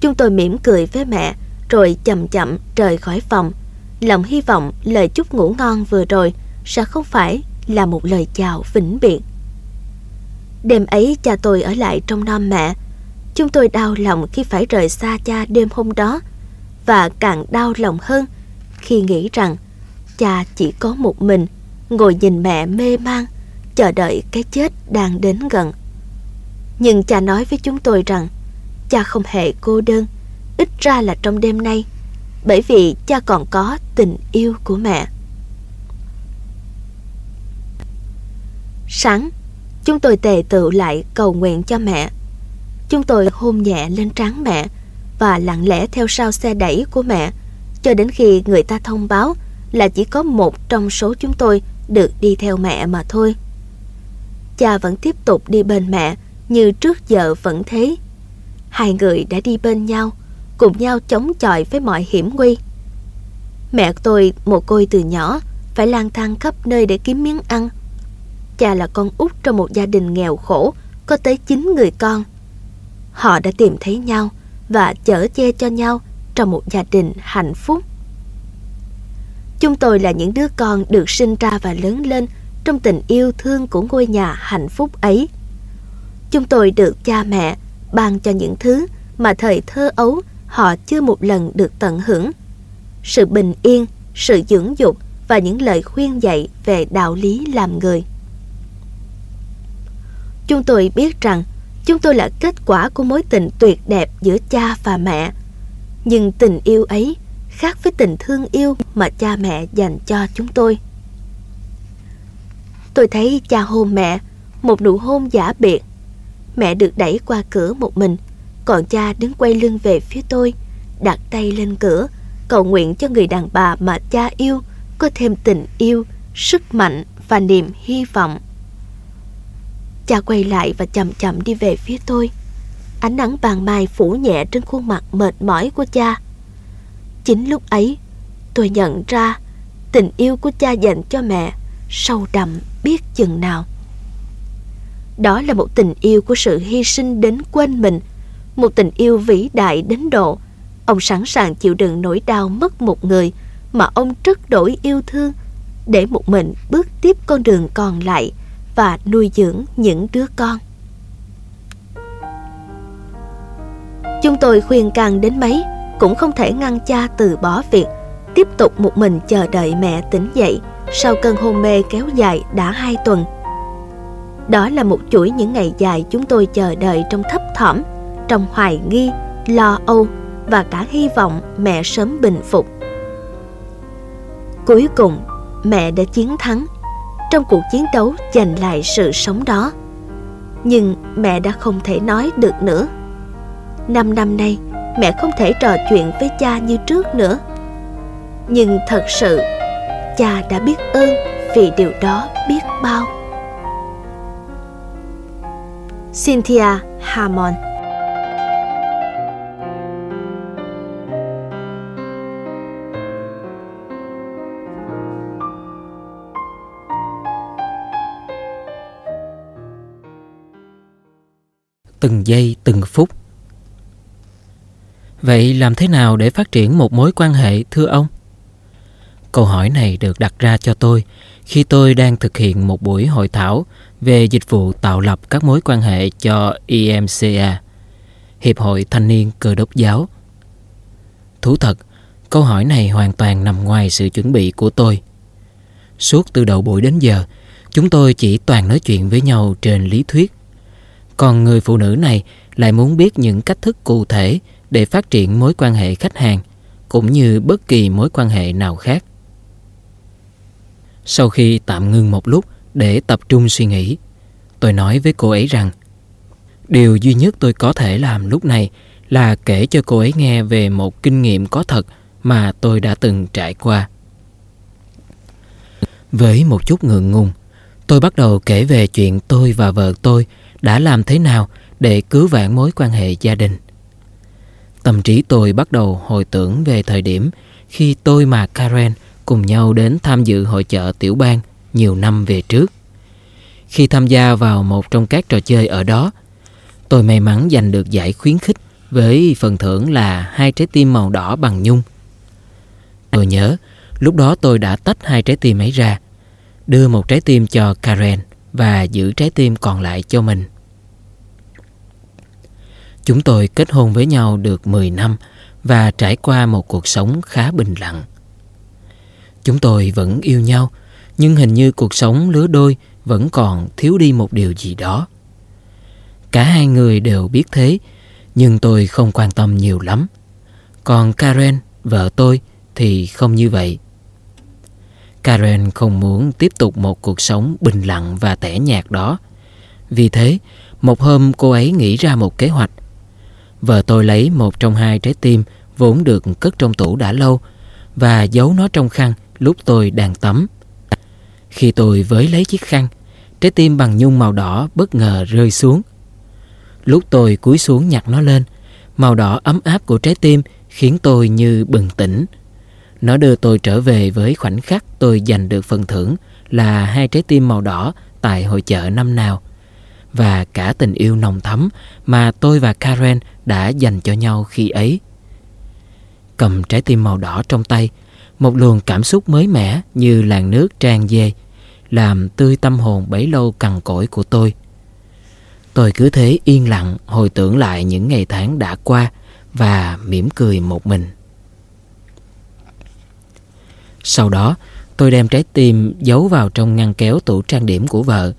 Chúng tôi mỉm cười với mẹ rồi chậm chậm rời khỏi phòng. Lòng hy vọng lời chúc ngủ ngon vừa rồi sẽ không phải là một lời chào vĩnh biệt. Đêm ấy cha tôi ở lại trong non mẹ. Chúng tôi đau lòng khi phải rời xa cha đêm hôm đó và càng đau lòng hơn khi nghĩ rằng cha chỉ có một mình ngồi nhìn mẹ mê man chờ đợi cái chết đang đến gần. Nhưng cha nói với chúng tôi rằng cha không hề cô đơn, ít ra là trong đêm nay, bởi vì cha còn có tình yêu của mẹ. Sáng, chúng tôi tề tự lại cầu nguyện cho mẹ. Chúng tôi hôn nhẹ lên trán mẹ và lặng lẽ theo sau xe đẩy của mẹ cho đến khi người ta thông báo là chỉ có một trong số chúng tôi được đi theo mẹ mà thôi. Cha vẫn tiếp tục đi bên mẹ như trước giờ vẫn thế. Hai người đã đi bên nhau, cùng nhau chống chọi với mọi hiểm nguy. Mẹ tôi một côi từ nhỏ, phải lang thang khắp nơi để kiếm miếng ăn. Cha là con út trong một gia đình nghèo khổ, có tới 9 người con. Họ đã tìm thấy nhau và chở che cho nhau trong một gia đình hạnh phúc. Chúng tôi là những đứa con được sinh ra và lớn lên trong tình yêu thương của ngôi nhà hạnh phúc ấy. Chúng tôi được cha mẹ ban cho những thứ mà thời thơ ấu họ chưa một lần được tận hưởng. Sự bình yên, sự dưỡng dục và những lời khuyên dạy về đạo lý làm người. Chúng tôi biết rằng chúng tôi là kết quả của mối tình tuyệt đẹp giữa cha và mẹ. Nhưng tình yêu ấy khác với tình thương yêu mà cha mẹ dành cho chúng tôi. Tôi thấy cha hôn mẹ, một nụ hôn giả biệt. Mẹ được đẩy qua cửa một mình, còn cha đứng quay lưng về phía tôi, đặt tay lên cửa, cầu nguyện cho người đàn bà mà cha yêu có thêm tình yêu, sức mạnh và niềm hy vọng. Cha quay lại và chậm chậm đi về phía tôi. Ánh nắng vàng mai phủ nhẹ trên khuôn mặt mệt mỏi của cha. Chính lúc ấy, tôi nhận ra tình yêu của cha dành cho mẹ sâu đậm biết chừng nào. Đó là một tình yêu của sự hy sinh đến quên mình, một tình yêu vĩ đại đến độ ông sẵn sàng chịu đựng nỗi đau mất một người mà ông rất đổi yêu thương để một mình bước tiếp con đường còn lại và nuôi dưỡng những đứa con. Chúng tôi khuyên càng đến mấy cũng không thể ngăn cha từ bỏ việc tiếp tục một mình chờ đợi mẹ tỉnh dậy sau cơn hôn mê kéo dài đã hai tuần. Đó là một chuỗi những ngày dài chúng tôi chờ đợi trong thấp thỏm, trong hoài nghi, lo âu và cả hy vọng mẹ sớm bình phục. Cuối cùng, mẹ đã chiến thắng trong cuộc chiến đấu giành lại sự sống đó. Nhưng mẹ đã không thể nói được nữa. Năm năm nay, mẹ không thể trò chuyện với cha như trước nữa. Nhưng thật sự, cha đã biết ơn vì điều đó biết bao. Cynthia Hammond từng giây từng phút. Vậy làm thế nào để phát triển một mối quan hệ thưa ông? Câu hỏi này được đặt ra cho tôi khi tôi đang thực hiện một buổi hội thảo về dịch vụ tạo lập các mối quan hệ cho EMCA, Hiệp hội Thanh niên Cơ đốc giáo. Thú thật, câu hỏi này hoàn toàn nằm ngoài sự chuẩn bị của tôi. Suốt từ đầu buổi đến giờ, chúng tôi chỉ toàn nói chuyện với nhau trên lý thuyết còn người phụ nữ này lại muốn biết những cách thức cụ thể để phát triển mối quan hệ khách hàng cũng như bất kỳ mối quan hệ nào khác. Sau khi tạm ngưng một lúc để tập trung suy nghĩ, tôi nói với cô ấy rằng điều duy nhất tôi có thể làm lúc này là kể cho cô ấy nghe về một kinh nghiệm có thật mà tôi đã từng trải qua. Với một chút ngượng ngùng, tôi bắt đầu kể về chuyện tôi và vợ tôi đã làm thế nào để cứu vãn mối quan hệ gia đình. Tâm trí tôi bắt đầu hồi tưởng về thời điểm khi tôi mà Karen cùng nhau đến tham dự hội chợ tiểu bang nhiều năm về trước. Khi tham gia vào một trong các trò chơi ở đó, tôi may mắn giành được giải khuyến khích với phần thưởng là hai trái tim màu đỏ bằng nhung. Tôi nhớ, lúc đó tôi đã tách hai trái tim ấy ra, đưa một trái tim cho Karen và giữ trái tim còn lại cho mình. Chúng tôi kết hôn với nhau được 10 năm và trải qua một cuộc sống khá bình lặng. Chúng tôi vẫn yêu nhau, nhưng hình như cuộc sống lứa đôi vẫn còn thiếu đi một điều gì đó. Cả hai người đều biết thế, nhưng tôi không quan tâm nhiều lắm. Còn Karen, vợ tôi, thì không như vậy. Karen không muốn tiếp tục một cuộc sống bình lặng và tẻ nhạt đó. Vì thế, một hôm cô ấy nghĩ ra một kế hoạch. Vợ tôi lấy một trong hai trái tim vốn được cất trong tủ đã lâu và giấu nó trong khăn lúc tôi đang tắm. Khi tôi với lấy chiếc khăn, trái tim bằng nhung màu đỏ bất ngờ rơi xuống. Lúc tôi cúi xuống nhặt nó lên, màu đỏ ấm áp của trái tim khiến tôi như bừng tỉnh nó đưa tôi trở về với khoảnh khắc tôi giành được phần thưởng là hai trái tim màu đỏ tại hội chợ năm nào và cả tình yêu nồng thắm mà tôi và Karen đã dành cho nhau khi ấy. Cầm trái tim màu đỏ trong tay, một luồng cảm xúc mới mẻ như làn nước tràn dê, làm tươi tâm hồn bấy lâu cằn cỗi của tôi. Tôi cứ thế yên lặng hồi tưởng lại những ngày tháng đã qua và mỉm cười một mình. Sau đó, tôi đem trái tim giấu vào trong ngăn kéo tủ trang điểm của vợ.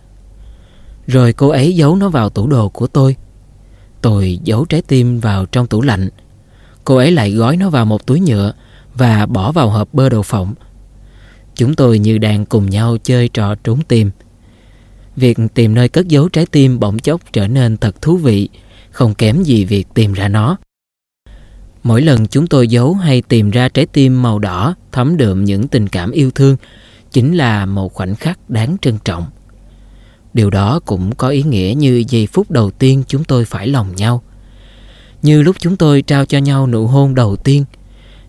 Rồi cô ấy giấu nó vào tủ đồ của tôi. Tôi giấu trái tim vào trong tủ lạnh. Cô ấy lại gói nó vào một túi nhựa và bỏ vào hộp bơ đậu phộng. Chúng tôi như đang cùng nhau chơi trò trốn tìm. Việc tìm nơi cất giấu trái tim bỗng chốc trở nên thật thú vị, không kém gì việc tìm ra nó. Mỗi lần chúng tôi giấu hay tìm ra trái tim màu đỏ, thấm đượm những tình cảm yêu thương, chính là một khoảnh khắc đáng trân trọng. Điều đó cũng có ý nghĩa như giây phút đầu tiên chúng tôi phải lòng nhau. Như lúc chúng tôi trao cho nhau nụ hôn đầu tiên,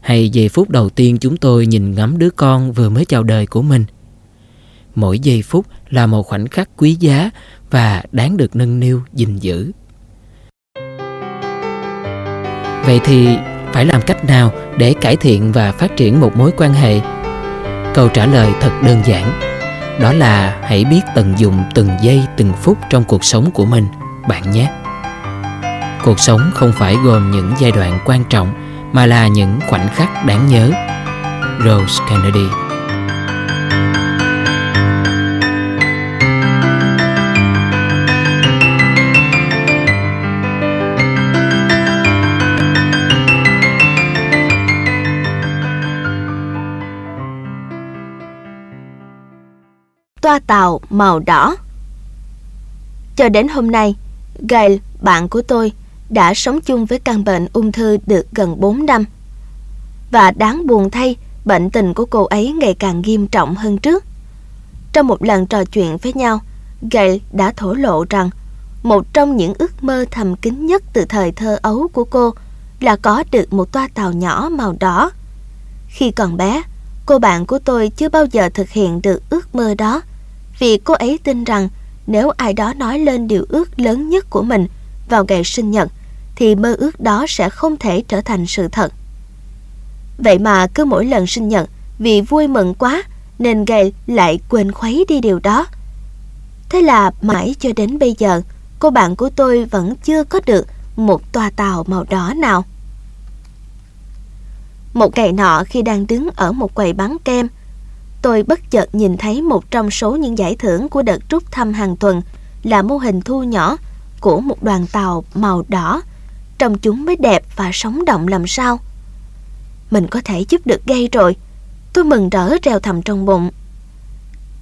hay giây phút đầu tiên chúng tôi nhìn ngắm đứa con vừa mới chào đời của mình. Mỗi giây phút là một khoảnh khắc quý giá và đáng được nâng niu, gìn giữ. Vậy thì phải làm cách nào để cải thiện và phát triển một mối quan hệ? Câu trả lời thật đơn giản. Đó là hãy biết tận dụng từng giây từng phút trong cuộc sống của mình, bạn nhé. Cuộc sống không phải gồm những giai đoạn quan trọng mà là những khoảnh khắc đáng nhớ. Rose Kennedy toa tàu màu đỏ. Cho đến hôm nay, Gail, bạn của tôi, đã sống chung với căn bệnh ung thư được gần 4 năm. Và đáng buồn thay, bệnh tình của cô ấy ngày càng nghiêm trọng hơn trước. Trong một lần trò chuyện với nhau, Gail đã thổ lộ rằng một trong những ước mơ thầm kín nhất từ thời thơ ấu của cô là có được một toa tàu nhỏ màu đỏ. Khi còn bé, cô bạn của tôi chưa bao giờ thực hiện được ước mơ đó vì cô ấy tin rằng nếu ai đó nói lên điều ước lớn nhất của mình vào ngày sinh nhật thì mơ ước đó sẽ không thể trở thành sự thật. Vậy mà cứ mỗi lần sinh nhật vì vui mừng quá nên gầy lại quên khuấy đi điều đó. Thế là mãi cho đến bây giờ cô bạn của tôi vẫn chưa có được một toa tàu màu đỏ nào. Một ngày nọ khi đang đứng ở một quầy bán kem, tôi bất chợt nhìn thấy một trong số những giải thưởng của đợt rút thăm hàng tuần là mô hình thu nhỏ của một đoàn tàu màu đỏ. Trông chúng mới đẹp và sống động làm sao. Mình có thể giúp được gây rồi. Tôi mừng rỡ reo thầm trong bụng.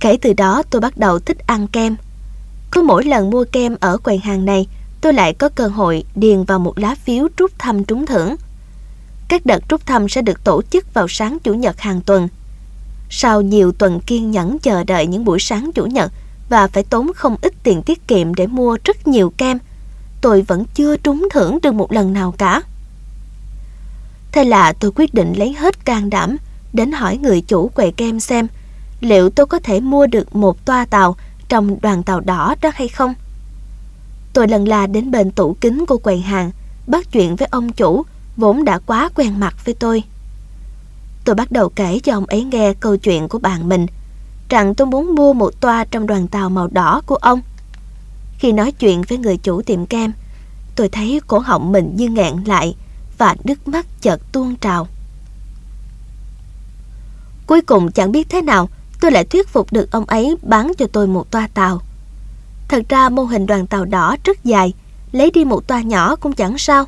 Kể từ đó tôi bắt đầu thích ăn kem. Cứ mỗi lần mua kem ở quầy hàng này, tôi lại có cơ hội điền vào một lá phiếu rút thăm trúng thưởng. Các đợt rút thăm sẽ được tổ chức vào sáng Chủ nhật hàng tuần. Sau nhiều tuần kiên nhẫn chờ đợi những buổi sáng Chủ nhật và phải tốn không ít tiền tiết kiệm để mua rất nhiều kem, tôi vẫn chưa trúng thưởng được một lần nào cả. Thế là tôi quyết định lấy hết can đảm đến hỏi người chủ quầy kem xem liệu tôi có thể mua được một toa tàu trong đoàn tàu đỏ đó hay không. Tôi lần la đến bên tủ kính của quầy hàng, bắt chuyện với ông chủ, vốn đã quá quen mặt với tôi. Tôi bắt đầu kể cho ông ấy nghe câu chuyện của bạn mình, rằng tôi muốn mua một toa trong đoàn tàu màu đỏ của ông. Khi nói chuyện với người chủ tiệm kem, tôi thấy cổ họng mình như ngẹn lại và nước mắt chợt tuôn trào. Cuối cùng chẳng biết thế nào, tôi lại thuyết phục được ông ấy bán cho tôi một toa tàu. Thật ra mô hình đoàn tàu đỏ rất dài, lấy đi một toa nhỏ cũng chẳng sao.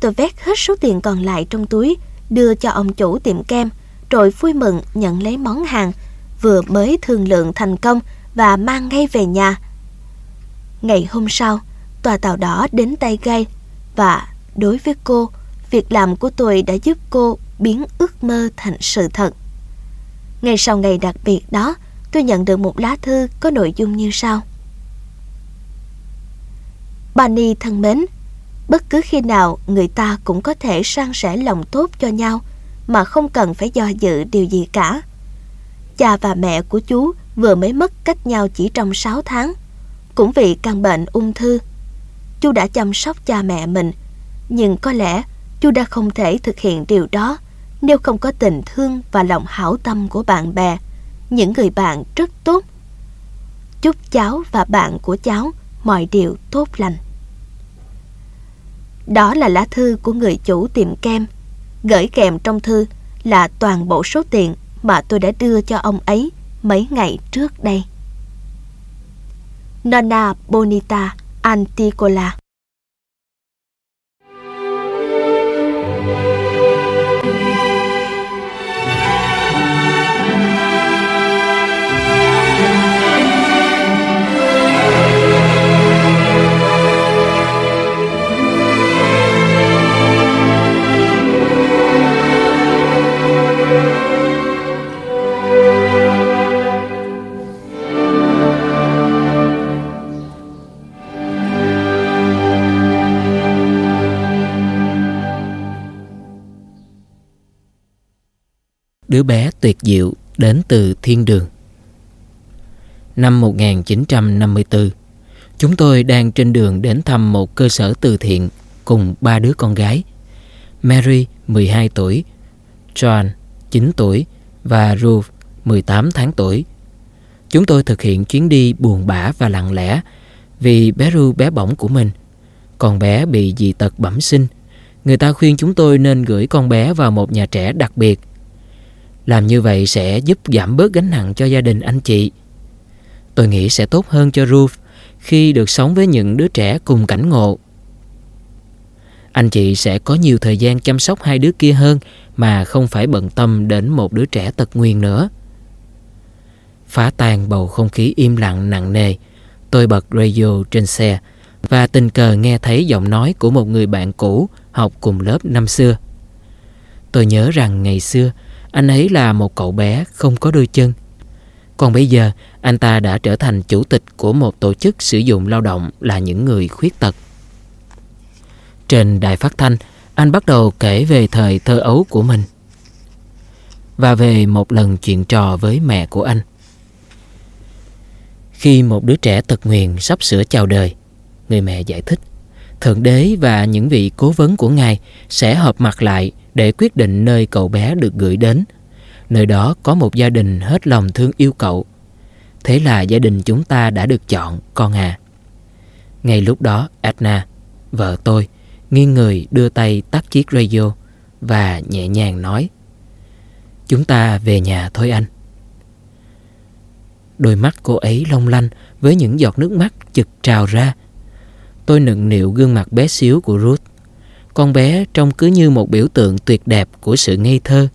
Tôi vét hết số tiền còn lại trong túi, đưa cho ông chủ tiệm kem, rồi vui mừng nhận lấy món hàng, vừa mới thương lượng thành công và mang ngay về nhà. Ngày hôm sau, tòa tàu đỏ đến tay gai và đối với cô, việc làm của tôi đã giúp cô biến ước mơ thành sự thật. Ngay sau ngày đặc biệt đó, tôi nhận được một lá thư có nội dung như sau. Bà ni thân mến, bất cứ khi nào người ta cũng có thể san sẻ lòng tốt cho nhau mà không cần phải do dự điều gì cả. Cha và mẹ của chú vừa mới mất cách nhau chỉ trong 6 tháng, cũng vì căn bệnh ung thư. Chú đã chăm sóc cha mẹ mình, nhưng có lẽ chú đã không thể thực hiện điều đó nếu không có tình thương và lòng hảo tâm của bạn bè, những người bạn rất tốt. Chúc cháu và bạn của cháu mọi điều tốt lành. Đó là lá thư của người chủ tiệm kem. Gửi kèm trong thư là toàn bộ số tiền mà tôi đã đưa cho ông ấy mấy ngày trước đây. Nonna Bonita Anticola đứa bé tuyệt diệu đến từ thiên đường. Năm 1954, chúng tôi đang trên đường đến thăm một cơ sở từ thiện cùng ba đứa con gái. Mary, 12 tuổi, John, 9 tuổi và Ruth, 18 tháng tuổi. Chúng tôi thực hiện chuyến đi buồn bã và lặng lẽ vì bé Ru bé bỏng của mình. còn bé bị dị tật bẩm sinh. Người ta khuyên chúng tôi nên gửi con bé vào một nhà trẻ đặc biệt – làm như vậy sẽ giúp giảm bớt gánh nặng cho gia đình anh chị. Tôi nghĩ sẽ tốt hơn cho Ruth khi được sống với những đứa trẻ cùng cảnh ngộ. Anh chị sẽ có nhiều thời gian chăm sóc hai đứa kia hơn mà không phải bận tâm đến một đứa trẻ tật nguyền nữa. Phá tan bầu không khí im lặng nặng nề, tôi bật radio trên xe và tình cờ nghe thấy giọng nói của một người bạn cũ học cùng lớp năm xưa. Tôi nhớ rằng ngày xưa anh ấy là một cậu bé không có đôi chân. Còn bây giờ anh ta đã trở thành chủ tịch của một tổ chức sử dụng lao động là những người khuyết tật. Trên đài phát thanh, anh bắt đầu kể về thời thơ ấu của mình và về một lần chuyện trò với mẹ của anh. Khi một đứa trẻ tật nguyền sắp sửa chào đời, người mẹ giải thích, Thượng Đế và những vị cố vấn của Ngài sẽ hợp mặt lại để quyết định nơi cậu bé được gửi đến. Nơi đó có một gia đình hết lòng thương yêu cậu. Thế là gia đình chúng ta đã được chọn, con à. Ngay lúc đó, Edna, vợ tôi, nghiêng người đưa tay tắt chiếc radio và nhẹ nhàng nói Chúng ta về nhà thôi anh. Đôi mắt cô ấy long lanh với những giọt nước mắt chực trào ra. Tôi nựng nịu gương mặt bé xíu của Ruth. Con bé trông cứ như một biểu tượng tuyệt đẹp của sự ngây thơ.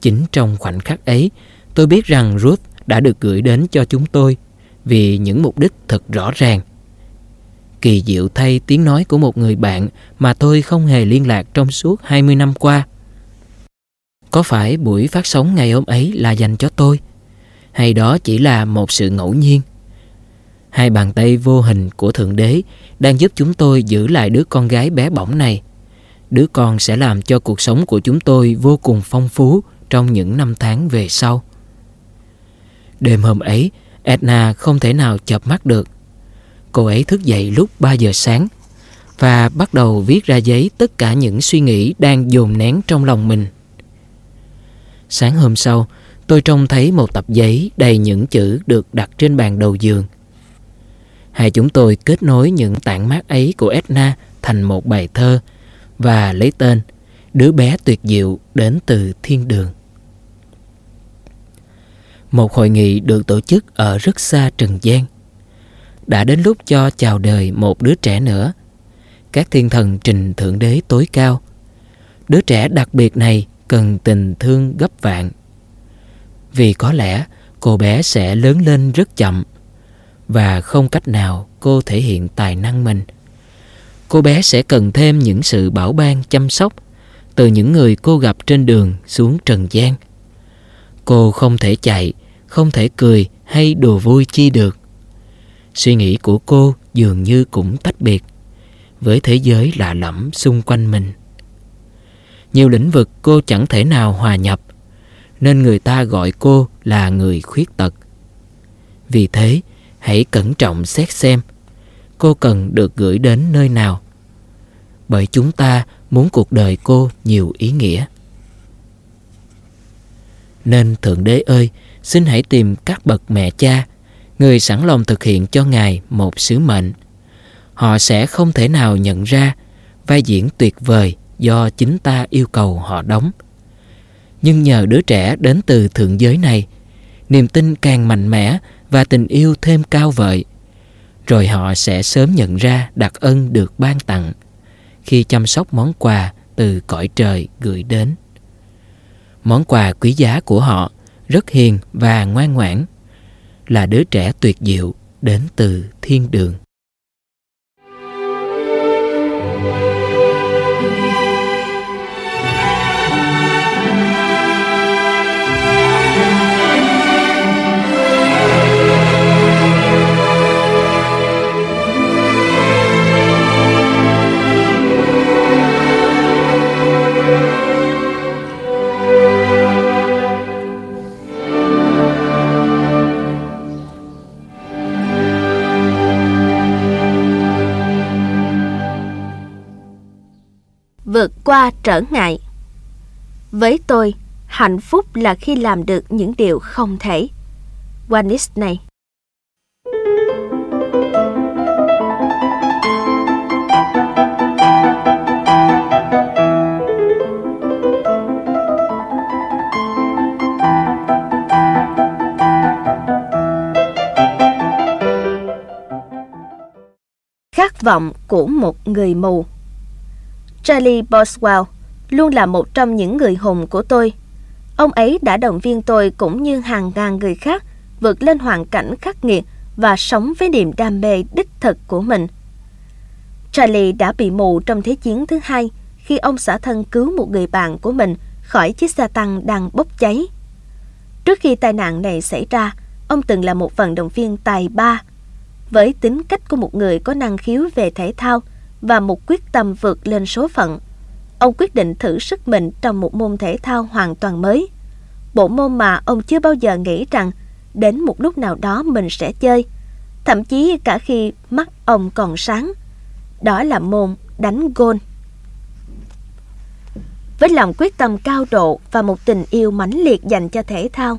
Chính trong khoảnh khắc ấy, tôi biết rằng Ruth đã được gửi đến cho chúng tôi vì những mục đích thật rõ ràng. Kỳ diệu thay tiếng nói của một người bạn mà tôi không hề liên lạc trong suốt 20 năm qua. Có phải buổi phát sóng ngày hôm ấy là dành cho tôi? Hay đó chỉ là một sự ngẫu nhiên? Hai bàn tay vô hình của Thượng Đế đang giúp chúng tôi giữ lại đứa con gái bé bỏng này. Đứa con sẽ làm cho cuộc sống của chúng tôi vô cùng phong phú trong những năm tháng về sau. Đêm hôm ấy, Edna không thể nào chợp mắt được. Cô ấy thức dậy lúc 3 giờ sáng và bắt đầu viết ra giấy tất cả những suy nghĩ đang dồn nén trong lòng mình. Sáng hôm sau, tôi trông thấy một tập giấy đầy những chữ được đặt trên bàn đầu giường. Hai chúng tôi kết nối những tảng mát ấy của Edna thành một bài thơ và lấy tên Đứa bé tuyệt diệu đến từ thiên đường. Một hội nghị được tổ chức ở rất xa Trần gian. Đã đến lúc cho chào đời một đứa trẻ nữa. Các thiên thần trình thượng đế tối cao. Đứa trẻ đặc biệt này cần tình thương gấp vạn. Vì có lẽ cô bé sẽ lớn lên rất chậm và không cách nào cô thể hiện tài năng mình. Cô bé sẽ cần thêm những sự bảo ban chăm sóc từ những người cô gặp trên đường xuống trần gian. Cô không thể chạy, không thể cười hay đùa vui chi được. Suy nghĩ của cô dường như cũng tách biệt với thế giới lạ lẫm xung quanh mình. Nhiều lĩnh vực cô chẳng thể nào hòa nhập, nên người ta gọi cô là người khuyết tật. Vì thế, hãy cẩn trọng xét xem cô cần được gửi đến nơi nào. Bởi chúng ta muốn cuộc đời cô nhiều ý nghĩa. Nên Thượng Đế ơi, xin hãy tìm các bậc mẹ cha, người sẵn lòng thực hiện cho Ngài một sứ mệnh. Họ sẽ không thể nào nhận ra vai diễn tuyệt vời do chính ta yêu cầu họ đóng. Nhưng nhờ đứa trẻ đến từ thượng giới này, niềm tin càng mạnh mẽ và tình yêu thêm cao vời. Rồi họ sẽ sớm nhận ra đặc ân được ban tặng khi chăm sóc món quà từ cõi trời gửi đến. Món quà quý giá của họ rất hiền và ngoan ngoãn, là đứa trẻ tuyệt diệu đến từ thiên đường. Vượt qua trở ngại. Với tôi, hạnh phúc là khi làm được những điều không thể. wanis này Khát vọng của một người mù Charlie Boswell luôn là một trong những người hùng của tôi. Ông ấy đã động viên tôi cũng như hàng ngàn người khác vượt lên hoàn cảnh khắc nghiệt và sống với niềm đam mê đích thực của mình. Charlie đã bị mù trong Thế chiến thứ hai khi ông xả thân cứu một người bạn của mình khỏi chiếc xe tăng đang bốc cháy. Trước khi tai nạn này xảy ra, ông từng là một vận động viên tài ba. Với tính cách của một người có năng khiếu về thể thao và một quyết tâm vượt lên số phận, ông quyết định thử sức mình trong một môn thể thao hoàn toàn mới. Bộ môn mà ông chưa bao giờ nghĩ rằng đến một lúc nào đó mình sẽ chơi, thậm chí cả khi mắt ông còn sáng. Đó là môn đánh gôn. Với lòng quyết tâm cao độ và một tình yêu mãnh liệt dành cho thể thao,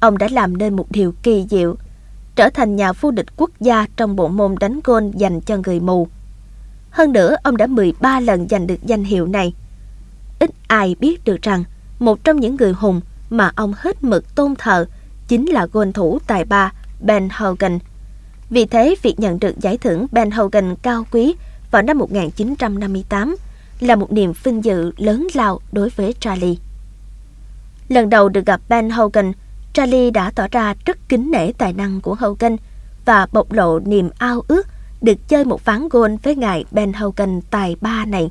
ông đã làm nên một điều kỳ diệu, trở thành nhà vô địch quốc gia trong bộ môn đánh gôn dành cho người mù. Hơn nữa, ông đã 13 lần giành được danh hiệu này. Ít ai biết được rằng, một trong những người hùng mà ông hết mực tôn thờ chính là gôn thủ tài ba Ben Hogan. Vì thế, việc nhận được giải thưởng Ben Hogan cao quý vào năm 1958 là một niềm vinh dự lớn lao đối với Charlie. Lần đầu được gặp Ben Hogan, Charlie đã tỏ ra rất kính nể tài năng của Hogan và bộc lộ niềm ao ước được chơi một ván gôn với ngài Ben Hogan tài ba này.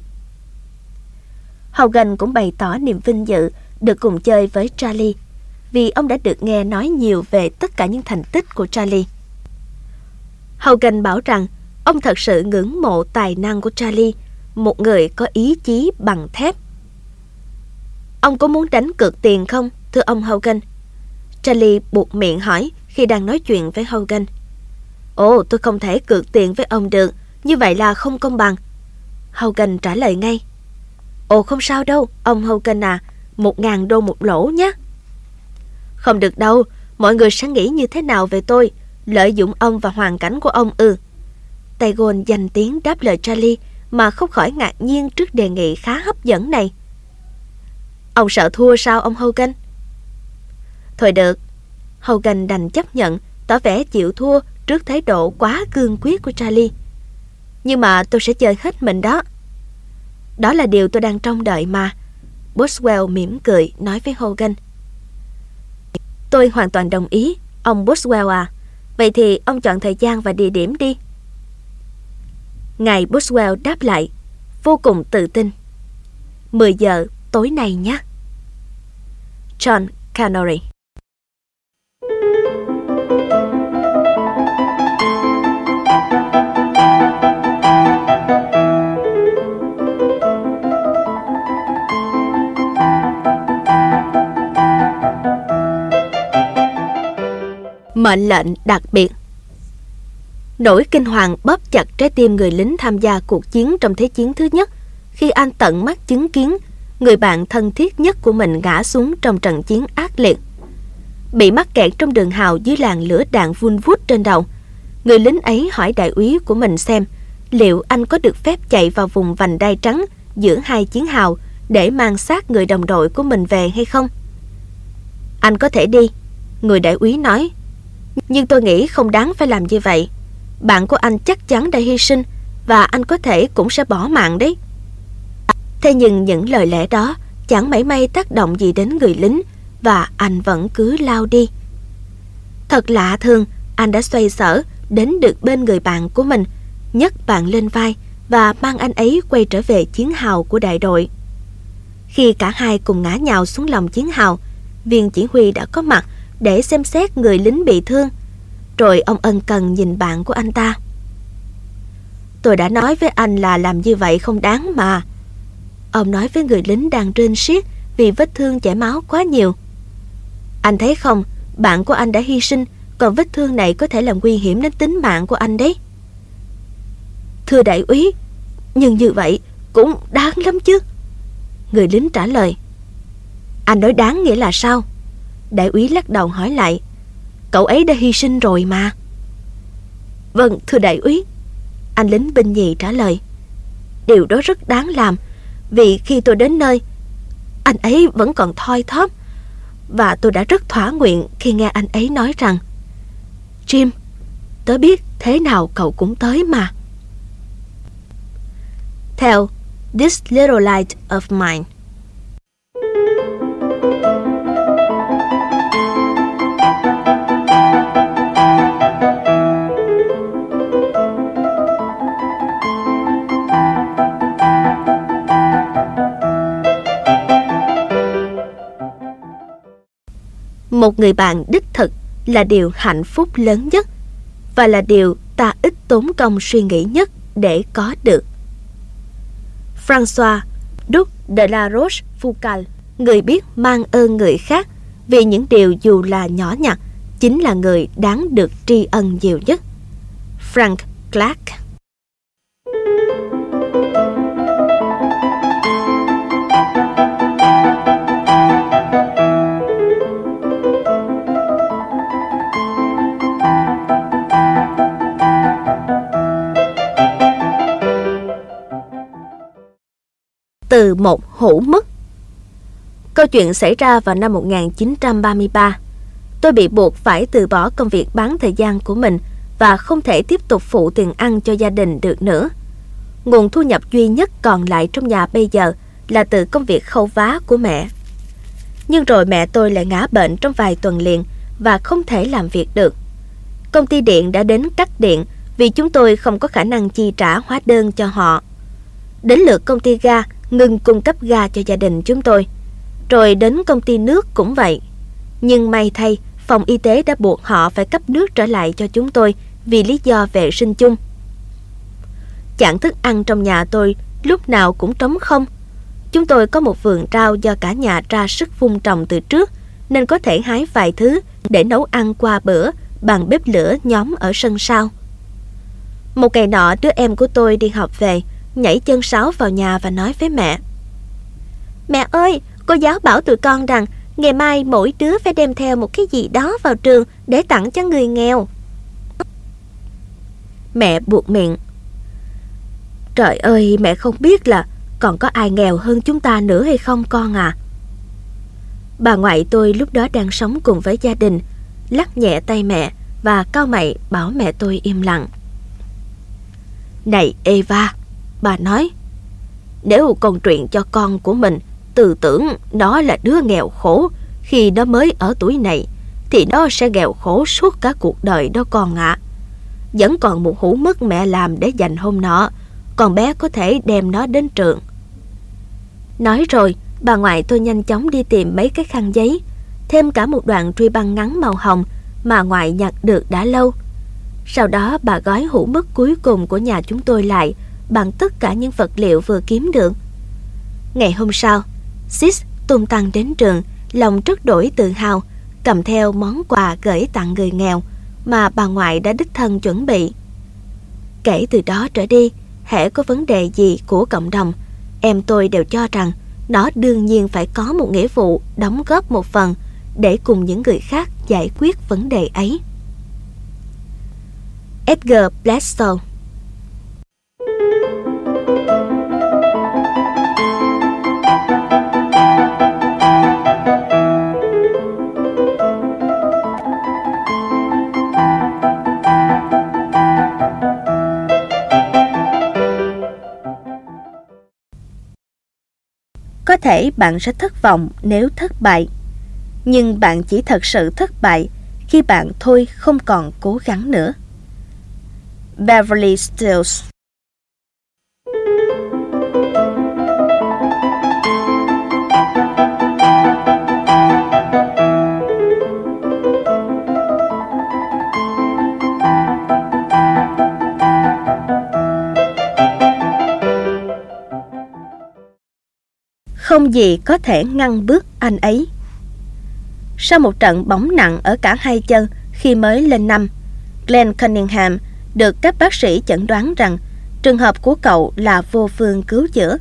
Hogan cũng bày tỏ niềm vinh dự được cùng chơi với Charlie vì ông đã được nghe nói nhiều về tất cả những thành tích của Charlie. Hogan bảo rằng ông thật sự ngưỡng mộ tài năng của Charlie, một người có ý chí bằng thép. Ông có muốn đánh cược tiền không, thưa ông Hogan? Charlie buộc miệng hỏi khi đang nói chuyện với Hogan. Ồ, tôi không thể cược tiền với ông được, như vậy là không công bằng. Hogan trả lời ngay. Ồ không sao đâu, ông Hogan à, một ngàn đô một lỗ nhé. Không được đâu, mọi người sẽ nghĩ như thế nào về tôi, lợi dụng ông và hoàn cảnh của ông ư. Ừ. Tagon dành tiếng đáp lời Charlie mà không khỏi ngạc nhiên trước đề nghị khá hấp dẫn này. Ông sợ thua sao ông Hogan? Thôi được, Hogan đành chấp nhận, tỏ vẻ chịu thua trước thái độ quá cương quyết của Charlie. Nhưng mà tôi sẽ chơi hết mình đó. Đó là điều tôi đang trông đợi mà. Boswell mỉm cười nói với Hogan. Tôi hoàn toàn đồng ý, ông Boswell à. Vậy thì ông chọn thời gian và địa điểm đi. Ngài Boswell đáp lại, vô cùng tự tin. 10 giờ tối nay nhé. John Canary mệnh lệnh đặc biệt. Nỗi kinh hoàng bóp chặt trái tim người lính tham gia cuộc chiến trong Thế chiến thứ nhất khi anh tận mắt chứng kiến người bạn thân thiết nhất của mình ngã xuống trong trận chiến ác liệt. Bị mắc kẹt trong đường hào dưới làn lửa đạn vun vút trên đầu, người lính ấy hỏi đại úy của mình xem liệu anh có được phép chạy vào vùng vành đai trắng giữa hai chiến hào để mang xác người đồng đội của mình về hay không. Anh có thể đi, người đại úy nói nhưng tôi nghĩ không đáng phải làm như vậy. Bạn của anh chắc chắn đã hy sinh và anh có thể cũng sẽ bỏ mạng đấy. Thế nhưng những lời lẽ đó chẳng mảy may tác động gì đến người lính và anh vẫn cứ lao đi. Thật lạ thường, anh đã xoay sở đến được bên người bạn của mình, nhấc bạn lên vai và mang anh ấy quay trở về chiến hào của đại đội. Khi cả hai cùng ngã nhào xuống lòng chiến hào, viên chỉ huy đã có mặt để xem xét người lính bị thương. Rồi ông ân cần nhìn bạn của anh ta. Tôi đã nói với anh là làm như vậy không đáng mà. Ông nói với người lính đang rên xiết vì vết thương chảy máu quá nhiều. Anh thấy không, bạn của anh đã hy sinh, còn vết thương này có thể làm nguy hiểm đến tính mạng của anh đấy. Thưa đại úy, nhưng như vậy cũng đáng lắm chứ. Người lính trả lời. Anh nói đáng nghĩa là sao? Đại úy lắc đầu hỏi lại, Cậu ấy đã hy sinh rồi mà. Vâng thưa đại úy. Anh lính binh nhì trả lời, Điều đó rất đáng làm, Vì khi tôi đến nơi, Anh ấy vẫn còn thoi thóp, Và tôi đã rất thỏa nguyện Khi nghe anh ấy nói rằng, Jim, Tớ biết thế nào cậu cũng tới mà. Theo This Little Light of Mine Một người bạn đích thực là điều hạnh phúc lớn nhất và là điều ta ít tốn công suy nghĩ nhất để có được. François Duc de la Roche Foucault, người biết mang ơn người khác vì những điều dù là nhỏ nhặt, chính là người đáng được tri ân nhiều nhất. Frank Clark từ một hũ mất. Câu chuyện xảy ra vào năm 1933. Tôi bị buộc phải từ bỏ công việc bán thời gian của mình và không thể tiếp tục phụ tiền ăn cho gia đình được nữa. Nguồn thu nhập duy nhất còn lại trong nhà bây giờ là từ công việc khâu vá của mẹ. Nhưng rồi mẹ tôi lại ngã bệnh trong vài tuần liền và không thể làm việc được. Công ty điện đã đến cắt điện vì chúng tôi không có khả năng chi trả hóa đơn cho họ. Đến lượt công ty ga ngừng cung cấp ga cho gia đình chúng tôi. Rồi đến công ty nước cũng vậy. Nhưng may thay, phòng y tế đã buộc họ phải cấp nước trở lại cho chúng tôi vì lý do vệ sinh chung. Chản thức ăn trong nhà tôi lúc nào cũng trống không. Chúng tôi có một vườn rau do cả nhà ra sức vun trồng từ trước nên có thể hái vài thứ để nấu ăn qua bữa bằng bếp lửa nhóm ở sân sau. Một ngày nọ đứa em của tôi đi học về nhảy chân sáo vào nhà và nói với mẹ. Mẹ ơi, cô giáo bảo tụi con rằng ngày mai mỗi đứa phải đem theo một cái gì đó vào trường để tặng cho người nghèo. Mẹ buộc miệng. Trời ơi, mẹ không biết là còn có ai nghèo hơn chúng ta nữa hay không con à? Bà ngoại tôi lúc đó đang sống cùng với gia đình, lắc nhẹ tay mẹ và cao mày bảo mẹ tôi im lặng. Này Eva, Bà nói, nếu con truyền cho con của mình tư tưởng nó là đứa nghèo khổ khi nó mới ở tuổi này, thì nó sẽ nghèo khổ suốt cả cuộc đời đó con ạ. À. Vẫn còn một hũ mất mẹ làm để dành hôm nọ, còn bé có thể đem nó đến trường. Nói rồi, bà ngoại tôi nhanh chóng đi tìm mấy cái khăn giấy, thêm cả một đoạn truy băng ngắn màu hồng mà ngoại nhặt được đã lâu. Sau đó bà gói hũ mất cuối cùng của nhà chúng tôi lại bằng tất cả những vật liệu vừa kiếm được. Ngày hôm sau, Sis tung tăng đến trường, lòng rất đổi tự hào, cầm theo món quà gửi tặng người nghèo mà bà ngoại đã đích thân chuẩn bị. Kể từ đó trở đi, hễ có vấn đề gì của cộng đồng, em tôi đều cho rằng nó đương nhiên phải có một nghĩa vụ đóng góp một phần để cùng những người khác giải quyết vấn đề ấy. Edgar Bledsoe có thể bạn sẽ thất vọng nếu thất bại, nhưng bạn chỉ thật sự thất bại khi bạn thôi không còn cố gắng nữa. Beverly Stills không gì có thể ngăn bước anh ấy. Sau một trận bóng nặng ở cả hai chân khi mới lên năm, Glenn Cunningham được các bác sĩ chẩn đoán rằng trường hợp của cậu là vô phương cứu chữa.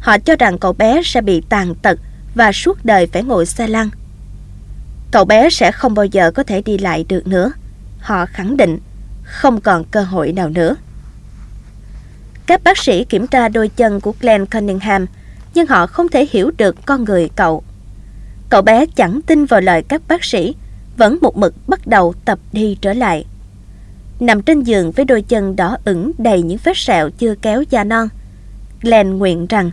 Họ cho rằng cậu bé sẽ bị tàn tật và suốt đời phải ngồi xe lăn. Cậu bé sẽ không bao giờ có thể đi lại được nữa. Họ khẳng định không còn cơ hội nào nữa. Các bác sĩ kiểm tra đôi chân của Glenn Cunningham nhưng họ không thể hiểu được con người cậu. Cậu bé chẳng tin vào lời các bác sĩ, vẫn một mực bắt đầu tập đi trở lại. Nằm trên giường với đôi chân đỏ ửng đầy những vết sẹo chưa kéo da non, Glenn nguyện rằng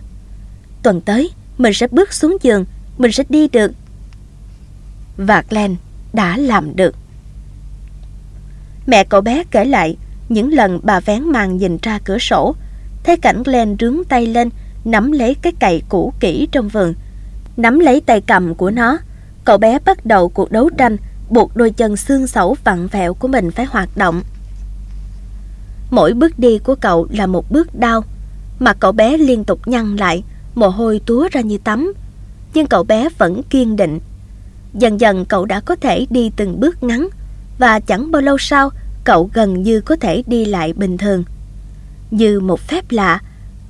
tuần tới mình sẽ bước xuống giường, mình sẽ đi được. Và Glenn đã làm được. Mẹ cậu bé kể lại những lần bà vén màn nhìn ra cửa sổ, thấy cảnh Glenn rướng tay lên nắm lấy cái cày cũ kỹ trong vườn, nắm lấy tay cầm của nó, cậu bé bắt đầu cuộc đấu tranh buộc đôi chân xương sẩu vặn vẹo của mình phải hoạt động. Mỗi bước đi của cậu là một bước đau, mà cậu bé liên tục nhăn lại, mồ hôi túa ra như tắm. Nhưng cậu bé vẫn kiên định. Dần dần cậu đã có thể đi từng bước ngắn và chẳng bao lâu sau cậu gần như có thể đi lại bình thường. Như một phép lạ,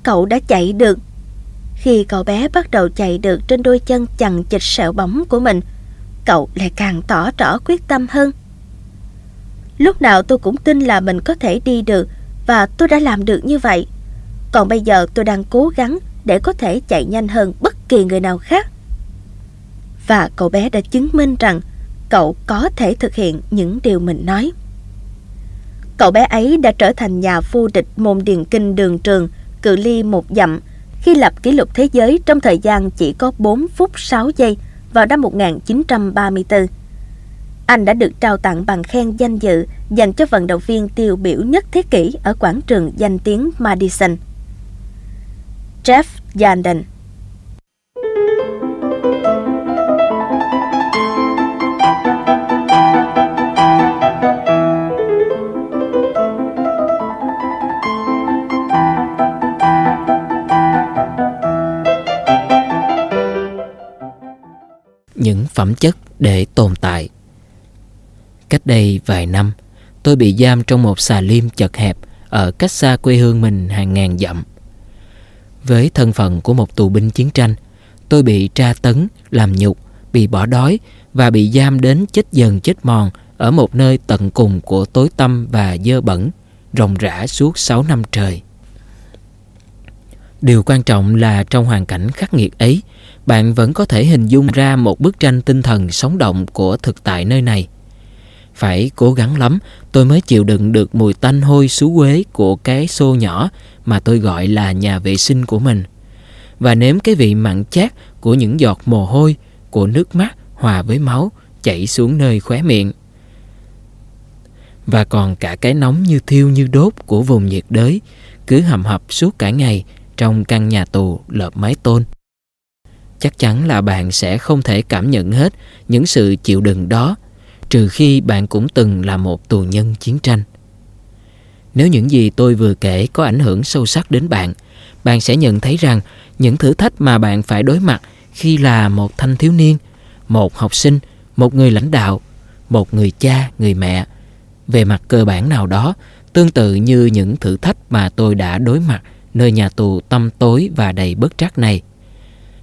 cậu đã chạy được. Khi cậu bé bắt đầu chạy được trên đôi chân chằng chịch sẹo bóng của mình, cậu lại càng tỏ rõ quyết tâm hơn. Lúc nào tôi cũng tin là mình có thể đi được và tôi đã làm được như vậy. Còn bây giờ tôi đang cố gắng để có thể chạy nhanh hơn bất kỳ người nào khác. Và cậu bé đã chứng minh rằng cậu có thể thực hiện những điều mình nói. Cậu bé ấy đã trở thành nhà vô địch môn điền kinh đường trường cự ly một dặm khi lập kỷ lục thế giới, trong thời gian chỉ có 4 phút 6 giây, vào năm 1934. Anh đã được trao tặng bằng khen danh dự dành cho vận động viên tiêu biểu nhất thế kỷ ở quảng trường danh tiếng Madison. Jeff Yanden những phẩm chất để tồn tại. Cách đây vài năm, tôi bị giam trong một xà lim chật hẹp ở cách xa quê hương mình hàng ngàn dặm. Với thân phận của một tù binh chiến tranh, tôi bị tra tấn, làm nhục, bị bỏ đói và bị giam đến chết dần chết mòn ở một nơi tận cùng của tối tăm và dơ bẩn, ròng rã suốt 6 năm trời. Điều quan trọng là trong hoàn cảnh khắc nghiệt ấy, bạn vẫn có thể hình dung ra một bức tranh tinh thần sống động của thực tại nơi này. Phải cố gắng lắm tôi mới chịu đựng được mùi tanh hôi xú quế của cái xô nhỏ mà tôi gọi là nhà vệ sinh của mình. Và nếm cái vị mặn chát của những giọt mồ hôi, của nước mắt hòa với máu chảy xuống nơi khóe miệng. Và còn cả cái nóng như thiêu như đốt của vùng nhiệt đới cứ hầm hập suốt cả ngày trong căn nhà tù lợp mái tôn chắc chắn là bạn sẽ không thể cảm nhận hết những sự chịu đựng đó, trừ khi bạn cũng từng là một tù nhân chiến tranh. Nếu những gì tôi vừa kể có ảnh hưởng sâu sắc đến bạn bạn sẽ nhận thấy rằng những thử thách mà bạn phải đối mặt khi là một thanh thiếu niên, một học sinh, một người lãnh đạo, một người cha, người mẹ, về mặt cơ bản nào đó, tương tự như những thử thách mà tôi đã đối mặt nơi nhà tù tăm tối và đầy bất trắc này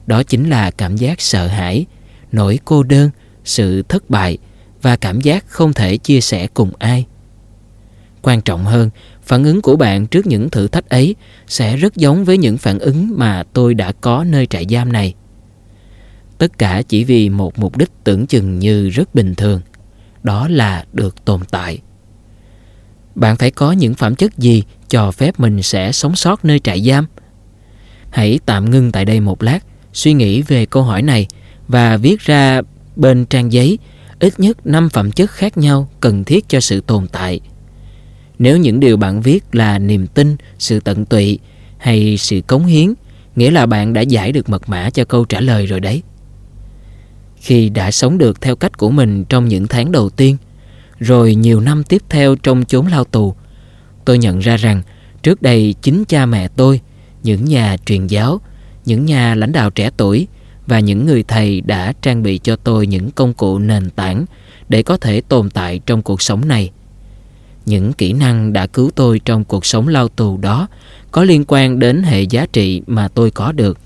đó chính là cảm giác sợ hãi, nỗi cô đơn, sự thất bại và cảm giác không thể chia sẻ cùng ai. Quan trọng hơn, phản ứng của bạn trước những thử thách ấy sẽ rất giống với những phản ứng mà tôi đã có nơi trại giam này. Tất cả chỉ vì một mục đích tưởng chừng như rất bình thường, đó là được tồn tại. Bạn phải có những phẩm chất gì cho phép mình sẽ sống sót nơi trại giam? Hãy tạm ngưng tại đây một lát suy nghĩ về câu hỏi này và viết ra bên trang giấy ít nhất 5 phẩm chất khác nhau cần thiết cho sự tồn tại. Nếu những điều bạn viết là niềm tin, sự tận tụy hay sự cống hiến, nghĩa là bạn đã giải được mật mã cho câu trả lời rồi đấy. Khi đã sống được theo cách của mình trong những tháng đầu tiên, rồi nhiều năm tiếp theo trong chốn lao tù, tôi nhận ra rằng trước đây chính cha mẹ tôi, những nhà truyền giáo những nhà lãnh đạo trẻ tuổi và những người thầy đã trang bị cho tôi những công cụ nền tảng để có thể tồn tại trong cuộc sống này. Những kỹ năng đã cứu tôi trong cuộc sống lao tù đó có liên quan đến hệ giá trị mà tôi có được.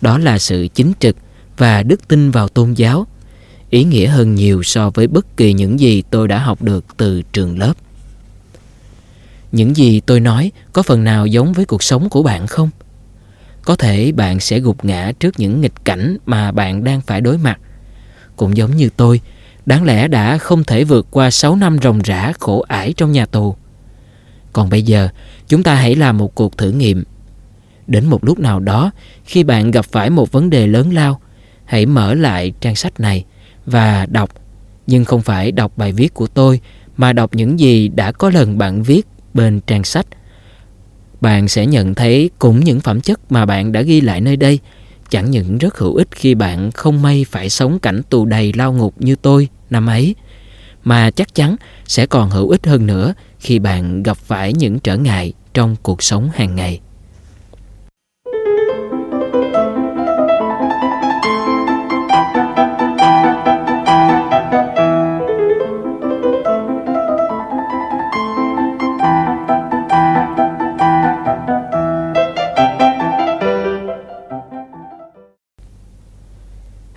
Đó là sự chính trực và đức tin vào tôn giáo, ý nghĩa hơn nhiều so với bất kỳ những gì tôi đã học được từ trường lớp. Những gì tôi nói có phần nào giống với cuộc sống của bạn không? Có thể bạn sẽ gục ngã trước những nghịch cảnh mà bạn đang phải đối mặt. Cũng giống như tôi, đáng lẽ đã không thể vượt qua 6 năm ròng rã khổ ải trong nhà tù. Còn bây giờ, chúng ta hãy làm một cuộc thử nghiệm. Đến một lúc nào đó, khi bạn gặp phải một vấn đề lớn lao, hãy mở lại trang sách này và đọc, nhưng không phải đọc bài viết của tôi mà đọc những gì đã có lần bạn viết bên trang sách bạn sẽ nhận thấy cũng những phẩm chất mà bạn đã ghi lại nơi đây chẳng những rất hữu ích khi bạn không may phải sống cảnh tù đầy lao ngục như tôi năm ấy, mà chắc chắn sẽ còn hữu ích hơn nữa khi bạn gặp phải những trở ngại trong cuộc sống hàng ngày.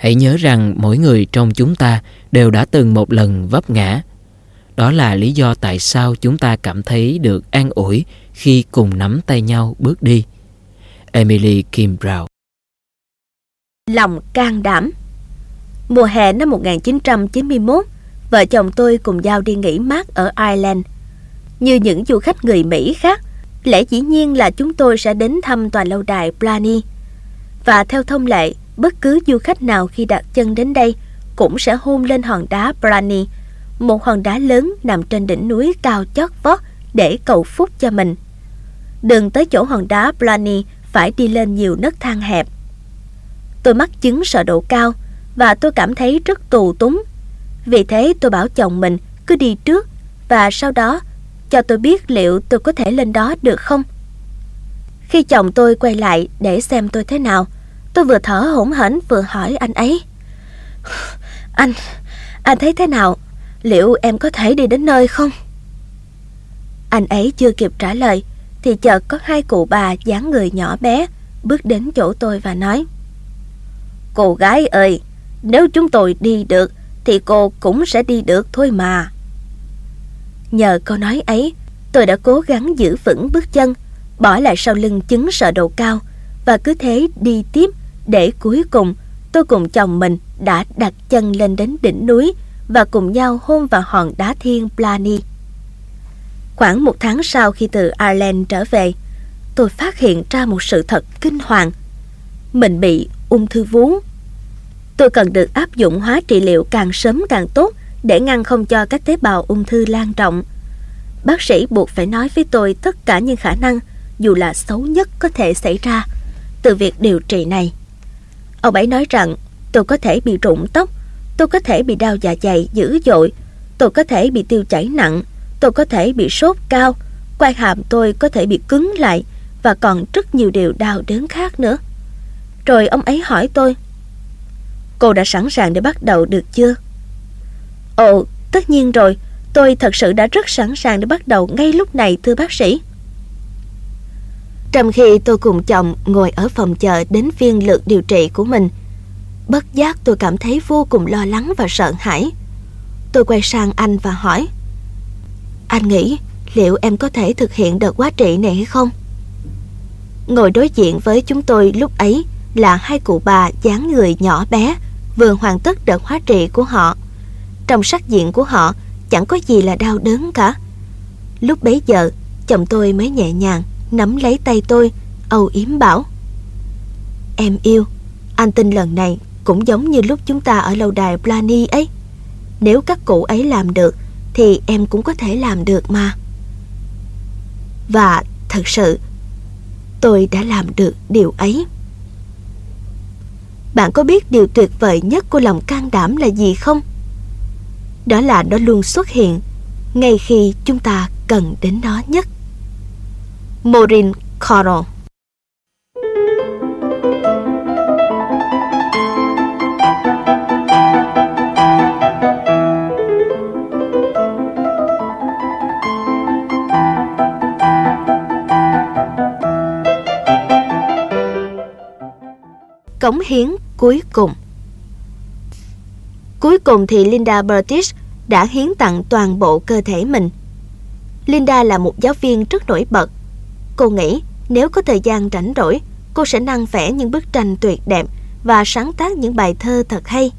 Hãy nhớ rằng mỗi người trong chúng ta đều đã từng một lần vấp ngã đó là lý do tại sao chúng ta cảm thấy được an ủi khi cùng nắm tay nhau bước đi emily kim brown lòng can đảm mùa hè năm 1991 vợ chồng tôi cùng nhau đi nghỉ mát ở Ireland. Như những du khách người Mỹ khác, lẽ dĩ nhiên là chúng tôi sẽ đến thăm tòa lâu đài Blarney. Và theo thông lệ, bất cứ du khách nào khi đặt chân đến đây cũng sẽ hôn lên hòn đá Brani, một hòn đá lớn nằm trên đỉnh núi cao chót vót để cầu phúc cho mình. Đường tới chỗ hòn đá Brani phải đi lên nhiều nấc thang hẹp. Tôi mắc chứng sợ độ cao và tôi cảm thấy rất tù túng. Vì thế tôi bảo chồng mình cứ đi trước và sau đó cho tôi biết liệu tôi có thể lên đó được không. Khi chồng tôi quay lại để xem tôi thế nào, Tôi vừa thở hổn hển vừa hỏi anh ấy Anh, anh thấy thế nào? Liệu em có thể đi đến nơi không? Anh ấy chưa kịp trả lời Thì chợt có hai cụ bà dáng người nhỏ bé Bước đến chỗ tôi và nói Cô gái ơi Nếu chúng tôi đi được Thì cô cũng sẽ đi được thôi mà Nhờ câu nói ấy Tôi đã cố gắng giữ vững bước chân Bỏ lại sau lưng chứng sợ độ cao Và cứ thế đi tiếp để cuối cùng tôi cùng chồng mình đã đặt chân lên đến đỉnh núi và cùng nhau hôn vào hòn đá thiên Plani. Khoảng một tháng sau khi từ Ireland trở về, tôi phát hiện ra một sự thật kinh hoàng. Mình bị ung thư vú. Tôi cần được áp dụng hóa trị liệu càng sớm càng tốt để ngăn không cho các tế bào ung thư lan rộng. Bác sĩ buộc phải nói với tôi tất cả những khả năng, dù là xấu nhất có thể xảy ra, từ việc điều trị này. Ông ấy nói rằng tôi có thể bị rụng tóc, tôi có thể bị đau dạ dày dữ dội, tôi có thể bị tiêu chảy nặng, tôi có thể bị sốt cao, quai hàm tôi có thể bị cứng lại và còn rất nhiều điều đau đớn khác nữa. Rồi ông ấy hỏi tôi, cô đã sẵn sàng để bắt đầu được chưa? Ồ, tất nhiên rồi, tôi thật sự đã rất sẵn sàng để bắt đầu ngay lúc này thưa bác sĩ. Trong khi tôi cùng chồng ngồi ở phòng chờ đến phiên lượt điều trị của mình, bất giác tôi cảm thấy vô cùng lo lắng và sợ hãi. Tôi quay sang anh và hỏi, Anh nghĩ liệu em có thể thực hiện đợt quá trị này hay không? Ngồi đối diện với chúng tôi lúc ấy là hai cụ bà dáng người nhỏ bé vừa hoàn tất đợt hóa trị của họ. Trong sắc diện của họ chẳng có gì là đau đớn cả. Lúc bấy giờ, chồng tôi mới nhẹ nhàng nắm lấy tay tôi, âu yếm bảo. Em yêu, anh tin lần này cũng giống như lúc chúng ta ở lâu đài Plani ấy. Nếu các cụ ấy làm được, thì em cũng có thể làm được mà. Và thật sự, tôi đã làm được điều ấy. Bạn có biết điều tuyệt vời nhất của lòng can đảm là gì không? Đó là nó luôn xuất hiện ngay khi chúng ta cần đến nó nhất. Maureen Coral. Cống hiến cuối cùng Cuối cùng thì Linda Burtish đã hiến tặng toàn bộ cơ thể mình. Linda là một giáo viên rất nổi bật Cô nghĩ nếu có thời gian rảnh rỗi, cô sẽ năng vẽ những bức tranh tuyệt đẹp và sáng tác những bài thơ thật hay.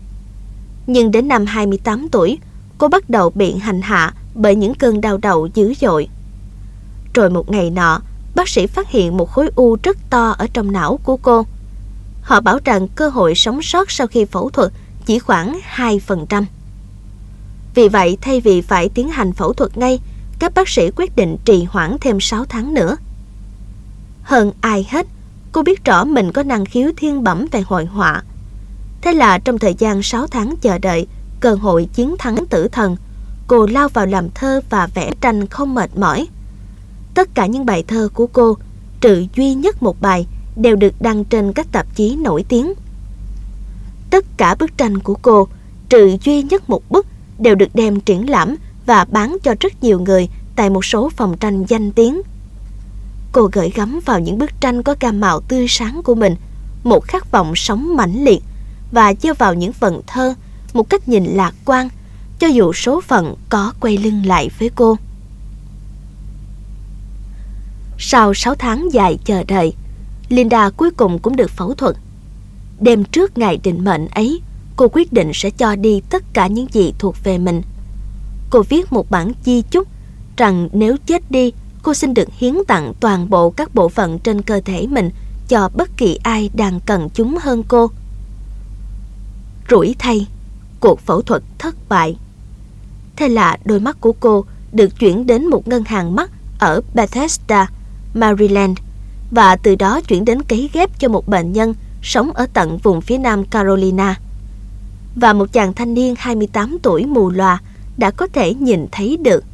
Nhưng đến năm 28 tuổi, cô bắt đầu bị hành hạ bởi những cơn đau đầu dữ dội. Rồi một ngày nọ, bác sĩ phát hiện một khối u rất to ở trong não của cô. Họ bảo rằng cơ hội sống sót sau khi phẫu thuật chỉ khoảng 2%. Vì vậy, thay vì phải tiến hành phẫu thuật ngay, các bác sĩ quyết định trì hoãn thêm 6 tháng nữa. Hơn ai hết, Cô biết rõ mình có năng khiếu thiên bẩm về hội họa. Thế là trong thời gian 6 tháng chờ đợi cơ hội chiến thắng tử thần, cô lao vào làm thơ và vẽ tranh không mệt mỏi. Tất cả những bài thơ của cô, trừ duy nhất một bài, đều được đăng trên các tạp chí nổi tiếng. Tất cả bức tranh của cô, trừ duy nhất một bức, đều được đem triển lãm và bán cho rất nhiều người tại một số phòng tranh danh tiếng. Cô gửi gắm vào những bức tranh có gam màu tươi sáng của mình một khát vọng sống mãnh liệt và gieo vào những phần thơ một cách nhìn lạc quan cho dù số phận có quay lưng lại với cô. Sau 6 tháng dài chờ đợi, Linda cuối cùng cũng được phẫu thuật. Đêm trước ngày định mệnh ấy, cô quyết định sẽ cho đi tất cả những gì thuộc về mình. Cô viết một bản di chúc rằng nếu chết đi, cô xin được hiến tặng toàn bộ các bộ phận trên cơ thể mình cho bất kỳ ai đang cần chúng hơn cô. Rủi thay, cuộc phẫu thuật thất bại. Thế là đôi mắt của cô được chuyển đến một ngân hàng mắt ở Bethesda, Maryland và từ đó chuyển đến cấy ghép cho một bệnh nhân sống ở tận vùng phía nam Carolina. Và một chàng thanh niên 28 tuổi mù lòa đã có thể nhìn thấy được.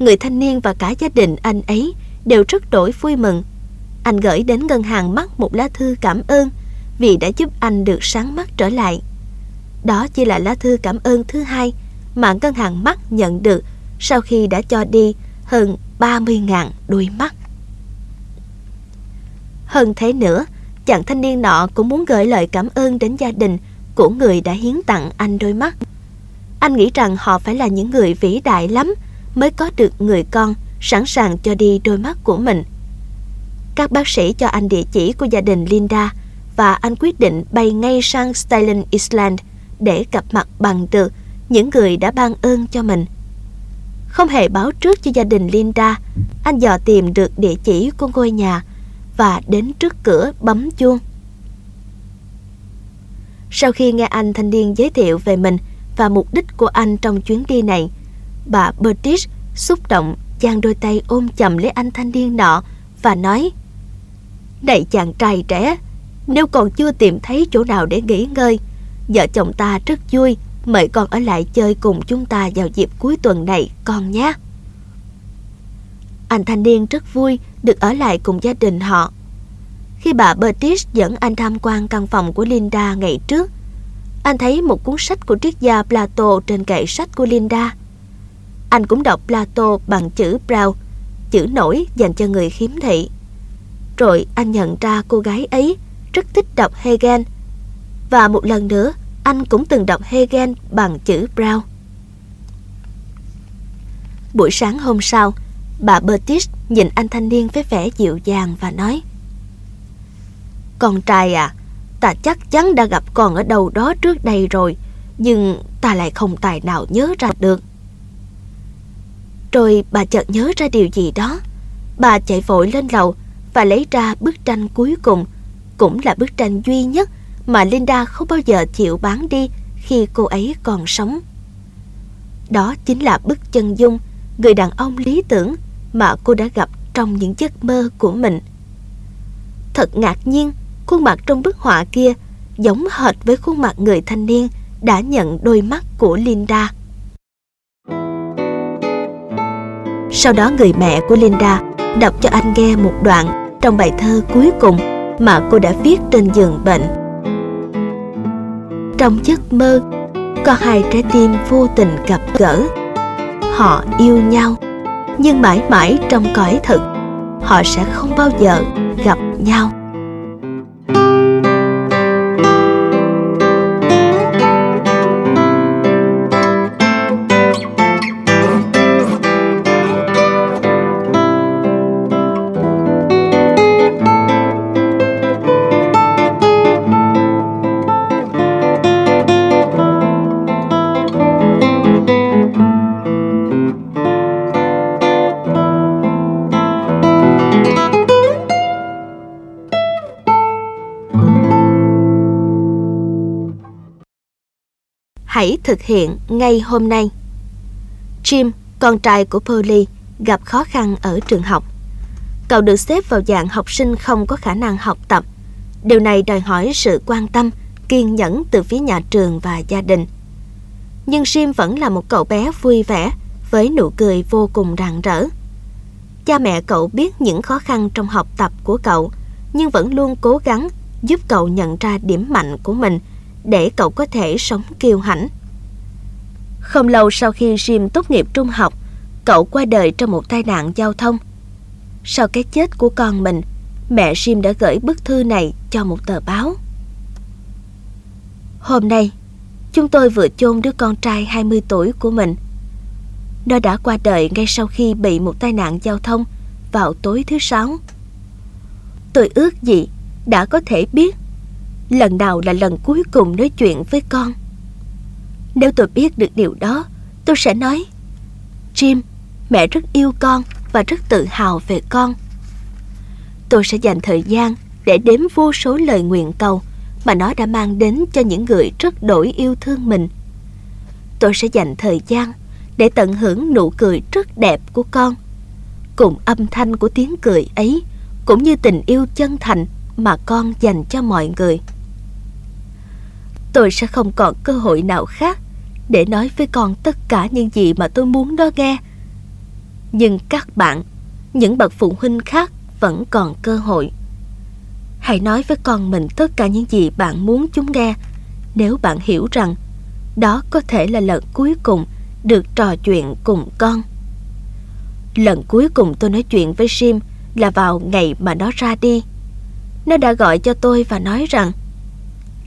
Người thanh niên và cả gia đình anh ấy đều rất đổi vui mừng. Anh gửi đến ngân hàng mắt một lá thư cảm ơn vì đã giúp anh được sáng mắt trở lại. Đó chỉ là lá thư cảm ơn thứ hai mà ngân hàng mắt nhận được sau khi đã cho đi hơn 30.000 đôi mắt. Hơn thế nữa, chàng thanh niên nọ cũng muốn gửi lời cảm ơn đến gia đình của người đã hiến tặng anh đôi mắt. Anh nghĩ rằng họ phải là những người vĩ đại lắm mới có được người con sẵn sàng cho đi đôi mắt của mình. Các bác sĩ cho anh địa chỉ của gia đình Linda và anh quyết định bay ngay sang Staten Island để gặp mặt bằng được những người đã ban ơn cho mình. Không hề báo trước cho gia đình Linda, anh dò tìm được địa chỉ của ngôi nhà và đến trước cửa bấm chuông. Sau khi nghe anh thanh niên giới thiệu về mình và mục đích của anh trong chuyến đi này, bà Bertis xúc động giang đôi tay ôm chầm lấy anh thanh niên nọ và nói Này chàng trai trẻ, nếu còn chưa tìm thấy chỗ nào để nghỉ ngơi, vợ chồng ta rất vui mời con ở lại chơi cùng chúng ta vào dịp cuối tuần này con nhé. Anh thanh niên rất vui được ở lại cùng gia đình họ. Khi bà Bertis dẫn anh tham quan căn phòng của Linda ngày trước, anh thấy một cuốn sách của triết gia Plato trên kệ sách của Linda. Anh cũng đọc Plato bằng chữ Brown, chữ nổi dành cho người khiếm thị. Rồi anh nhận ra cô gái ấy rất thích đọc Hegel. Và một lần nữa, anh cũng từng đọc Hegel bằng chữ Brown. Buổi sáng hôm sau, bà Bertis nhìn anh thanh niên với vẻ dịu dàng và nói Con trai à, ta chắc chắn đã gặp con ở đâu đó trước đây rồi, nhưng ta lại không tài nào nhớ ra được. Rồi bà chợt nhớ ra điều gì đó. Bà chạy vội lên lầu và lấy ra bức tranh cuối cùng, cũng là bức tranh duy nhất mà Linda không bao giờ chịu bán đi khi cô ấy còn sống. Đó chính là bức chân dung người đàn ông lý tưởng mà cô đã gặp trong những giấc mơ của mình. Thật ngạc nhiên, khuôn mặt trong bức họa kia giống hệt với khuôn mặt người thanh niên đã nhận đôi mắt của Linda. Sau đó người mẹ của Linda đọc cho anh nghe một đoạn trong bài thơ cuối cùng mà cô đã viết trên giường bệnh. Trong giấc mơ, có hai trái tim vô tình gặp gỡ. Họ yêu nhau, nhưng mãi mãi trong cõi thực, họ sẽ không bao giờ gặp nhau. Hãy thực hiện ngay hôm nay. Jim, con trai của Polly, gặp khó khăn ở trường học. Cậu được xếp vào dạng học sinh không có khả năng học tập. Điều này đòi hỏi sự quan tâm, kiên nhẫn từ phía nhà trường và gia đình. Nhưng Jim vẫn là một cậu bé vui vẻ, với nụ cười vô cùng rạng rỡ. Cha mẹ cậu biết những khó khăn trong học tập của cậu, nhưng vẫn luôn cố gắng giúp cậu nhận ra điểm mạnh của mình để cậu có thể sống kiêu hãnh. Không lâu sau khi Jim tốt nghiệp trung học, cậu qua đời trong một tai nạn giao thông. Sau cái chết của con mình, mẹ Jim đã gửi bức thư này cho một tờ báo. Hôm nay, chúng tôi vừa chôn đứa con trai 20 tuổi của mình. Nó đã qua đời ngay sau khi bị một tai nạn giao thông vào tối thứ sáu. Tôi ước gì đã có thể biết lần nào là lần cuối cùng nói chuyện với con. Nếu tôi biết được điều đó, tôi sẽ nói Jim, mẹ rất yêu con và rất tự hào về con. Tôi sẽ dành thời gian để đếm vô số lời nguyện cầu mà nó đã mang đến cho những người rất đổi yêu thương mình. Tôi sẽ dành thời gian để tận hưởng nụ cười rất đẹp của con, cùng âm thanh của tiếng cười ấy, cũng như tình yêu chân thành mà con dành cho mọi người. Tôi sẽ không còn cơ hội nào khác để nói với con tất cả những gì mà tôi muốn nó nghe. Nhưng các bạn, những bậc phụ huynh khác vẫn còn cơ hội. Hãy nói với con mình tất cả những gì bạn muốn chúng nghe nếu bạn hiểu rằng đó có thể là lần cuối cùng được trò chuyện cùng con. Lần cuối cùng tôi nói chuyện với Jim là vào ngày mà nó ra đi. Nó đã gọi cho tôi và nói rằng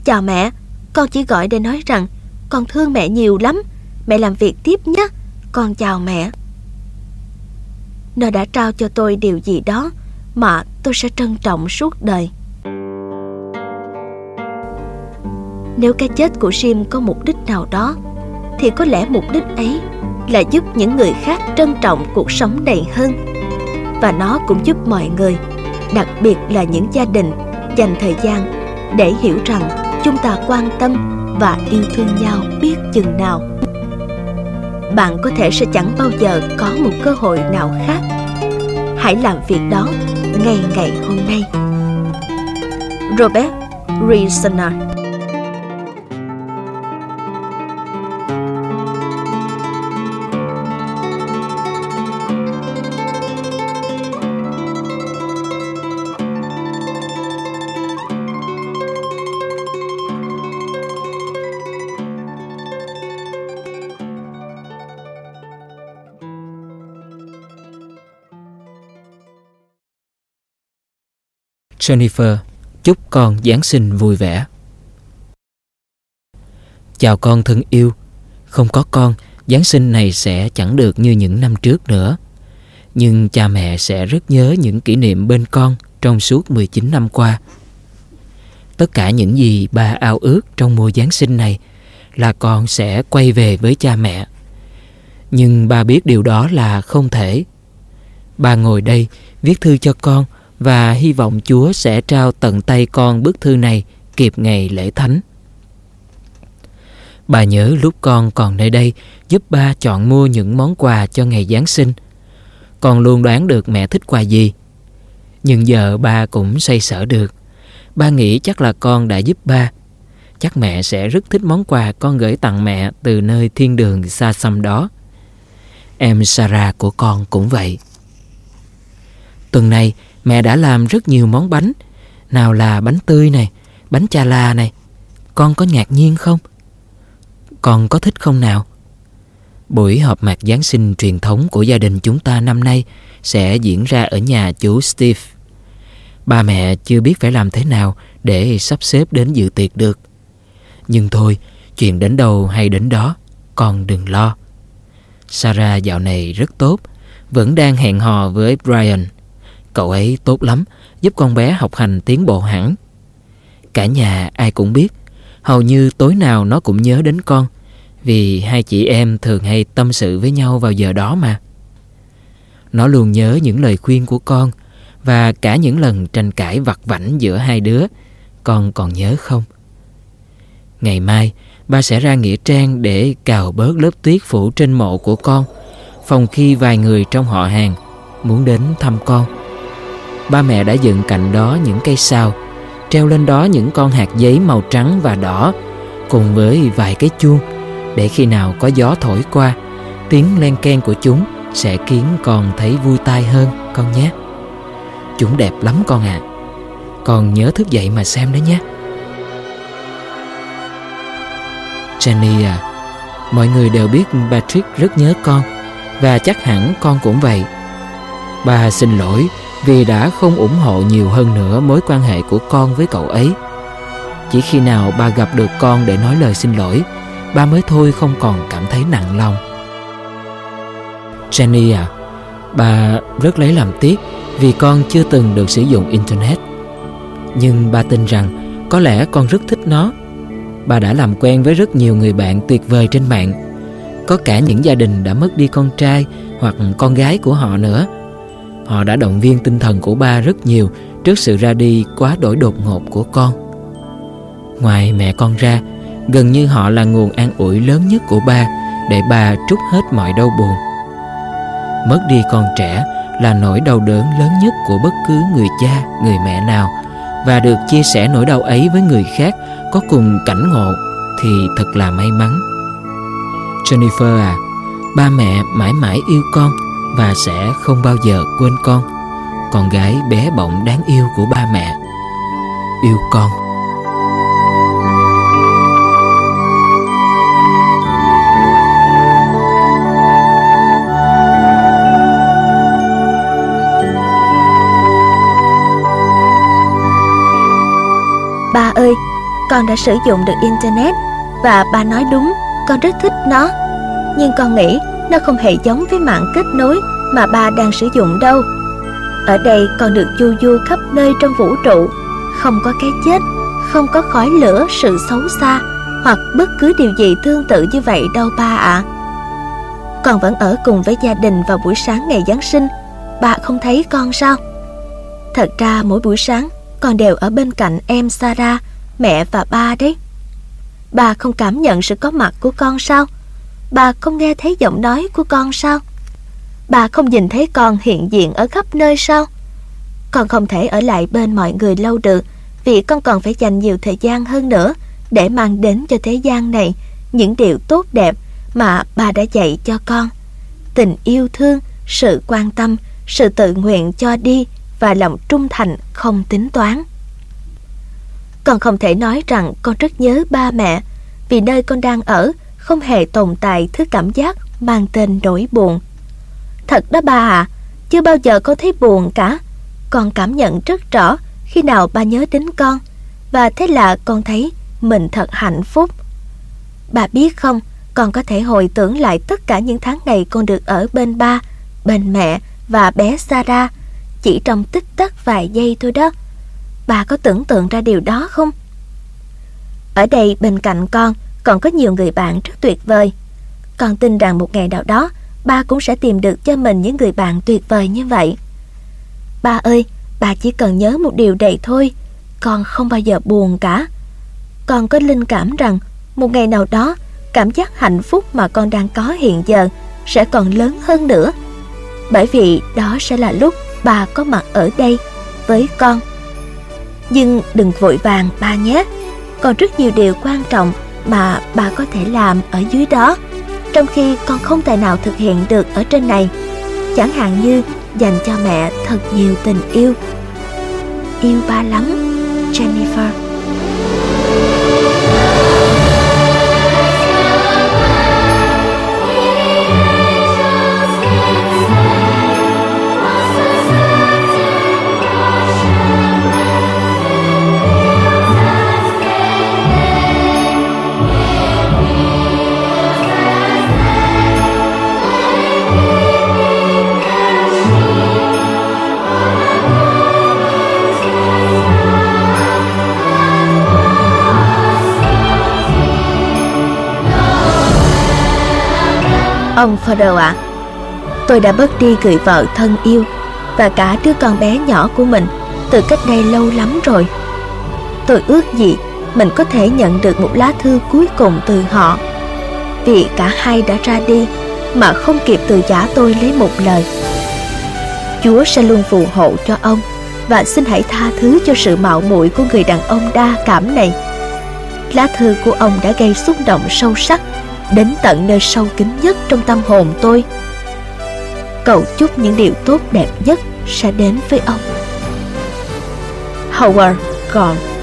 Chào mẹ, con chỉ gọi để nói rằng, con thương mẹ nhiều lắm. Mẹ làm việc tiếp nhé. Con chào mẹ. Nó đã trao cho tôi điều gì đó mà tôi sẽ trân trọng suốt đời. Nếu cái chết của Sim có mục đích nào đó, thì có lẽ mục đích ấy là giúp những người khác trân trọng cuộc sống này hơn và nó cũng giúp mọi người, đặc biệt là những gia đình dành thời gian để hiểu rằng chúng ta quan tâm và yêu thương nhau biết chừng nào. Bạn có thể sẽ chẳng bao giờ có một cơ hội nào khác. Hãy làm việc đó ngay ngày hôm nay. Robert Reasoner Jennifer chúc con Giáng sinh vui vẻ. Chào con thân yêu, không có con, Giáng sinh này sẽ chẳng được như những năm trước nữa. Nhưng cha mẹ sẽ rất nhớ những kỷ niệm bên con trong suốt 19 năm qua. Tất cả những gì ba ao ước trong mùa Giáng sinh này là con sẽ quay về với cha mẹ. Nhưng ba biết điều đó là không thể. Ba ngồi đây viết thư cho con và hy vọng Chúa sẽ trao tận tay con bức thư này kịp ngày lễ thánh. Bà nhớ lúc con còn nơi đây, giúp ba chọn mua những món quà cho ngày Giáng sinh. Con luôn đoán được mẹ thích quà gì. Nhưng giờ ba cũng say sở được. Ba nghĩ chắc là con đã giúp ba. Chắc mẹ sẽ rất thích món quà con gửi tặng mẹ từ nơi thiên đường xa xăm đó. Em Sarah của con cũng vậy. Tuần này Mẹ đã làm rất nhiều món bánh Nào là bánh tươi này Bánh chà la này Con có ngạc nhiên không? Con có thích không nào? Buổi họp mặt Giáng sinh truyền thống của gia đình chúng ta năm nay sẽ diễn ra ở nhà chú Steve. Ba mẹ chưa biết phải làm thế nào để sắp xếp đến dự tiệc được. Nhưng thôi, chuyện đến đâu hay đến đó, con đừng lo. Sarah dạo này rất tốt, vẫn đang hẹn hò với Brian. Cậu ấy tốt lắm, giúp con bé học hành tiến bộ hẳn. Cả nhà ai cũng biết, hầu như tối nào nó cũng nhớ đến con, vì hai chị em thường hay tâm sự với nhau vào giờ đó mà. Nó luôn nhớ những lời khuyên của con và cả những lần tranh cãi vặt vảnh giữa hai đứa, con còn nhớ không? Ngày mai, ba sẽ ra nghĩa trang để cào bớt lớp tuyết phủ trên mộ của con, phòng khi vài người trong họ hàng muốn đến thăm con ba mẹ đã dựng cạnh đó những cây sao, treo lên đó những con hạt giấy màu trắng và đỏ, cùng với vài cái chuông, để khi nào có gió thổi qua, tiếng len ken của chúng sẽ khiến con thấy vui tai hơn con nhé. Chúng đẹp lắm con ạ. À. Con nhớ thức dậy mà xem đó nhé. Jenny à, mọi người đều biết Patrick rất nhớ con và chắc hẳn con cũng vậy. Ba xin lỗi vì đã không ủng hộ nhiều hơn nữa mối quan hệ của con với cậu ấy. Chỉ khi nào ba gặp được con để nói lời xin lỗi, ba mới thôi không còn cảm thấy nặng lòng. Jenny à, bà rất lấy làm tiếc vì con chưa từng được sử dụng Internet. Nhưng ba tin rằng có lẽ con rất thích nó. Bà đã làm quen với rất nhiều người bạn tuyệt vời trên mạng. Có cả những gia đình đã mất đi con trai hoặc con gái của họ nữa. Họ đã động viên tinh thần của ba rất nhiều trước sự ra đi quá đổi đột ngột của con. Ngoài mẹ con ra, gần như họ là nguồn an ủi lớn nhất của ba để bà trút hết mọi đau buồn. Mất đi con trẻ là nỗi đau đớn lớn nhất của bất cứ người cha, người mẹ nào và được chia sẻ nỗi đau ấy với người khác có cùng cảnh ngộ thì thật là may mắn. Jennifer à, ba mẹ mãi mãi yêu con và sẽ không bao giờ quên con. Con gái bé bỏng đáng yêu của ba mẹ. Yêu con. Ba ơi, con đã sử dụng được Internet và ba nói đúng, con rất thích nó. Nhưng con nghĩ nó không hề giống với mạng kết nối mà ba đang sử dụng đâu. Ở đây con được du du khắp nơi trong vũ trụ, không có cái chết, không có khói lửa, sự xấu xa hoặc bất cứ điều gì tương tự như vậy đâu ba ạ. À. Con vẫn ở cùng với gia đình vào buổi sáng ngày Giáng sinh, bà không thấy con sao? Thật ra mỗi buổi sáng con đều ở bên cạnh em Sarah, mẹ và ba đấy. Bà không cảm nhận sự có mặt của con sao? Bà không nghe thấy giọng nói của con sao? Bà không nhìn thấy con hiện diện ở khắp nơi sao? Con không thể ở lại bên mọi người lâu được vì con còn phải dành nhiều thời gian hơn nữa để mang đến cho thế gian này những điều tốt đẹp mà bà đã dạy cho con. Tình yêu thương, sự quan tâm, sự tự nguyện cho đi và lòng trung thành không tính toán. Con không thể nói rằng con rất nhớ ba mẹ vì nơi con đang ở không hề tồn tại thứ cảm giác mang tên nỗi buồn. Thật đó ba à, chưa bao giờ con thấy buồn cả. Con cảm nhận rất rõ khi nào ba nhớ đến con và thế là con thấy mình thật hạnh phúc. Bà biết không, con có thể hồi tưởng lại tất cả những tháng ngày con được ở bên ba, bên mẹ và bé Sarah chỉ trong tích tắc vài giây thôi đó. Bà có tưởng tượng ra điều đó không? Ở đây bên cạnh con còn có nhiều người bạn rất tuyệt vời. Con tin rằng một ngày nào đó ba cũng sẽ tìm được cho mình những người bạn tuyệt vời như vậy. Ba ơi, ba chỉ cần nhớ một điều đầy thôi, con không bao giờ buồn cả. Con có linh cảm rằng một ngày nào đó cảm giác hạnh phúc mà con đang có hiện giờ sẽ còn lớn hơn nữa. Bởi vì đó sẽ là lúc bà có mặt ở đây với con. Nhưng đừng vội vàng ba nhé, còn rất nhiều điều quan trọng mà bà có thể làm ở dưới đó, trong khi con không tài nào thực hiện được ở trên này. Chẳng hạn như dành cho mẹ thật nhiều tình yêu. Yêu ba lắm, Jennifer. Ông Fodor ạ, à, tôi đã bớt đi người vợ thân yêu và cả đứa con bé nhỏ của mình từ cách đây lâu lắm rồi. Tôi ước gì mình có thể nhận được một lá thư cuối cùng từ họ vì cả hai đã ra đi mà không kịp từ giả tôi lấy một lời. Chúa sẽ luôn phù hộ cho ông và xin hãy tha thứ cho sự mạo muội của người đàn ông đa cảm này. Lá thư của ông đã gây xúc động sâu sắc đến tận nơi sâu kín nhất trong tâm hồn tôi. Cầu chúc những điều tốt đẹp nhất sẽ đến với ông. Howard Gone